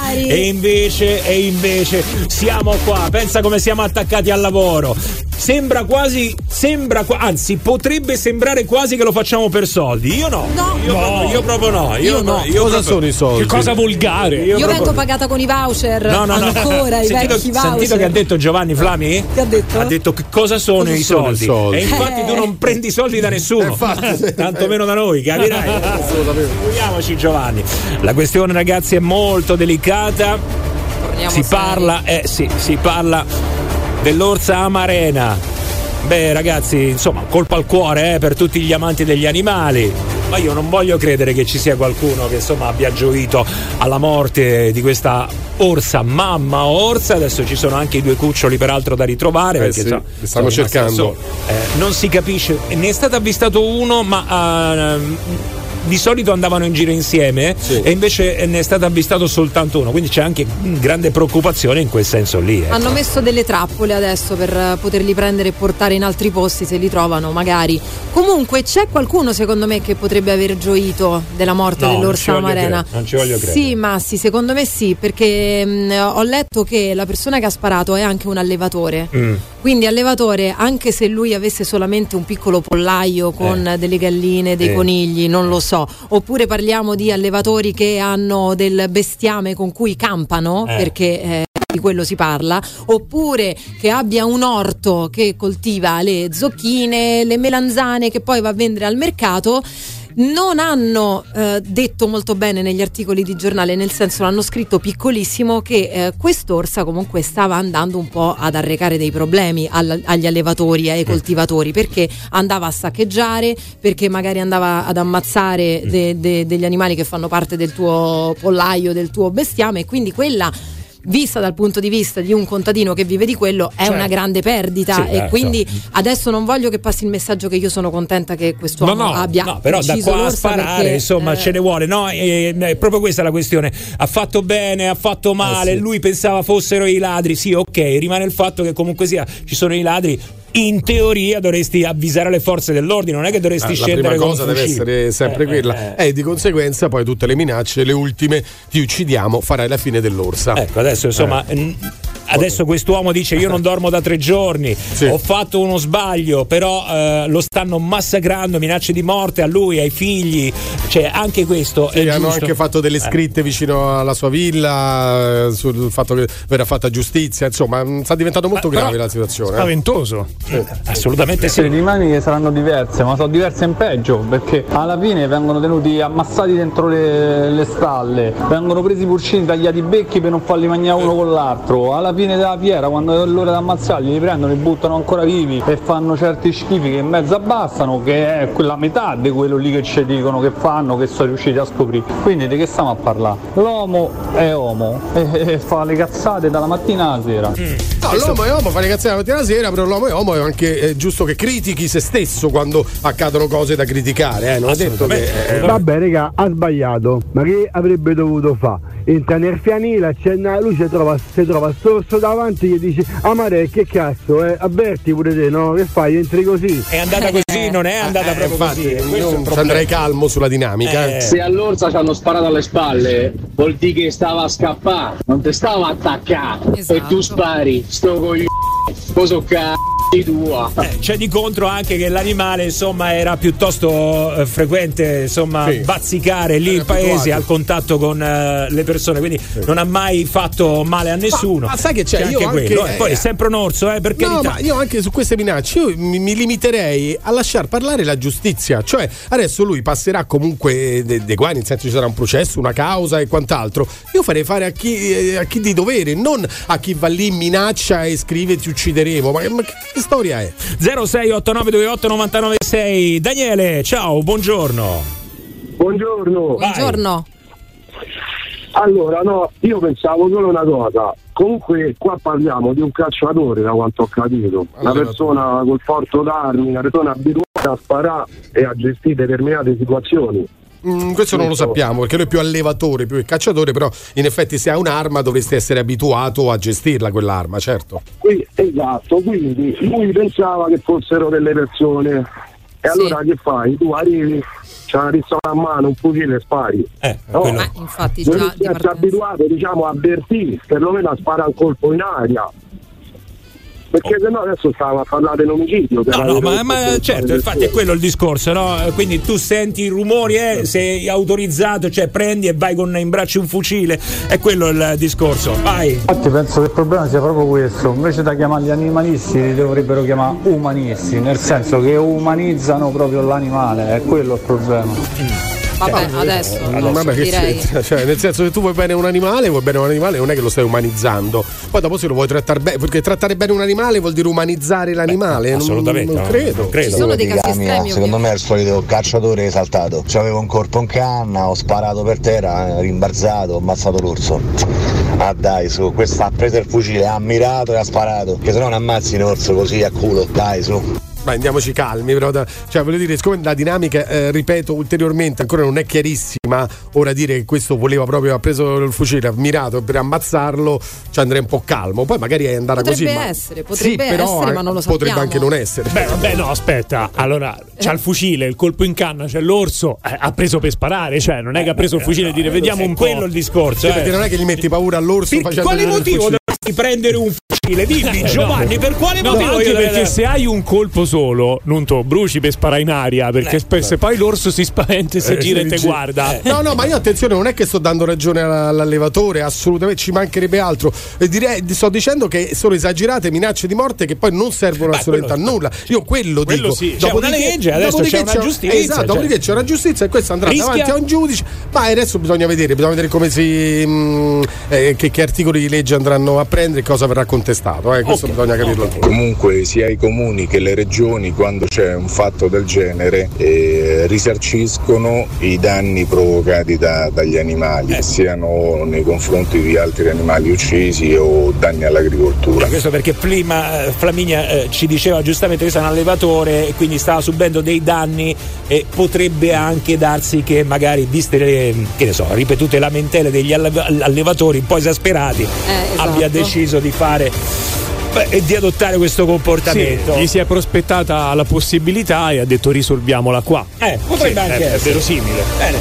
[SPEAKER 3] Magari.
[SPEAKER 1] E invece, e invece siamo qua, pensa come siamo attaccati al lavoro. Sembra quasi, sembra, anzi, potrebbe sembrare quasi che lo facciamo per soldi. Io no.
[SPEAKER 3] No.
[SPEAKER 1] Io, Proprio, io proprio no. Io,
[SPEAKER 3] Io no.
[SPEAKER 1] io
[SPEAKER 2] Cosa
[SPEAKER 1] proprio-
[SPEAKER 2] sono i soldi?
[SPEAKER 1] Che cosa volgare?
[SPEAKER 3] Io,
[SPEAKER 1] proprio-
[SPEAKER 3] vengo pagata con i voucher,
[SPEAKER 1] No, no, no.
[SPEAKER 3] ancora i
[SPEAKER 1] Sentito,
[SPEAKER 3] vecchi voucher.
[SPEAKER 1] sentito che ha detto Giovanni Flami?
[SPEAKER 3] Che ha detto?
[SPEAKER 1] Ha detto che cosa sono,
[SPEAKER 2] Cosa
[SPEAKER 1] i,
[SPEAKER 2] sono
[SPEAKER 1] soldi.
[SPEAKER 2] i soldi?
[SPEAKER 1] E infatti
[SPEAKER 3] Eh.
[SPEAKER 1] tu non prendi i soldi da nessuno.
[SPEAKER 2] Infatti.
[SPEAKER 1] Tanto meno da noi, capirai?
[SPEAKER 2] Assolutamente.
[SPEAKER 1] Figuriamoci Giovanni. La questione ragazzi è molto delicata.
[SPEAKER 3] Torniamo
[SPEAKER 1] Si parla, eh sì, si parla dell'orsa amarena. Beh, ragazzi, insomma, colpa al cuore eh, per tutti gli amanti degli animali. Ma io non voglio credere che ci sia qualcuno che insomma abbia gioito alla morte di questa orsa, mamma orsa. Adesso ci sono anche i due cuccioli, peraltro, da ritrovare.
[SPEAKER 2] Eh
[SPEAKER 1] perché
[SPEAKER 2] sì, li stanno cercando.
[SPEAKER 1] soli. Eh, non si capisce, ne è stato avvistato uno, ma. ehm, di solito andavano in giro insieme
[SPEAKER 2] Sì.
[SPEAKER 1] e invece ne è stato avvistato soltanto uno, quindi c'è anche mm, grande preoccupazione in quel senso lì. ecco.
[SPEAKER 3] Hanno messo delle trappole adesso per eh, poterli prendere e portare in altri posti se li trovano, magari. Comunque c'è qualcuno secondo me che potrebbe aver gioito della morte
[SPEAKER 1] No,
[SPEAKER 3] dell'orsa
[SPEAKER 1] credere, non ci voglio credere.
[SPEAKER 3] Sì, ma sì, secondo me sì, perché mh, ho letto che la persona che ha sparato è anche un allevatore.
[SPEAKER 1] Mm.
[SPEAKER 3] Quindi allevatore, anche se lui avesse solamente un piccolo pollaio con delle galline, dei
[SPEAKER 1] Eh.
[SPEAKER 3] conigli, non lo so. Oppure parliamo di allevatori che hanno del bestiame con cui campano,
[SPEAKER 1] Eh.
[SPEAKER 3] perché eh, di quello si parla, oppure che abbia un orto che coltiva le zocchine, le melanzane che poi va a vendere al mercato. Non hanno eh, detto molto bene negli articoli di giornale, nel senso l'hanno scritto piccolissimo che eh, quest'orsa comunque stava andando un po' ad arrecare dei problemi al- agli allevatori e ai coltivatori perché andava a saccheggiare, perché magari andava ad ammazzare de- de- degli animali che fanno parte del tuo pollaio, del tuo bestiame e quindi quella vista dal punto di vista di un contadino che vive di quello è
[SPEAKER 1] Certo.
[SPEAKER 3] una grande perdita
[SPEAKER 1] Sì,
[SPEAKER 3] e
[SPEAKER 1] eh,
[SPEAKER 3] quindi
[SPEAKER 1] so.
[SPEAKER 3] adesso non voglio che passi il messaggio che io sono contenta che quest'uomo
[SPEAKER 1] No, no,
[SPEAKER 3] abbia
[SPEAKER 1] no, però da qua a sparare,
[SPEAKER 3] perché,
[SPEAKER 1] insomma,
[SPEAKER 3] eh,
[SPEAKER 1] ce ne vuole, no? E, è proprio questa è la questione. Ha fatto bene, ha fatto male,
[SPEAKER 2] Eh sì.
[SPEAKER 1] lui pensava fossero i ladri, sì, ok, rimane il fatto che comunque sia, ci sono i ladri. In teoria dovresti avvisare le forze dell'ordine, non è che dovresti
[SPEAKER 2] Ah, la
[SPEAKER 1] scendere
[SPEAKER 2] prima
[SPEAKER 1] con
[SPEAKER 2] cosa
[SPEAKER 1] un
[SPEAKER 2] deve essere sempre
[SPEAKER 1] Eh,
[SPEAKER 2] quella
[SPEAKER 1] eh, eh.
[SPEAKER 2] e di conseguenza poi tutte le minacce le ultime ti uccidiamo farai la fine dell'orsa
[SPEAKER 1] Ecco, adesso insomma.
[SPEAKER 2] Eh.
[SPEAKER 1] n- Adesso quest'uomo dice io non dormo da tre giorni,
[SPEAKER 2] Sì.
[SPEAKER 1] ho fatto uno sbaglio, però eh, lo stanno massacrando, minacce di morte a lui, ai figli, cioè anche questo
[SPEAKER 2] Sì, hanno
[SPEAKER 1] giusto.
[SPEAKER 2] anche fatto delle
[SPEAKER 1] Eh.
[SPEAKER 2] scritte vicino alla sua villa eh, sul fatto che verrà fatta giustizia insomma mh, sta diventando molto
[SPEAKER 4] Eh, però
[SPEAKER 2] grave la situazione eh.
[SPEAKER 4] Spaventoso.
[SPEAKER 1] Assolutamente
[SPEAKER 22] Le
[SPEAKER 1] sì.
[SPEAKER 22] dinamiche saranno diverse, ma sono diverse in peggio, perché alla fine vengono tenuti ammassati dentro le, le stalle, vengono presi i pulcini, tagliati i becchi per non farli mangiare uno con l'altro. Alla fine della fiera, quando è l'ora di ammazzarli, li prendono, li buttano ancora vivi e fanno certi schifi che in mezzo abbassano, che è quella metà di quello lì che ci dicono che fa
[SPEAKER 31] anno che sono riusciti a scoprire. Quindi di che stiamo a parlare? L'uomo è uomo e, e fa le cazzate dalla mattina alla sera.
[SPEAKER 2] No, l'uomo è uomo, fa le cazzate la mattina alla sera, però l'uomo è uomo è anche eh, giusto che critichi se stesso quando accadono cose da criticare, eh. non è detto che. eh,
[SPEAKER 32] Vabbè, raga, ha sbagliato. Ma che avrebbe dovuto fare? Entra nel fianile, accenna la luce, trova, si trova storso davanti e gli dice Amare, che cazzo, eh? Avverti pure te, no? Che fai? Entri così.
[SPEAKER 1] È andata così, non è andata
[SPEAKER 2] Eh,
[SPEAKER 1] proprio
[SPEAKER 2] infatti,
[SPEAKER 1] così. È
[SPEAKER 2] io andrei calmo sulla dinamica. eh.
[SPEAKER 33] Se all'orsa ci hanno sparato alle spalle, vuol dire che stava a scappare, non te stava attaccato. E tu spari, sto coglione, cosa cazzo.
[SPEAKER 1] Eh, c'è di contro anche che l'animale insomma era piuttosto eh, frequente insomma
[SPEAKER 2] Sì.
[SPEAKER 1] bazzicare lì in paese
[SPEAKER 2] abituato.
[SPEAKER 1] al contatto con eh, le persone quindi non ha mai fatto male a nessuno
[SPEAKER 2] Ma- ma sai che c'è?
[SPEAKER 1] anche
[SPEAKER 2] Io anche-
[SPEAKER 1] quello eh. poi
[SPEAKER 2] eh,
[SPEAKER 1] è sempre un orso eh, per
[SPEAKER 2] No, ma io anche su queste minacce io mi, mi limiterei a lasciar parlare la giustizia. Cioè, adesso lui passerà comunque dei de guai, nel senso ci sarà un processo, una causa e quant'altro. Io farei fare a chi, eh, a chi di dovere, non a chi va lì, minaccia e scrive ti uccideremo. Ma, ma che, che storia è?
[SPEAKER 1] 0689289996 Daniele ciao buongiorno
[SPEAKER 34] Buongiorno.
[SPEAKER 3] Buongiorno.
[SPEAKER 34] Allora, no, io pensavo solo una cosa. Comunque qua parliamo di un cacciatore, da quanto ho capito. Una persona col porto d'armi, una persona abituata a sparare e a gestire determinate situazioni.
[SPEAKER 2] Mm, questo non lo sappiamo perché lui è più allevatore, più che cacciatore, però in effetti se ha un'arma dovresti essere abituato a gestirla quell'arma, certo.
[SPEAKER 34] Qui- esatto, quindi lui pensava che fossero delle persone. E allora che fai? Tu arrivi, c'è una pistola a mano, un fucile e spari. no?
[SPEAKER 3] Ma infatti già
[SPEAKER 34] essere
[SPEAKER 3] partenza-
[SPEAKER 34] abituato diciamo, a avvertire, perlomeno a sparare un colpo in aria. Perché se no adesso stava a parlare dell'omicidio.
[SPEAKER 1] No, no, ma, ma certo, infatti è quello il discorso, no? Quindi tu senti i rumori, eh, sei autorizzato, cioè prendi e vai con in braccio un fucile, è quello il discorso. Vai.
[SPEAKER 31] Infatti penso che il problema sia proprio questo, invece da chiamarli animalisti li dovrebbero chiamare umanisti, nel senso che umanizzano proprio l'animale, è quello il problema.
[SPEAKER 3] Vabbè, adesso,
[SPEAKER 2] Eh, vabbè, che
[SPEAKER 3] direi.
[SPEAKER 2] c'entra? Cioè, nel senso che tu vuoi bene un animale, vuoi bene un animale, non è che lo stai umanizzando. Poi dopo se lo vuoi trattare bene, perché trattare bene un animale vuol dire umanizzare l'animale. Non-
[SPEAKER 1] assolutamente,
[SPEAKER 2] Non,
[SPEAKER 1] no,
[SPEAKER 2] credo.
[SPEAKER 1] non credo.
[SPEAKER 3] Ci sono dei casi
[SPEAKER 30] Gamia,
[SPEAKER 3] estremi,
[SPEAKER 30] secondo me è il solito cacciatore esaltato. C'avevo un corpo in canna, ho sparato per terra, eh, rimbalzato, ho ammazzato l'orso. Ah dai, su, questa ha preso il fucile, ha mirato e ha sparato. Che se no non ammazzi un orso così a culo. Dai, su.
[SPEAKER 2] Ma andiamoci calmi, però. da- cioè, voglio dire, siccome la dinamica, eh, ripeto ulteriormente, ancora non è chiarissima. Ora dire che questo voleva proprio, ha preso il fucile, ha mirato per ammazzarlo, ci andrei un po' calmo. Poi magari è andata
[SPEAKER 3] Potrebbe
[SPEAKER 2] così. ma-
[SPEAKER 3] essere, potrebbe
[SPEAKER 2] sì, però,
[SPEAKER 3] essere,
[SPEAKER 2] eh,
[SPEAKER 3] ma non lo
[SPEAKER 2] Potrebbe
[SPEAKER 3] sappiamo.
[SPEAKER 2] anche non essere.
[SPEAKER 4] Beh, vabbè, no, aspetta. Allora, c'ha il fucile, il colpo in canna, c'è l'orso. eh, ha preso per sparare, cioè, non è che ha preso il fucile e dire vediamo un po'.
[SPEAKER 1] quello il discorso.
[SPEAKER 2] Sì,
[SPEAKER 1] eh.
[SPEAKER 2] perché non è che gli metti paura all'orso
[SPEAKER 1] Per
[SPEAKER 2] facendo
[SPEAKER 1] quale motivo dovresti prendere un fucile? Dimmi,
[SPEAKER 4] Eh,
[SPEAKER 1] Giovanni,
[SPEAKER 4] no.
[SPEAKER 1] per quale
[SPEAKER 4] No,
[SPEAKER 1] motivo?
[SPEAKER 4] anche
[SPEAKER 1] io-
[SPEAKER 4] perché se hai un colpo solo, non to bruci per sparare in aria, perché
[SPEAKER 1] Eh,
[SPEAKER 4] spe- se poi l'orso si spaventa e si
[SPEAKER 2] Eh,
[SPEAKER 4] gira e te guarda.
[SPEAKER 2] No, no, ma io attenzione, non è che sto dando ragione all- all'allevatore, assolutamente ci mancherebbe altro. E direi, sto dicendo che sono esagerate minacce di morte che poi non servono assolutamente a nulla. Io quello,
[SPEAKER 1] Quello
[SPEAKER 2] dico.
[SPEAKER 1] sì, c'è una legge, adesso c'è una giustizia,
[SPEAKER 2] Esatto,
[SPEAKER 1] cioè.
[SPEAKER 2] dopodiché c'è una giustizia e questo andrà
[SPEAKER 1] Rischia-
[SPEAKER 2] davanti a un giudice. Ma adesso bisogna vedere, bisogna vedere come si. mh, eh, che, che articoli di legge andranno a prendere e cosa verrà contestato. Eh, questo bisogna capirlo.
[SPEAKER 35] Comunque sia i comuni che le regioni quando c'è un fatto del genere eh, risarciscono i danni provocati da- dagli animali,
[SPEAKER 1] Eh.
[SPEAKER 35] siano nei confronti di altri animali uccisi o danni all'agricoltura.
[SPEAKER 1] Questo perché prima eh, Flaminia eh, ci diceva giustamente che sei un allevatore e quindi stava subendo dei danni e potrebbe anche darsi che magari viste le che ne so, ripetute lamentele degli alle- allevatori un po' esasperati
[SPEAKER 3] esatto.
[SPEAKER 1] abbia deciso di fare beh, e di adottare questo comportamento.
[SPEAKER 4] Sì, gli si è prospettata la possibilità e ha detto risolviamola qua.
[SPEAKER 1] Eh, potrebbe
[SPEAKER 4] Sì,
[SPEAKER 1] anche
[SPEAKER 4] è, è
[SPEAKER 1] essere.
[SPEAKER 4] verosimile.
[SPEAKER 1] Bene.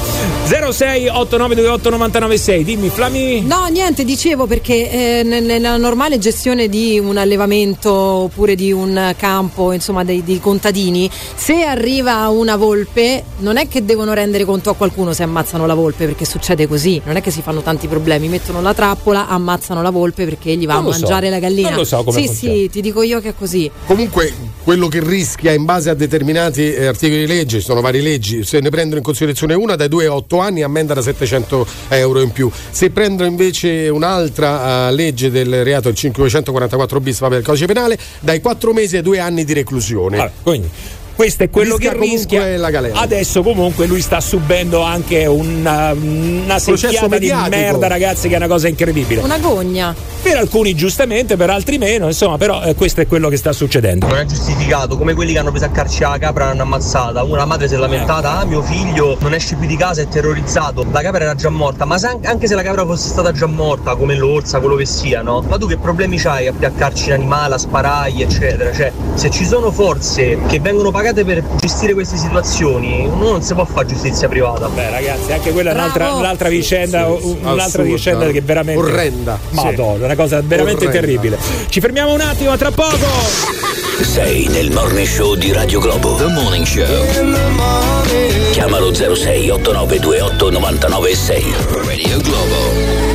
[SPEAKER 1] 06 8928 996 dimmi Flami
[SPEAKER 3] No, niente, dicevo perché eh, ne- nella normale gestione di un allevamento oppure di un campo, insomma, dei, dei contadini, se arriva una volpe, non è che devono rendere conto a qualcuno se ammazzano la volpe, perché succede così, non è che si fanno tanti problemi, mettono la trappola, ammazzano la volpe perché gli va
[SPEAKER 2] Non
[SPEAKER 3] a
[SPEAKER 2] lo so.
[SPEAKER 3] mangiare la gallina.
[SPEAKER 2] Non lo so come
[SPEAKER 3] sì,
[SPEAKER 2] funziona.
[SPEAKER 3] sì, ti dico io che è così.
[SPEAKER 2] Comunque, quello che rischia in base a determinati eh, articoli di legge, ci sono varie leggi, se ne prendono in considerazione una dai 2 a 8 anni ammenda da 700 euro in più. Se prendono invece un'altra eh, legge del reato, il 544 bis, vabbè, il codice penale, dai 4 mesi ai 2 anni di reclusione.
[SPEAKER 1] Allora, quindi questo è quello
[SPEAKER 2] Rischia
[SPEAKER 1] che rischia.
[SPEAKER 2] la galera.
[SPEAKER 1] Adesso comunque lui sta subendo anche una, una secchiata di merda, ragazzi, che è una cosa incredibile.
[SPEAKER 3] Una gogna.
[SPEAKER 1] Per alcuni giustamente, per altri meno, insomma, però eh, questo è quello che sta succedendo.
[SPEAKER 36] Non è giustificato, come quelli che hanno preso a carci la capra l'hanno ammazzata. Una madre si è lamentata, ah mio figlio non esce più di casa, è terrorizzato. La capra era già morta, ma se an- anche se la capra fosse stata già morta, come l'orsa, quello che sia, no? Ma tu che problemi c'hai a piaccarci l'animale, a sparargli, eccetera? Cioè, se ci sono forze che vengono pagate per gestire queste situazioni, uno non si può fare giustizia privata.
[SPEAKER 1] Beh, ragazzi, anche quella è un'altra, un'altra vicenda, un- un'altra
[SPEAKER 2] assurda,
[SPEAKER 1] vicenda che veramente.
[SPEAKER 2] orrenda.
[SPEAKER 1] Madonna, una cosa veramente
[SPEAKER 2] Orrenda.
[SPEAKER 1] terribile. Ci fermiamo un attimo, tra poco.
[SPEAKER 7] Sei nel morning show di Radio Globo. The Morning Show. Chiamalo 06 8928 996. Radio Globo.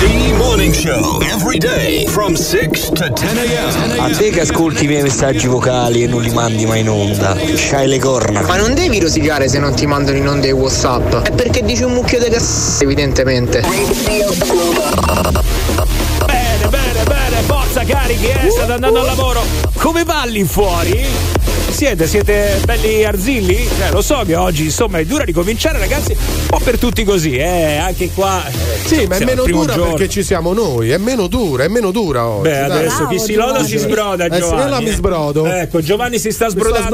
[SPEAKER 20] The Morning Show every day from 6 to 10 a.m.
[SPEAKER 37] A te che ascolti i miei messaggi vocali e non li mandi mai in onda, c'hai le corna.
[SPEAKER 27] Ma non devi rosicare se non ti mandano in onda i Whatsapp. È perché dici un mucchio di cazzo, evidentemente.
[SPEAKER 1] Bene, bene, bene, forza carichi, eh, state andando al lavoro. Come va lì fuori? Siete, siete belli arzilli? Eh, lo so che oggi insomma è dura ricominciare ragazzi, un po' per tutti così, eh, anche qua. eh,
[SPEAKER 2] Sì, ma è meno dura
[SPEAKER 1] giorno.
[SPEAKER 2] perché ci siamo noi, è meno dura, è meno dura oggi.
[SPEAKER 1] Beh,
[SPEAKER 2] dai.
[SPEAKER 1] adesso chi si loda si sbroda,
[SPEAKER 2] Eh sì,
[SPEAKER 1] Giovanni.
[SPEAKER 2] allora mi sbrodo.
[SPEAKER 1] Ecco, Giovanni si sta
[SPEAKER 2] Mi sta
[SPEAKER 1] sbrodando.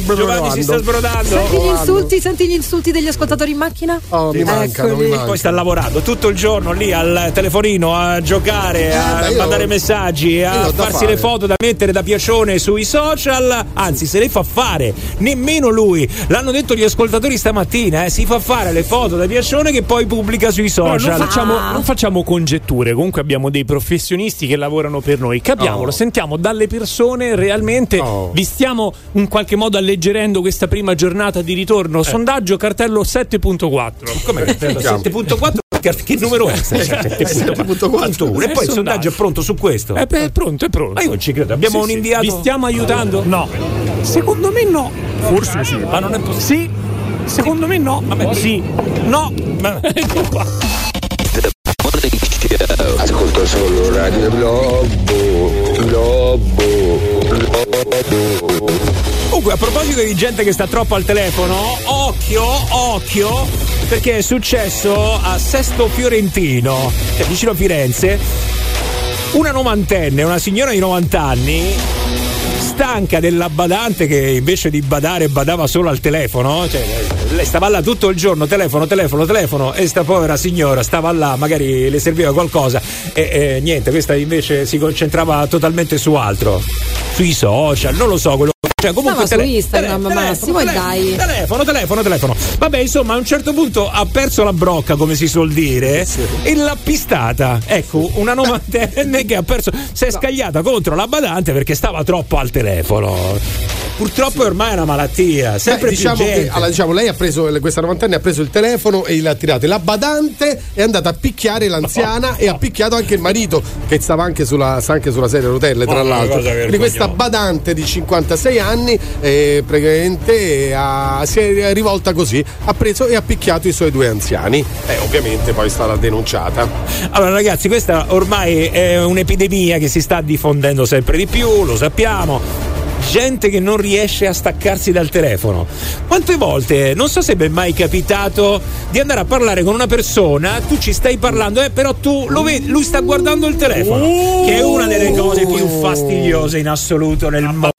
[SPEAKER 2] sbrodando,
[SPEAKER 1] Giovanni si sta sbrodando.
[SPEAKER 3] Senti gli insulti, senti gli insulti degli ascoltatori in macchina?
[SPEAKER 2] Oh, mi mancano, mi mancano.
[SPEAKER 1] Poi sta lavorando tutto il giorno lì al telefonino a giocare, a
[SPEAKER 2] beh, io-
[SPEAKER 1] mandare messaggi, a farsi
[SPEAKER 2] fare.
[SPEAKER 1] le foto da mettere da piacione sui social. Anzi, se le fa fare nemmeno lui. L'hanno detto gli ascoltatori stamattina, eh, si fa fare le foto da piacione che poi pubblica sui social.
[SPEAKER 4] non, facciamo,
[SPEAKER 3] Ah.
[SPEAKER 4] non facciamo congetture, comunque abbiamo dei professionisti che lavorano per noi. Capiamolo,
[SPEAKER 2] Oh.
[SPEAKER 4] sentiamo dalle persone realmente.
[SPEAKER 2] Oh.
[SPEAKER 4] Vi stiamo in qualche modo alleggerendo questa prima giornata di ritorno. Sondaggio cartello 7.4.
[SPEAKER 1] Come 7.4? Che che numero è? 7.4. E poi il sondaggio è pronto su questo.
[SPEAKER 4] Eh, è pronto, è pronto.
[SPEAKER 1] Ma io non ci credo. Abbiamo un inviato.
[SPEAKER 4] Vi stiamo aiutando? No. Secondo me no. Forse sì.
[SPEAKER 1] Ma non è possibile.
[SPEAKER 4] Sì. Secondo me no. Vabbè, sì. No. Ecco qua.
[SPEAKER 30] Ascolto solo Radio Globo, Globo, Globo.
[SPEAKER 1] Comunque, a proposito di gente che sta troppo al telefono, occhio, occhio, perché è successo a Sesto Fiorentino, cioè vicino a Firenze, una novantenne, una signora di 90 anni, stanca della badante che invece di badare badava solo al telefono, cioè lei stava là tutto il giorno, telefono, telefono, telefono, e sta povera signora stava là, magari le serviva qualcosa e, e niente, questa invece si concentrava totalmente su altro, sui social, non lo so, quello cioè, comunque
[SPEAKER 3] Stava su
[SPEAKER 1] tele-
[SPEAKER 3] Instagram,
[SPEAKER 1] tele-
[SPEAKER 3] Massimo, e
[SPEAKER 1] telefono,
[SPEAKER 3] dai.
[SPEAKER 1] Telefono, telefono, telefono. Vabbè, insomma, a un certo punto ha perso la brocca, come si suol dire, e l'ha pistata. Ecco, una novantenne che ha perso, si è scagliata contro la badante perché stava troppo al telefono. Purtroppo ormai è una malattia, sempre
[SPEAKER 2] Beh, diciamo che allora, diciamo, lei ha preso questa novantenne ha preso il telefono e l'ha tirato. La badante è andata a picchiare l'anziana e ha picchiato anche il marito che stava anche sulla, sta anche sulla sedia a rotelle, tra
[SPEAKER 1] Oh,
[SPEAKER 2] l'altro. Quindi questa badante di 56 anni eh, praticamente ha- si è rivolta così, ha preso e ha picchiato i suoi due anziani. E ovviamente poi è stata denunciata.
[SPEAKER 1] Allora, ragazzi, questa ormai è un'epidemia che si sta diffondendo sempre di più, lo sappiamo. Gente che non riesce a staccarsi dal telefono. Quante volte, non so se vi è mai capitato di andare a parlare con una persona, tu ci stai parlando, eh, però tu lo vedi, lui sta guardando il telefono, che è una delle cose più fastidiose in assoluto nel mondo.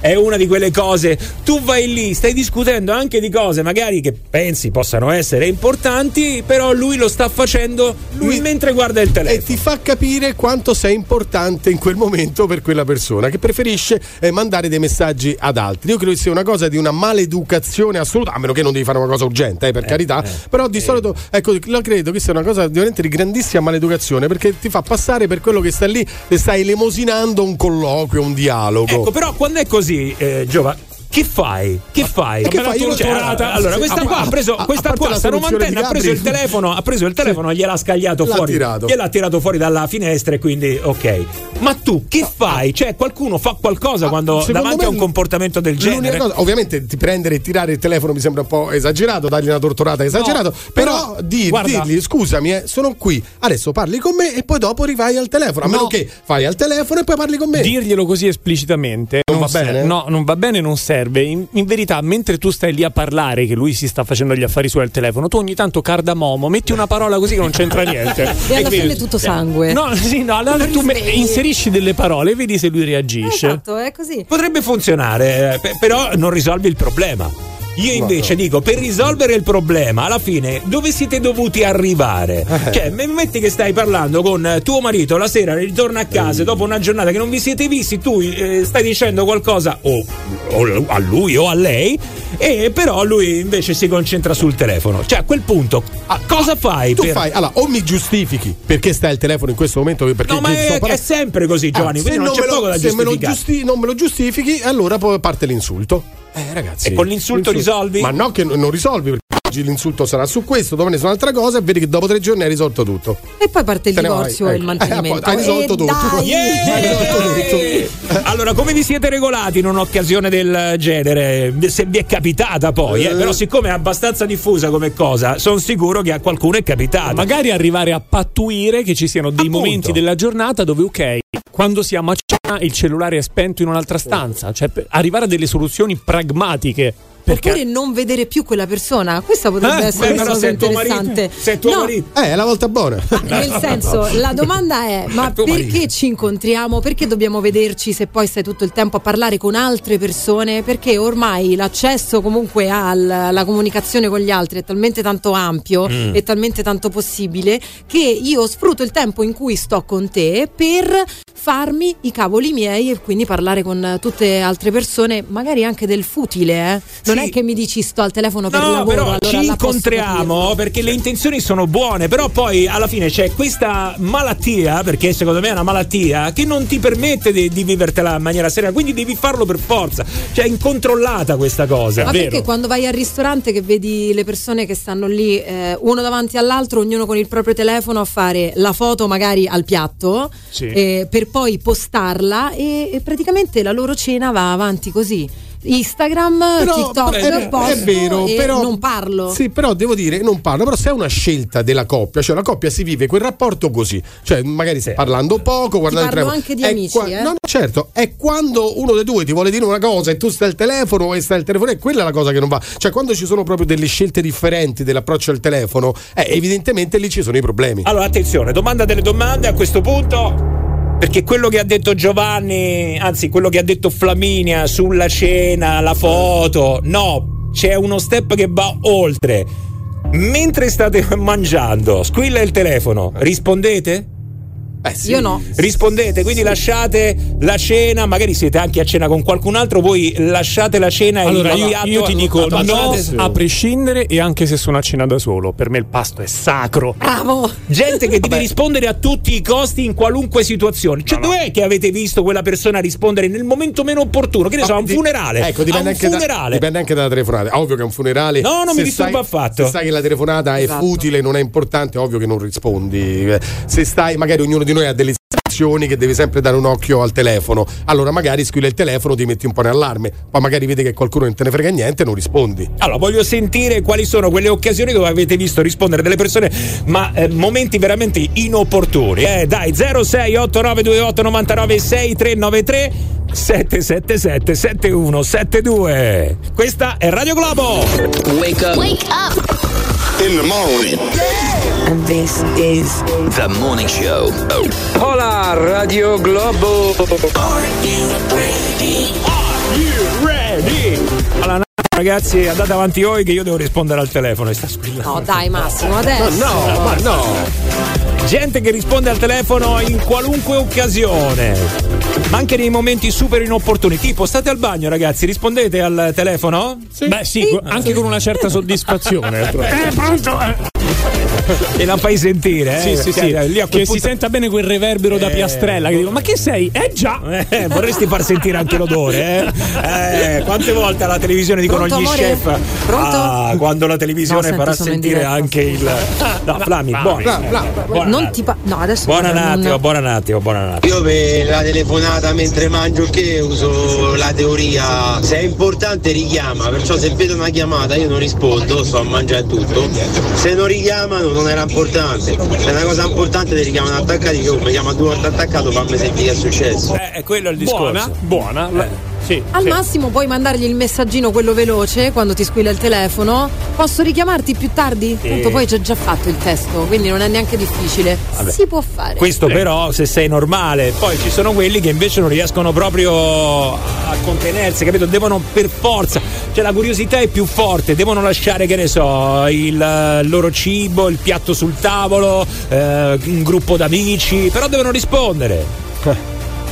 [SPEAKER 1] È una di quelle cose, tu vai lì, stai discutendo anche di cose magari che pensi possano essere importanti, però lui lo sta facendo lui mentre guarda il telefono.
[SPEAKER 2] E ti fa capire quanto sei importante in quel momento per quella persona che preferisce eh, mandare dei messaggi ad altri. Io credo che sia una cosa di una maleducazione assoluta, a meno che non devi fare una cosa urgente, eh, per carità. Però di solito, ecco, lo credo che sia una cosa veramente di grandissima maleducazione perché ti fa passare per quello che sta lì e stai elemosinando un colloquio, un dialogo.
[SPEAKER 1] Ecco, però quando è così, eh, Giova, che fai? Che fai?
[SPEAKER 2] Che fai? Io
[SPEAKER 1] Cioè, allora, questa qua ha preso, questa qua, sta
[SPEAKER 2] di
[SPEAKER 1] ha preso il telefono, ha preso il telefono, gliel'ha scagliato
[SPEAKER 2] L'ha
[SPEAKER 1] fuori,
[SPEAKER 2] tirato.
[SPEAKER 1] gliel'ha tirato fuori dalla finestra e quindi ok. Ma tu che fai? Cioè, qualcuno fa qualcosa quando
[SPEAKER 2] Secondo
[SPEAKER 1] davanti a un comportamento del genere?
[SPEAKER 2] cosa- ovviamente ti prendere e tirare il telefono mi sembra un po' esagerato, dargli una torturata è esagerato, però,
[SPEAKER 4] però, guarda-
[SPEAKER 2] dirgli scusami, eh, sono qui, adesso parli con me e poi dopo rivai al telefono, a meno
[SPEAKER 4] No.
[SPEAKER 2] che fai al telefono e poi parli con me.
[SPEAKER 4] Dirglielo così esplicitamente
[SPEAKER 2] Non va
[SPEAKER 4] ser-
[SPEAKER 2] bene?
[SPEAKER 4] No, non va bene, non serve. Serve, in, in, verità, mentre tu stai lì a parlare, che lui si sta facendo gli affari suoi al telefono, tu ogni tanto cardamomo, metti una parola così che non c'entra niente.
[SPEAKER 3] e alla fine è tutto sangue.
[SPEAKER 4] No, sì, no, allora tu inserisci delle parole e vedi se lui reagisce.
[SPEAKER 3] Esatto, è così.
[SPEAKER 1] Potrebbe funzionare, eh, però non risolvi il problema. Io invece dico, per risolvere il problema, alla fine, dove siete dovuti arrivare? Eh. Cioè, metti che stai parlando con tuo marito la sera, ritorna a casa, eh. dopo una giornata che non vi siete visti, tu eh, stai dicendo qualcosa o, o, a lui o a lei, e però lui invece si concentra sul telefono. Cioè, a quel punto, ah, cosa fai?
[SPEAKER 2] Tu
[SPEAKER 1] per...
[SPEAKER 2] fai, allora, o mi giustifichi perché stai al telefono in questo momento? Perché
[SPEAKER 1] no, ma è, è, sempre così, Giovanni, ah, quindi non, non c'è lo, poco da
[SPEAKER 2] se giustificare. Me giusti- non me lo giustifichi, allora poi parte l'insulto.
[SPEAKER 1] Eh, ragazzi. E con l'insulto, risolvi?
[SPEAKER 2] Ma no, che non risolvi. Oggi l'insulto sarà su questo, domani su un'altra cosa e vedi che dopo tre giorni hai risolto tutto.
[SPEAKER 3] E poi parte il Te divorzio e il ecco. mantenimento.
[SPEAKER 2] Eh, hai risolto tutto.
[SPEAKER 1] Yeah! Hai risolto tutto. Allora, come vi siete regolati in un'occasione del genere? Se vi è capitata poi, eh, però siccome è abbastanza diffusa come cosa, sono sicuro che a qualcuno è capitata.
[SPEAKER 4] Magari arrivare a pattuire che ci siano dei Appunto. momenti della giornata dove ok, quando siamo a cena il cellulare è spento in un'altra stanza, cioè arrivare a delle soluzioni pragmatiche
[SPEAKER 3] perché... Oppure non vedere più quella persona. Questa potrebbe eh, essere una cosa interessante.
[SPEAKER 1] Sei tuo no. marito.
[SPEAKER 2] Eh, è la volta buona.
[SPEAKER 3] Nel senso, la domanda è: ma perché marito. ci incontriamo? Perché dobbiamo vederci se poi stai tutto il tempo a parlare con altre persone? Perché ormai l'accesso comunque alla comunicazione con gli altri è talmente tanto ampio mm. e talmente tanto possibile che io sfrutto il tempo in cui sto con te per farmi i cavoli miei e quindi parlare con tutte altre persone, magari anche del futile, eh? Non non è che mi dici sto al telefono per
[SPEAKER 1] no,
[SPEAKER 3] lavoro.
[SPEAKER 1] Però
[SPEAKER 3] allora
[SPEAKER 1] ci incontriamo perché le intenzioni sono buone, però poi alla fine c'è questa malattia, perché secondo me è una malattia, che non ti permette di, di vivertela in maniera serena, quindi devi farlo per forza. Cioè è incontrollata questa cosa.
[SPEAKER 3] Ma perché quando vai al ristorante che vedi le persone che stanno lì eh, uno davanti all'altro, ognuno con il proprio telefono a fare la foto magari al piatto sì. eh, per poi postarla e, e praticamente la loro cena va avanti così. Instagram, però, TikTok,
[SPEAKER 2] è, è vero, però
[SPEAKER 3] non parlo.
[SPEAKER 2] Sì, però devo dire non parlo, però se è una scelta della coppia, cioè la coppia si vive quel rapporto così, cioè magari sì. parlando poco, guardando
[SPEAKER 3] telefono. anche di amici, qua- eh?
[SPEAKER 2] No, certo, è quando uno dei due ti vuole dire una cosa e tu stai al telefono e stai al telefono e quella è la cosa che non va. Cioè quando ci sono proprio delle scelte differenti dell'approccio al telefono, eh, evidentemente lì ci sono i problemi.
[SPEAKER 1] Allora, attenzione, domanda delle domande a questo punto. Perché quello che ha detto Giovanni, anzi quello che ha detto Flaminia sulla cena, la foto, no, c'è uno step che va oltre. Mentre state mangiando, squilla il telefono, rispondete?
[SPEAKER 3] Eh sì. Io no.
[SPEAKER 1] Rispondete, quindi sì. lasciate la cena, magari siete anche a cena con qualcun altro, voi lasciate la cena e
[SPEAKER 4] allora, io, io ti dico no a prescindere e anche se sono a cena da solo, per me il pasto è sacro.
[SPEAKER 3] Bravo!
[SPEAKER 1] Gente che deve rispondere a tutti i costi in qualunque situazione. Cioè, no, no. dov'è che avete visto quella persona rispondere nel momento meno opportuno? Che ne so, a un funerale.
[SPEAKER 2] Ecco, dipende,
[SPEAKER 1] anche,
[SPEAKER 2] funerale. Da, dipende anche dalla telefonata. Ovvio che è un funerale.
[SPEAKER 1] No, non mi disturba affatto.
[SPEAKER 2] Se sai che la telefonata esatto. è futile, non è importante, ovvio che non rispondi. Se stai, magari ognuno di noi ha delle che devi sempre dare un occhio al telefono. Allora magari squilla il telefono, ti metti un po' in allarme, poi magari vedi che qualcuno non te ne frega niente e non rispondi.
[SPEAKER 1] Allora, voglio sentire quali sono quelle occasioni dove avete visto rispondere delle persone, ma eh, momenti veramente inopportuni. Eh, dai, 068928 99 6393 777 7172. Questa è Radio Globo.
[SPEAKER 20] Wake up. Wake up. In the morning.
[SPEAKER 38] And this is
[SPEAKER 20] The Morning Show.
[SPEAKER 33] Hola, Radio Globo.
[SPEAKER 20] Are you ready?
[SPEAKER 1] Are you ready? Allora, ragazzi, andate avanti voi che io devo rispondere al telefono e sta squillando.
[SPEAKER 3] No, dai, Massimo, adesso.
[SPEAKER 1] No, no, ma no. Gente che risponde al telefono in qualunque occasione, ma anche nei momenti super inopportuni. Tipo, state al bagno, ragazzi, rispondete al telefono?
[SPEAKER 4] Sì. Beh, sì, sì. anche con una certa soddisfazione.
[SPEAKER 1] eh, pronto? e la fai sentire,
[SPEAKER 4] eh? Sì, sì, sì. Lì che punto... si senta bene quel reverbero eh... da piastrella. Che dico, ma che sei? Eh già!
[SPEAKER 1] Eh, vorresti far sentire anche l'odore, eh? eh quante volte alla televisione dicono
[SPEAKER 3] Pronto,
[SPEAKER 1] gli
[SPEAKER 3] amore?
[SPEAKER 1] chef?
[SPEAKER 3] Pronto?
[SPEAKER 1] Ah, quando la televisione no, farà sentire anche il. No, Flami, buono.
[SPEAKER 3] Non ti pa- No, adesso.
[SPEAKER 1] Buona un attimo, buona un attimo, buona un attimo.
[SPEAKER 39] Io per la telefonata mentre mangio che uso la teoria. Se è importante richiama, perciò se vedo una chiamata io non rispondo, sto a mangiare tutto. Se non richiamano non era importante. Se è una cosa importante ti richiamano attaccati, io mi chiamo due volte attaccato, fammi sentire che è successo.
[SPEAKER 1] Eh, è quello il discorso.
[SPEAKER 4] Buona, buona.
[SPEAKER 1] Eh.
[SPEAKER 3] Sì, Al sì. massimo puoi mandargli il messaggino quello veloce quando ti squilla il telefono. Posso richiamarti più tardi? Sì. Tanto poi c'è già fatto il testo, quindi non è neanche difficile. Vabbè. Si può fare.
[SPEAKER 1] Questo però se sei normale, poi ci sono quelli che invece non riescono proprio a contenersi, capito? Devono per forza, cioè la curiosità è più forte, devono lasciare, che ne so, il loro cibo, il piatto sul tavolo, eh, un gruppo d'amici, però devono rispondere.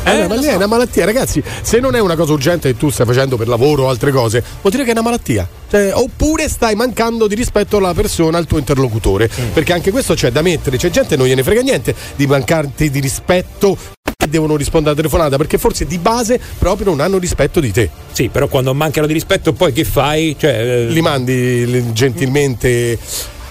[SPEAKER 2] Eh, ma lì so. è una malattia, ragazzi. Se non è una cosa urgente che tu stai facendo per lavoro o altre cose, vuol dire che è una malattia. Cioè, oppure stai mancando di rispetto alla persona, al tuo interlocutore. Mm. Perché anche questo c'è da mettere. C'è gente che non gliene frega niente di mancarti di rispetto devono rispondere alla telefonata perché forse di base proprio non hanno rispetto di te.
[SPEAKER 1] Sì, però quando mancano di rispetto poi che fai? Cioè,
[SPEAKER 2] eh... Li mandi gentilmente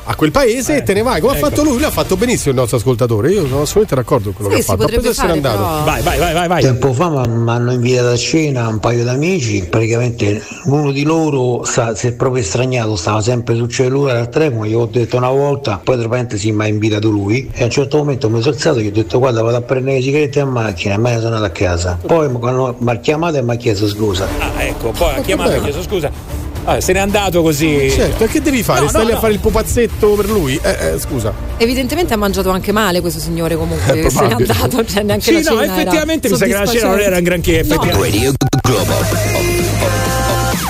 [SPEAKER 2] a quel paese eh, e te ne vai. Come ecco. ha fatto lui? Lui ha fatto benissimo il nostro ascoltatore. Io sono assolutamente d'accordo con quello sì, che ha fatto. Dopo essere andato. Però...
[SPEAKER 1] Vai, vai, vai, vai, vai.
[SPEAKER 37] Tempo fa mi hanno invitato a cena un paio d'amici. Praticamente uno di loro sta, si è proprio estraniato, stava sempre sul cellulare al telefono. Gli ho detto una volta, poi tra parentesi mi ha invitato lui. E a un certo momento mi sono alzato e gli ho detto: Guarda, vado a prendere le sigarette in macchina. E me ne sono andato a casa. Poi quando mi ha chiamato e mi ha chiesto scusa.
[SPEAKER 1] Ah, ecco, poi ha chiamato e mi ha chiesto scusa. Ah, se n'è andato così.
[SPEAKER 2] Certo, e che devi fare? No, Stai no, a fare il pupazzetto per lui? Eh, eh, scusa.
[SPEAKER 3] Evidentemente ha mangiato anche male questo signore comunque. Eh, se n'è andato, cioè neanche
[SPEAKER 1] sì, la
[SPEAKER 3] no,
[SPEAKER 1] effettivamente mi sa che la cena non era un granché. Effettivamente. Radio Globo.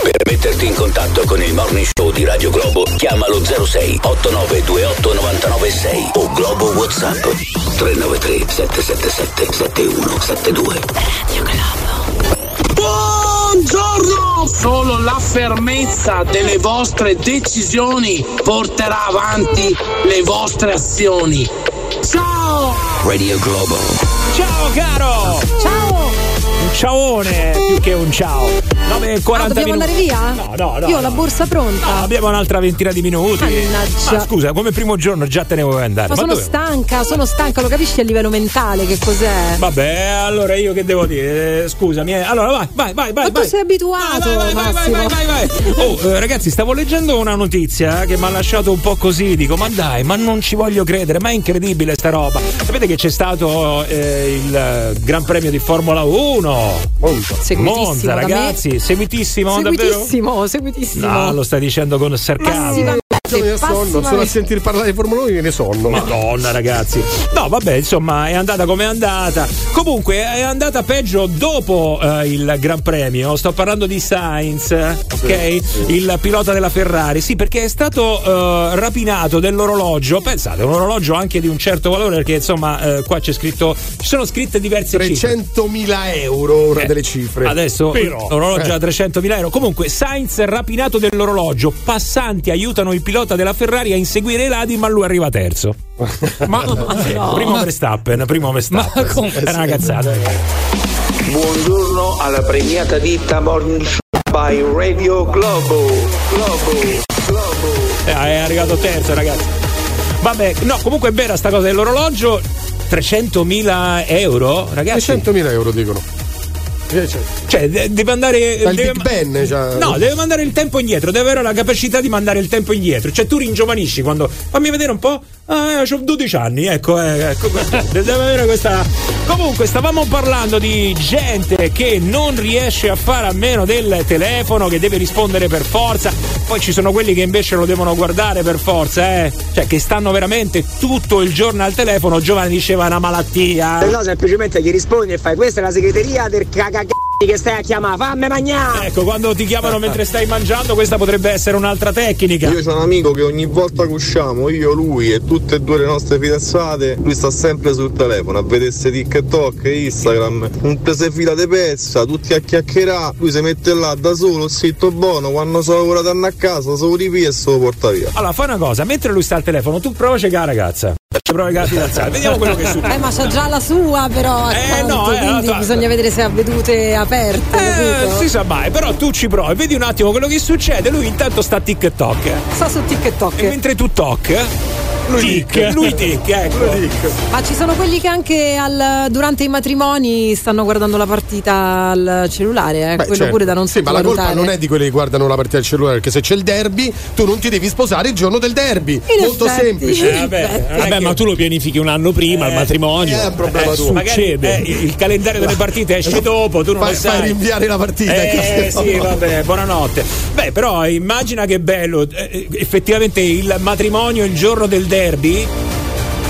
[SPEAKER 7] Per metterti in contatto con il morning show di Radio Globo, chiamalo 06 8928 996 o Globo WhatsApp 393 777 7172. Radio Globo.
[SPEAKER 33] Solo la fermezza delle vostre decisioni porterà avanti le vostre azioni. Ciao!
[SPEAKER 7] Radio Globo.
[SPEAKER 1] Ciao caro!
[SPEAKER 3] Ciao!
[SPEAKER 1] Ciaone più che un ciao. 9 40 ah,
[SPEAKER 3] dobbiamo
[SPEAKER 1] minuti.
[SPEAKER 3] andare via?
[SPEAKER 1] No, no, no.
[SPEAKER 3] Io ho la borsa pronta.
[SPEAKER 1] No, abbiamo un'altra ventina di minuti.
[SPEAKER 3] Mannaggia.
[SPEAKER 1] Ma scusa, come primo giorno già te ne vuoi andare.
[SPEAKER 3] Ma, Ma sono dove? stanca, sono stanca, lo capisci a livello mentale che cos'è?
[SPEAKER 1] Vabbè, allora io che devo dire? Eh, scusami, eh. allora vai, vai, vai, vai.
[SPEAKER 3] Ma
[SPEAKER 1] vai.
[SPEAKER 3] tu sei abituato.
[SPEAKER 1] Vai, vai, vai, vai, vai, vai, Oh, eh, ragazzi, stavo leggendo una notizia che mi ha lasciato un po' così. Dico, ma dai, ma non ci voglio credere, ma è incredibile sta roba. Sapete che c'è stato eh, il Gran Premio di Formula 1?
[SPEAKER 3] Molto.
[SPEAKER 1] Monza, ragazzi, seguitissimo,
[SPEAKER 3] seguitissimo,
[SPEAKER 1] davvero?
[SPEAKER 3] seguitissimo.
[SPEAKER 1] No, lo stai dicendo con sarcasmo.
[SPEAKER 2] Io sonno, solo a sentir parlare di Formula 1 viene sonno.
[SPEAKER 1] Madonna, ragazzi. No, vabbè, insomma, è andata come è andata. Comunque, è andata peggio dopo uh, il Gran Premio. Sto parlando di Sainz, ok? Sì. Il pilota della Ferrari. Sì, perché è stato uh, rapinato dell'orologio. Pensate, un orologio anche di un certo valore, perché insomma, uh, qua c'è scritto. Ci sono scritte diverse
[SPEAKER 2] 300.000 euro ora eh, delle cifre.
[SPEAKER 1] Adesso Però, l'orologio eh. a 300.000 euro. Comunque, Sainz rapinato dell'orologio. Passanti aiutano il pilota della Ferrari a inseguire i ladri, ma lui arriva terzo. ma no. primo Verstappen, primo Verstappen. Ma come Era una cazzata.
[SPEAKER 33] Buongiorno alla premiata ditta Morning Show by Radio Globo. Globo. Globo.
[SPEAKER 1] Eh, è arrivato terzo, ragazzi. Vabbè, no, comunque è vera sta cosa dell'orologio. 300.000 euro, ragazzi.
[SPEAKER 2] 300.000 euro dicono.
[SPEAKER 1] Cioè, deve andare.
[SPEAKER 2] Dal
[SPEAKER 1] deve,
[SPEAKER 2] Ben, cioè.
[SPEAKER 1] No, deve mandare il tempo indietro, deve avere la capacità di mandare il tempo indietro. Cioè, tu ringiovanisci quando. Fammi vedere un po'. Ah, ho 12 anni, ecco, eh, ecco questa. Comunque, stavamo parlando di gente che non riesce a fare a meno del telefono, che deve rispondere per forza. Poi ci sono quelli che invece lo devono guardare per forza, eh. Cioè, che stanno veramente tutto il giorno al telefono. Giovanni diceva una malattia.
[SPEAKER 40] No, semplicemente gli rispondi e fai questa è la segreteria del caga che stai a chiamare, fammi mangiare!
[SPEAKER 1] Ecco, quando ti chiamano mentre stai mangiando, questa potrebbe essere un'altra tecnica.
[SPEAKER 35] Io ho un amico che ogni volta che usciamo, io, lui e tutte e due le nostre fidanzate, lui sta sempre sul telefono a vedersi TikTok e Instagram, un prese fila di pezza, tutti a chiacchierare, lui si mette là da solo, zitto buono, quando sono ora a casa, solo di via e se lo porta via.
[SPEAKER 1] Allora, fai una cosa, mentre lui sta al telefono, tu prova a cercare la ragazza. Prova a fidanzata, vediamo quello che succede.
[SPEAKER 3] Eh, ma c'ha già la sua, però. Eh, no, eh, quindi no, bisogna vedere se ha vedute aperte.
[SPEAKER 1] Eh, si sa mai, però tu ci provi, vedi un attimo quello che succede. Lui intanto sta a TikTok.
[SPEAKER 3] Sta su TikTok.
[SPEAKER 1] E mentre tu toc Lui tic, lui tic, ecco.
[SPEAKER 3] Ma ci sono quelli che anche al, durante i matrimoni stanno guardando la partita al cellulare, eh?
[SPEAKER 2] Beh,
[SPEAKER 3] quello
[SPEAKER 2] certo.
[SPEAKER 3] pure da non
[SPEAKER 2] Sì, ma la colpa non è di quelli che guardano la partita del cellulare, perché se c'è il derby, tu non ti devi sposare il giorno del derby.
[SPEAKER 3] In
[SPEAKER 2] Molto
[SPEAKER 3] effetti.
[SPEAKER 2] semplice.
[SPEAKER 1] Eh, vabbè,
[SPEAKER 4] Vabbè,
[SPEAKER 1] che-
[SPEAKER 4] ma tu lo pianifichi un anno prima, il matrimonio.
[SPEAKER 2] è un problema
[SPEAKER 1] Eh,
[SPEAKER 2] tuo.
[SPEAKER 1] magari,
[SPEAKER 4] Succede.
[SPEAKER 1] eh, il calendario delle partite esce dopo, tu non
[SPEAKER 2] Fai-
[SPEAKER 1] lo sai.
[SPEAKER 2] fai rinviare la partita,
[SPEAKER 1] Eh sì, vabbè, buonanotte. Beh, però immagina che bello, eh, effettivamente il matrimonio il giorno del derby derby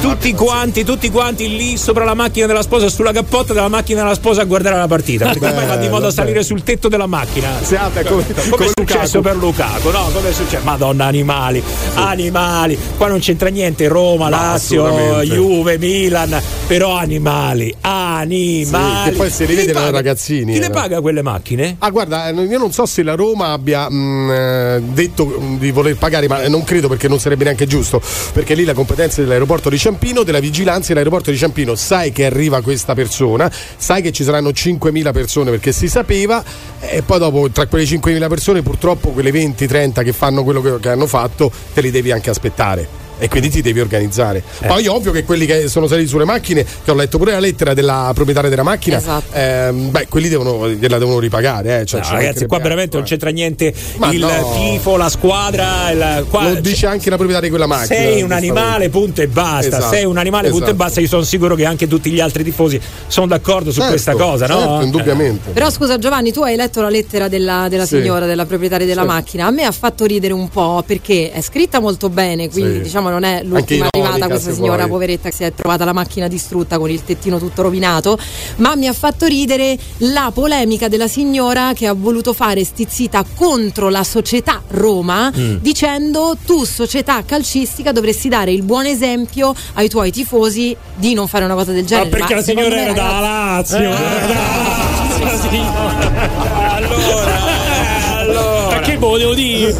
[SPEAKER 1] tutti quanti, tutti quanti lì sopra la macchina della sposa, sulla cappotta della macchina della sposa a guardare la partita. Perché ormai va di moda
[SPEAKER 2] Bello,
[SPEAKER 1] salire sul tetto della macchina.
[SPEAKER 2] Sì, vabbè, come,
[SPEAKER 1] Come è successo
[SPEAKER 2] Lukaku.
[SPEAKER 1] per Lukaku, no? Come è successo? Madonna, animali, animali. Qua non c'entra niente. Roma,
[SPEAKER 2] No,
[SPEAKER 1] Lazio. Juve, Milan. Però animali, animali.
[SPEAKER 2] Sì, che poi si rivede
[SPEAKER 1] paga?
[SPEAKER 2] ragazzini,
[SPEAKER 1] Chi le
[SPEAKER 2] eh.
[SPEAKER 1] paga quelle macchine?
[SPEAKER 2] Ah, guarda, eh, io non so se la Roma abbia mh, eh, detto mh, di voler pagare, ma non credo perché non sarebbe neanche giusto. Perché lì la competenza dell'aeroporto di Ciampino, della vigilanza dell'aeroporto di Ciampino. Sai che arriva questa persona, sai che ci saranno 5.000 persone perché si sapeva, e poi dopo tra quelle 5.000 persone, purtroppo quelle 20-30 che fanno quello che hanno fatto, te li devi anche aspettare. E quindi ti devi organizzare.
[SPEAKER 1] Eh.
[SPEAKER 2] Poi ovvio che quelli che sono saliti sulle macchine, che ho letto pure la lettera della proprietaria della macchina,
[SPEAKER 3] Esatto.
[SPEAKER 2] ehm, beh, quelli devono, gliela devono ripagare. Eh. Cioè,
[SPEAKER 1] No,
[SPEAKER 2] ci
[SPEAKER 1] ragazzi, qua
[SPEAKER 2] altro,
[SPEAKER 1] veramente non
[SPEAKER 2] eh.
[SPEAKER 1] c'entra niente
[SPEAKER 2] Ma
[SPEAKER 1] il
[SPEAKER 2] no.
[SPEAKER 1] tifo, la squadra. il- qua-
[SPEAKER 2] Lo dice anche la proprietaria di quella macchina.
[SPEAKER 1] Sei un animale, punto e basta.
[SPEAKER 2] Esatto,
[SPEAKER 1] Sei un animale, punto e
[SPEAKER 2] esatto.
[SPEAKER 1] basta. Io sono sicuro che anche tutti gli altri tifosi sono d'accordo su
[SPEAKER 2] Certo,
[SPEAKER 1] questa cosa, no?
[SPEAKER 2] certo, indubbiamente.
[SPEAKER 3] Però scusa Giovanni, tu hai letto la lettera della, della
[SPEAKER 2] Sì.
[SPEAKER 3] signora, della proprietaria della
[SPEAKER 2] Sì.
[SPEAKER 3] macchina. A me ha fatto ridere un po' perché è scritta molto bene, quindi
[SPEAKER 2] Sì.
[SPEAKER 3] diciamo non è l'ultima arrivata questa signora
[SPEAKER 2] vuoi.
[SPEAKER 3] poveretta che si è trovata la macchina distrutta con il tettino tutto rovinato, ma mi ha fatto ridere la polemica della signora che ha voluto fare stizzita contro la società Roma
[SPEAKER 2] Mm.
[SPEAKER 3] dicendo tu società calcistica dovresti dare il buon esempio ai tuoi tifosi di non fare una cosa del
[SPEAKER 4] Ma
[SPEAKER 3] genere.
[SPEAKER 4] perché la
[SPEAKER 3] secondo
[SPEAKER 4] signora era da Lazio? era da Lazio, la signora.
[SPEAKER 1] allora, eh, allora.
[SPEAKER 4] Ma che volevo dire?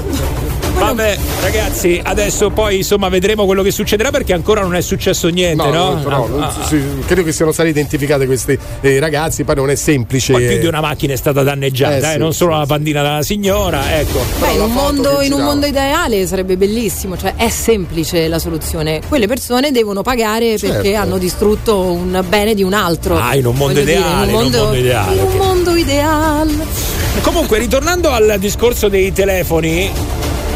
[SPEAKER 1] Vabbè, ragazzi, adesso poi insomma vedremo quello che succederà perché ancora non è successo niente, no?
[SPEAKER 2] No, però,
[SPEAKER 1] Ah, ah,
[SPEAKER 2] sì, credo che siano stati identificati questi eh, ragazzi, poi non è semplice.
[SPEAKER 1] Poi più di una macchina è stata danneggiata,
[SPEAKER 2] Eh,
[SPEAKER 1] eh,
[SPEAKER 2] sì,
[SPEAKER 1] non solo
[SPEAKER 2] sì,
[SPEAKER 1] la pandina della signora, ecco.
[SPEAKER 3] Beh, in, un mondo, in un mondo ideale sarebbe bellissimo, cioè è semplice la soluzione. Quelle persone devono pagare perché
[SPEAKER 2] Certo.
[SPEAKER 3] hanno distrutto un bene di un altro.
[SPEAKER 1] Ah, in un mondo
[SPEAKER 3] Voglio dire,
[SPEAKER 1] ideale, in un mondo ideale,
[SPEAKER 3] In un mondo ideale.
[SPEAKER 1] Comunque, ritornando al discorso dei telefoni,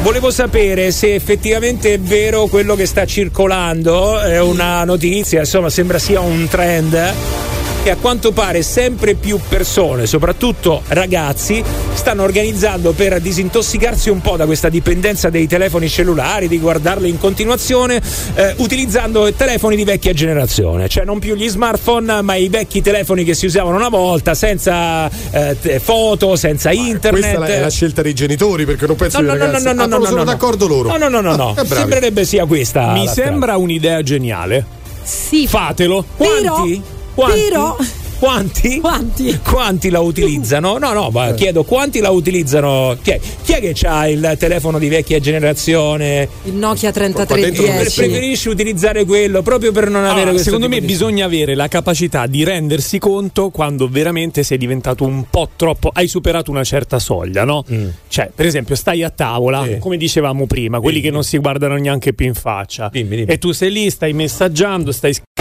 [SPEAKER 1] volevo sapere se effettivamente è vero quello che sta circolando, è una notizia, insomma, sembra sia un trend. Che a quanto pare sempre più persone, soprattutto ragazzi, stanno organizzando per disintossicarsi un po' da questa dipendenza dei telefoni cellulari, di guardarli in continuazione, eh, utilizzando telefoni di vecchia generazione, cioè non più gli smartphone, ma i vecchi telefoni che si usavano una volta, senza eh, foto, senza internet.
[SPEAKER 2] Questa è la, scelta dei genitori perché non penso
[SPEAKER 1] No,
[SPEAKER 2] che
[SPEAKER 1] no,
[SPEAKER 2] i
[SPEAKER 1] no,
[SPEAKER 2] ragazzi
[SPEAKER 1] no, no,
[SPEAKER 2] Ah,
[SPEAKER 1] no,
[SPEAKER 2] sono
[SPEAKER 1] no.
[SPEAKER 2] d'accordo loro.
[SPEAKER 1] No, no, no, no, no.
[SPEAKER 2] Ah.
[SPEAKER 1] Sembrerebbe sia questa.
[SPEAKER 4] Mi sembra un'idea geniale.
[SPEAKER 3] Sì.
[SPEAKER 4] Fatelo.
[SPEAKER 1] Quanti? Quanti?
[SPEAKER 3] Però-
[SPEAKER 1] Quanti?
[SPEAKER 3] Quanti?
[SPEAKER 1] Quanti la utilizzano? No, no,
[SPEAKER 2] Eh.
[SPEAKER 1] ma chiedo quanti la utilizzano? Chi è, chi è che ha il telefono di vecchia generazione?
[SPEAKER 3] Il Nokia
[SPEAKER 2] Qua dentro
[SPEAKER 1] Pre-
[SPEAKER 3] 3310.
[SPEAKER 1] Preferisci utilizzare quello proprio per non avere
[SPEAKER 4] Allora, secondo me
[SPEAKER 1] di-
[SPEAKER 4] bisogna avere la capacità di rendersi conto quando veramente sei diventato un po' troppo, hai superato una certa soglia, no?
[SPEAKER 1] Mm.
[SPEAKER 4] Cioè, per esempio, stai a tavola,
[SPEAKER 1] Sì.
[SPEAKER 4] come dicevamo prima, quelli che non si guardano neanche più in faccia.
[SPEAKER 1] Dimmi, dimmi.
[SPEAKER 4] E tu sei lì, stai messaggiando, stai scrivendo,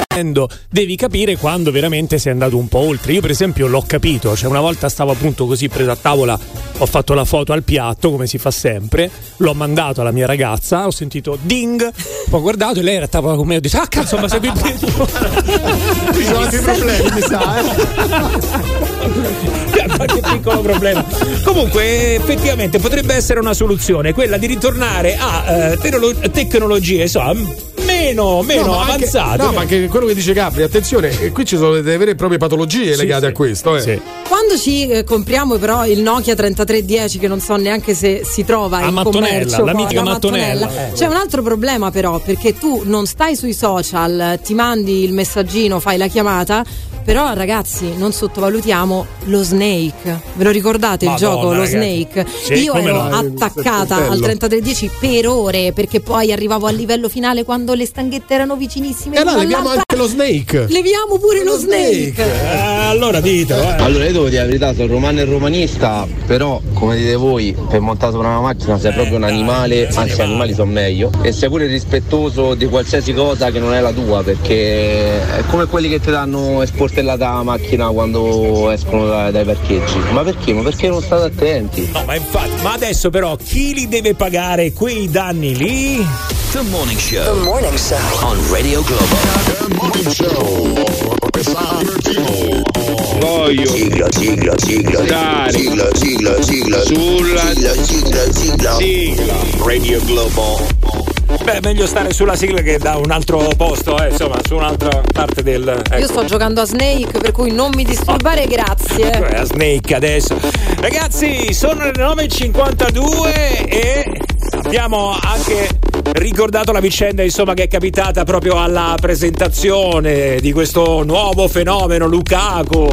[SPEAKER 4] devi capire quando veramente sei andato un po' oltre. Io, per esempio, l'ho capito, cioè una volta stavo appunto così preso a tavola, ho fatto la foto al piatto, come si fa sempre, l'ho mandato alla mia ragazza, ho sentito ding, poi ho guardato e lei era a tavola con me, ho detto, ah cazzo, ma sei qui
[SPEAKER 2] Ci sono altri problemi, mi sa. Eh?
[SPEAKER 1] Qualche piccolo problema. Comunque, effettivamente potrebbe essere una soluzione quella di ritornare a eh, tecnolo- tecnologie insomma, meno, meno
[SPEAKER 2] No, ma anche-
[SPEAKER 1] avanzate.
[SPEAKER 2] no, ma anche quello che dice Capri, attenzione, eh, qui ci sono delle vere e proprie patologie legate a questo. Eh.
[SPEAKER 3] Quando ci eh, compriamo però il Nokia 3310 che non so neanche se si trova
[SPEAKER 4] A
[SPEAKER 3] in
[SPEAKER 4] Mattonella,
[SPEAKER 3] commercio, poi,
[SPEAKER 4] l'amica
[SPEAKER 3] a
[SPEAKER 4] Mattonella.
[SPEAKER 3] C'è un altro problema però perché tu non stai sui social, ti mandi il messaggino, fai la chiamata, Però ragazzi, non sottovalutiamo lo Snake. Ve lo ricordate
[SPEAKER 1] Madonna,
[SPEAKER 3] il gioco, lo
[SPEAKER 1] ragazzi.
[SPEAKER 3] Snake?
[SPEAKER 1] Sì,
[SPEAKER 3] Io ero
[SPEAKER 1] no?
[SPEAKER 3] attaccata al 3310 per ore perché poi arrivavo al livello finale quando le stanghette erano vicinissime.
[SPEAKER 2] E allora
[SPEAKER 3] l'una
[SPEAKER 2] leviamo anche lo Snake.
[SPEAKER 3] Leviamo pure lo Snake.
[SPEAKER 1] Eh, allora ditelo, eh.
[SPEAKER 30] Allora io devo dire la verità, sono romano e romanista, però come dite voi, per montare sopra una macchina sei proprio un animale, anzi gli animali sono meglio, e sei pure rispettoso di qualsiasi cosa che non è la tua, perché è come quelli che ti danno esportellata la macchina quando escono da- dai parcheggi. Ma perché? Ma perché non state attenti?
[SPEAKER 1] No, ma infatti, ma adesso però chi li deve pagare quei danni lì?
[SPEAKER 7] The Morning Show. The Morning Show. On Radio Globo. The Morning Show.
[SPEAKER 41] Voglio
[SPEAKER 7] sigla, sigla, sigla,
[SPEAKER 41] stare
[SPEAKER 7] sigla, sigla, sigla,
[SPEAKER 41] sulla
[SPEAKER 7] sigla, sigla, sigla,
[SPEAKER 41] sigla
[SPEAKER 7] Radio Globo.
[SPEAKER 1] Beh, meglio stare sulla sigla che da un altro posto, eh, insomma, su un'altra parte del. Ecco.
[SPEAKER 3] Io sto giocando a Snake, per cui non mi disturbare, grazie.
[SPEAKER 1] Cioè, a Snake adesso. Ragazzi, sono le 9.52 e abbiamo anche ricordato la vicenda insomma che è capitata proprio alla presentazione di questo nuovo fenomeno Lukaku.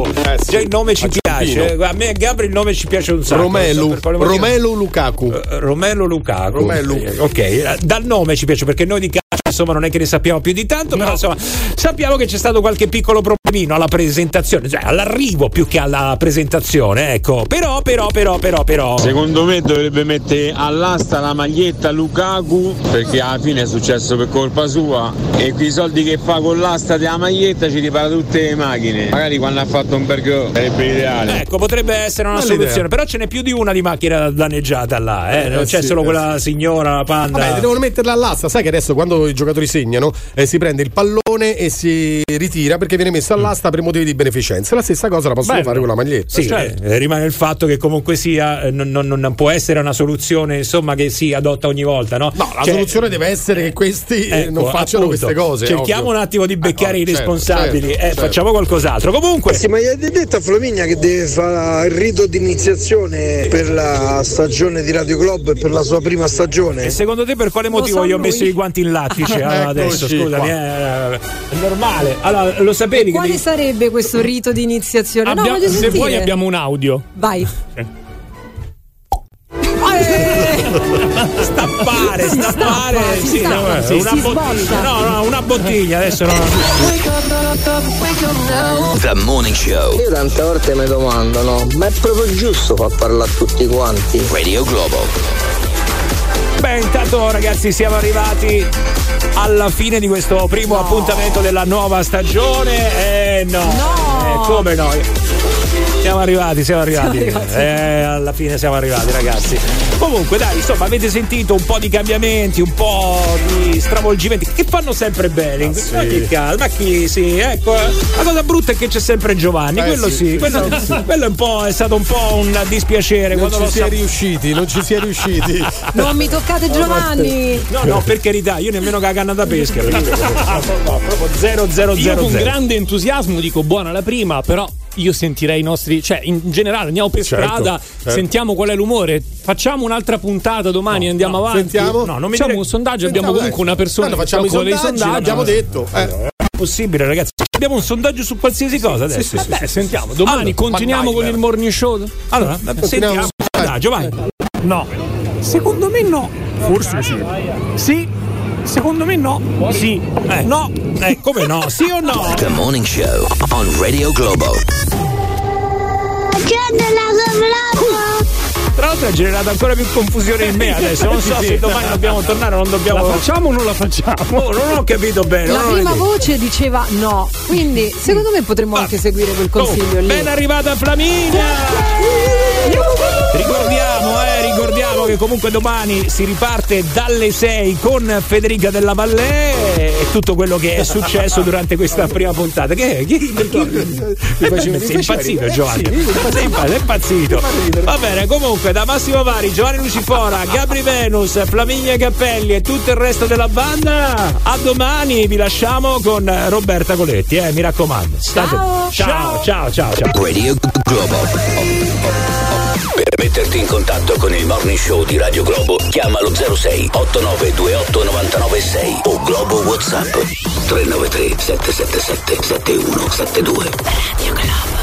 [SPEAKER 1] Già il nome ci piace. A me e Gabri il nome ci piace un sacco. Non so
[SPEAKER 2] Romelu. Romelu Lukaku.
[SPEAKER 1] Eh, Romelu Lukaku.
[SPEAKER 2] Romelu.
[SPEAKER 1] Eh, Ok, eh, dal nome ci piace perché noi di calcio insomma non è che ne sappiamo più di tanto, però insomma sappiamo che c'è stato qualche piccolo problemino alla presentazione, cioè all'arrivo più che alla presentazione, ecco. Però, però, però, però, però.
[SPEAKER 41] Secondo me dovrebbe mettere all'asta la maglietta Lukaku perché alla fine è successo per colpa sua e quei soldi che fa con l'asta della maglietta ci ripara tutte le macchine. Magari quando ha fatto un burger sarebbe ideale.
[SPEAKER 1] Ecco, potrebbe essere una
[SPEAKER 41] Bella
[SPEAKER 1] soluzione, però ce n'è più di una di macchina danneggiata là, eh? non
[SPEAKER 2] Eh,
[SPEAKER 1] c'è
[SPEAKER 2] sì,
[SPEAKER 1] solo
[SPEAKER 2] eh,
[SPEAKER 1] quella signora, la panda.
[SPEAKER 2] Vabbè, devono metterla all'asta. Sai che adesso quando i giocatori segnano eh, si prende il pallone e si ritira perché viene messo all'asta per motivi di beneficenza. La stessa cosa la possono
[SPEAKER 1] Bello.
[SPEAKER 2] fare con la maglietta.
[SPEAKER 1] Sì,
[SPEAKER 2] Cioè,
[SPEAKER 1] eh, rimane il fatto che comunque sia eh, non, non- non può essere una soluzione insomma che si adotta ogni volta, no?
[SPEAKER 2] No, la
[SPEAKER 1] Cioè,
[SPEAKER 2] soluzione deve essere che questi eh, non
[SPEAKER 1] ecco,
[SPEAKER 2] facciano
[SPEAKER 1] appunto,
[SPEAKER 2] queste cose.
[SPEAKER 1] Cerchiamo
[SPEAKER 2] ovvio.
[SPEAKER 1] un attimo di beccare
[SPEAKER 2] Eh,
[SPEAKER 1] i
[SPEAKER 2] certo,
[SPEAKER 1] responsabili,
[SPEAKER 2] certo,
[SPEAKER 1] eh,
[SPEAKER 2] certo.
[SPEAKER 1] facciamo qualcos'altro. Comunque,
[SPEAKER 27] Sì, ma gli hai detto a Flaminia che deve fare il rito di iniziazione per la stagione di Radio Club e per la sua prima stagione?
[SPEAKER 1] E secondo te per quale motivo gli ho messo i guanti in lattice allora, adesso? Scusami,
[SPEAKER 27] qua.
[SPEAKER 1] eh, è normale. Allora, lo sapevi che
[SPEAKER 3] Quale
[SPEAKER 1] devi-
[SPEAKER 3] sarebbe questo rito di iniziazione? no,
[SPEAKER 4] Abbiamo-
[SPEAKER 3] voglio
[SPEAKER 4] se
[SPEAKER 3] sentire.
[SPEAKER 4] vuoi abbiamo un audio.
[SPEAKER 3] Vai.
[SPEAKER 1] stappare,
[SPEAKER 3] Si
[SPEAKER 1] stappare,
[SPEAKER 3] stappa, si stappa,
[SPEAKER 1] no,
[SPEAKER 3] si-
[SPEAKER 1] una
[SPEAKER 3] si
[SPEAKER 1] bottiglia. No, no, una bottiglia, adesso no.
[SPEAKER 7] The Morning Show.
[SPEAKER 40] Io tante volte mi domando, no? Ma è proprio giusto far parlare a tutti quanti?
[SPEAKER 7] Radio Globo.
[SPEAKER 1] Beh, intanto ragazzi siamo arrivati alla fine di questo primo appuntamento della nuova stagione. Eh no, Eh, come no? Siamo arrivati, siamo arrivati.
[SPEAKER 3] Siamo arrivati.
[SPEAKER 1] Eh, alla fine siamo arrivati, ragazzi. Comunque, dai, insomma, avete sentito un po' di cambiamenti, un po' di stravolgimenti che fanno sempre bene. Ma che calma, ma chi sì, ecco. eh. La cosa brutta è che c'è sempre Giovanni,
[SPEAKER 2] Eh,
[SPEAKER 1] quello
[SPEAKER 2] sì,
[SPEAKER 1] sì, quello,
[SPEAKER 2] sì.
[SPEAKER 1] quello è, un po', è stato un po' un dispiacere
[SPEAKER 2] Non ci si è riusciti, non ci si è riusciti.
[SPEAKER 3] Non mi toccate Giovanni.
[SPEAKER 1] No, no, per carità, io nemmeno che la canna da pesca. No, no, proprio 0 0
[SPEAKER 4] Io
[SPEAKER 1] 0
[SPEAKER 4] con
[SPEAKER 1] 0.
[SPEAKER 4] grande entusiasmo dico buona la prima, però io sentirei i nostri, cioè in generale andiamo per
[SPEAKER 2] Certo,
[SPEAKER 4] strada,
[SPEAKER 2] certo.
[SPEAKER 4] sentiamo qual è l'umore, facciamo un'altra puntata domani, andiamo avanti.
[SPEAKER 2] sentiamo?
[SPEAKER 4] No, non mi
[SPEAKER 1] Facciamo
[SPEAKER 4] dire... un sondaggio, abbiamo
[SPEAKER 2] Sentiamo,
[SPEAKER 4] comunque
[SPEAKER 2] dai.
[SPEAKER 4] una persona che
[SPEAKER 2] facciamo i sondaggi,
[SPEAKER 4] sondaggi.
[SPEAKER 2] l'abbiamo detto. Eh.
[SPEAKER 1] Possibile, ragazzi. Abbiamo un sondaggio su qualsiasi cosa adesso.
[SPEAKER 4] Vabbè, sentiamo. Domani
[SPEAKER 1] Allora,
[SPEAKER 4] continuiamo con il morning show.
[SPEAKER 1] Allora, sentiamo il sondaggio, vai.
[SPEAKER 4] No. Secondo me no. Forse sì. Sì. Secondo me no. Sì.
[SPEAKER 1] Eh, no, eh, come no? Sì o no?
[SPEAKER 7] The Morning Show on Radio Globo.
[SPEAKER 1] Tra l'altro ha generato ancora più confusione in me adesso. Non so
[SPEAKER 4] Sì,
[SPEAKER 1] se domani dobbiamo tornare o non dobbiamo.
[SPEAKER 4] La facciamo o non la facciamo?
[SPEAKER 1] Oh, non ho capito bene.
[SPEAKER 3] La prima voce diceva no, quindi secondo me potremmo anche seguire quel consiglio lì.
[SPEAKER 1] Ben arrivata Flaminia! Ricordiamo, eh, ricordiamo che comunque domani si riparte dalle 6 con Federica Della Vallée e tutto quello che è successo durante questa prima puntata. Che è? Chi- sei
[SPEAKER 2] mi faceva
[SPEAKER 1] impazzito
[SPEAKER 2] ridere.
[SPEAKER 1] Giovanni?
[SPEAKER 2] Sì, mi fa
[SPEAKER 1] sei impa- sei impazzito. Va bene, comunque da Massimo Vari, Giovanni Lucifora, Gabri Venus, Flaminia Cappelli e tutto il resto della banda. A domani vi lasciamo con Roberta Coletti, eh, mi raccomando. State-
[SPEAKER 3] Ciao.
[SPEAKER 1] ciao, ciao, ciao, ciao.
[SPEAKER 7] Radio Globo. Per metterti in contatto con il Morning Show di Radio Globo, chiamalo 06 8928 996 o Globo WhatsApp 393 777 7172. Radio Globo.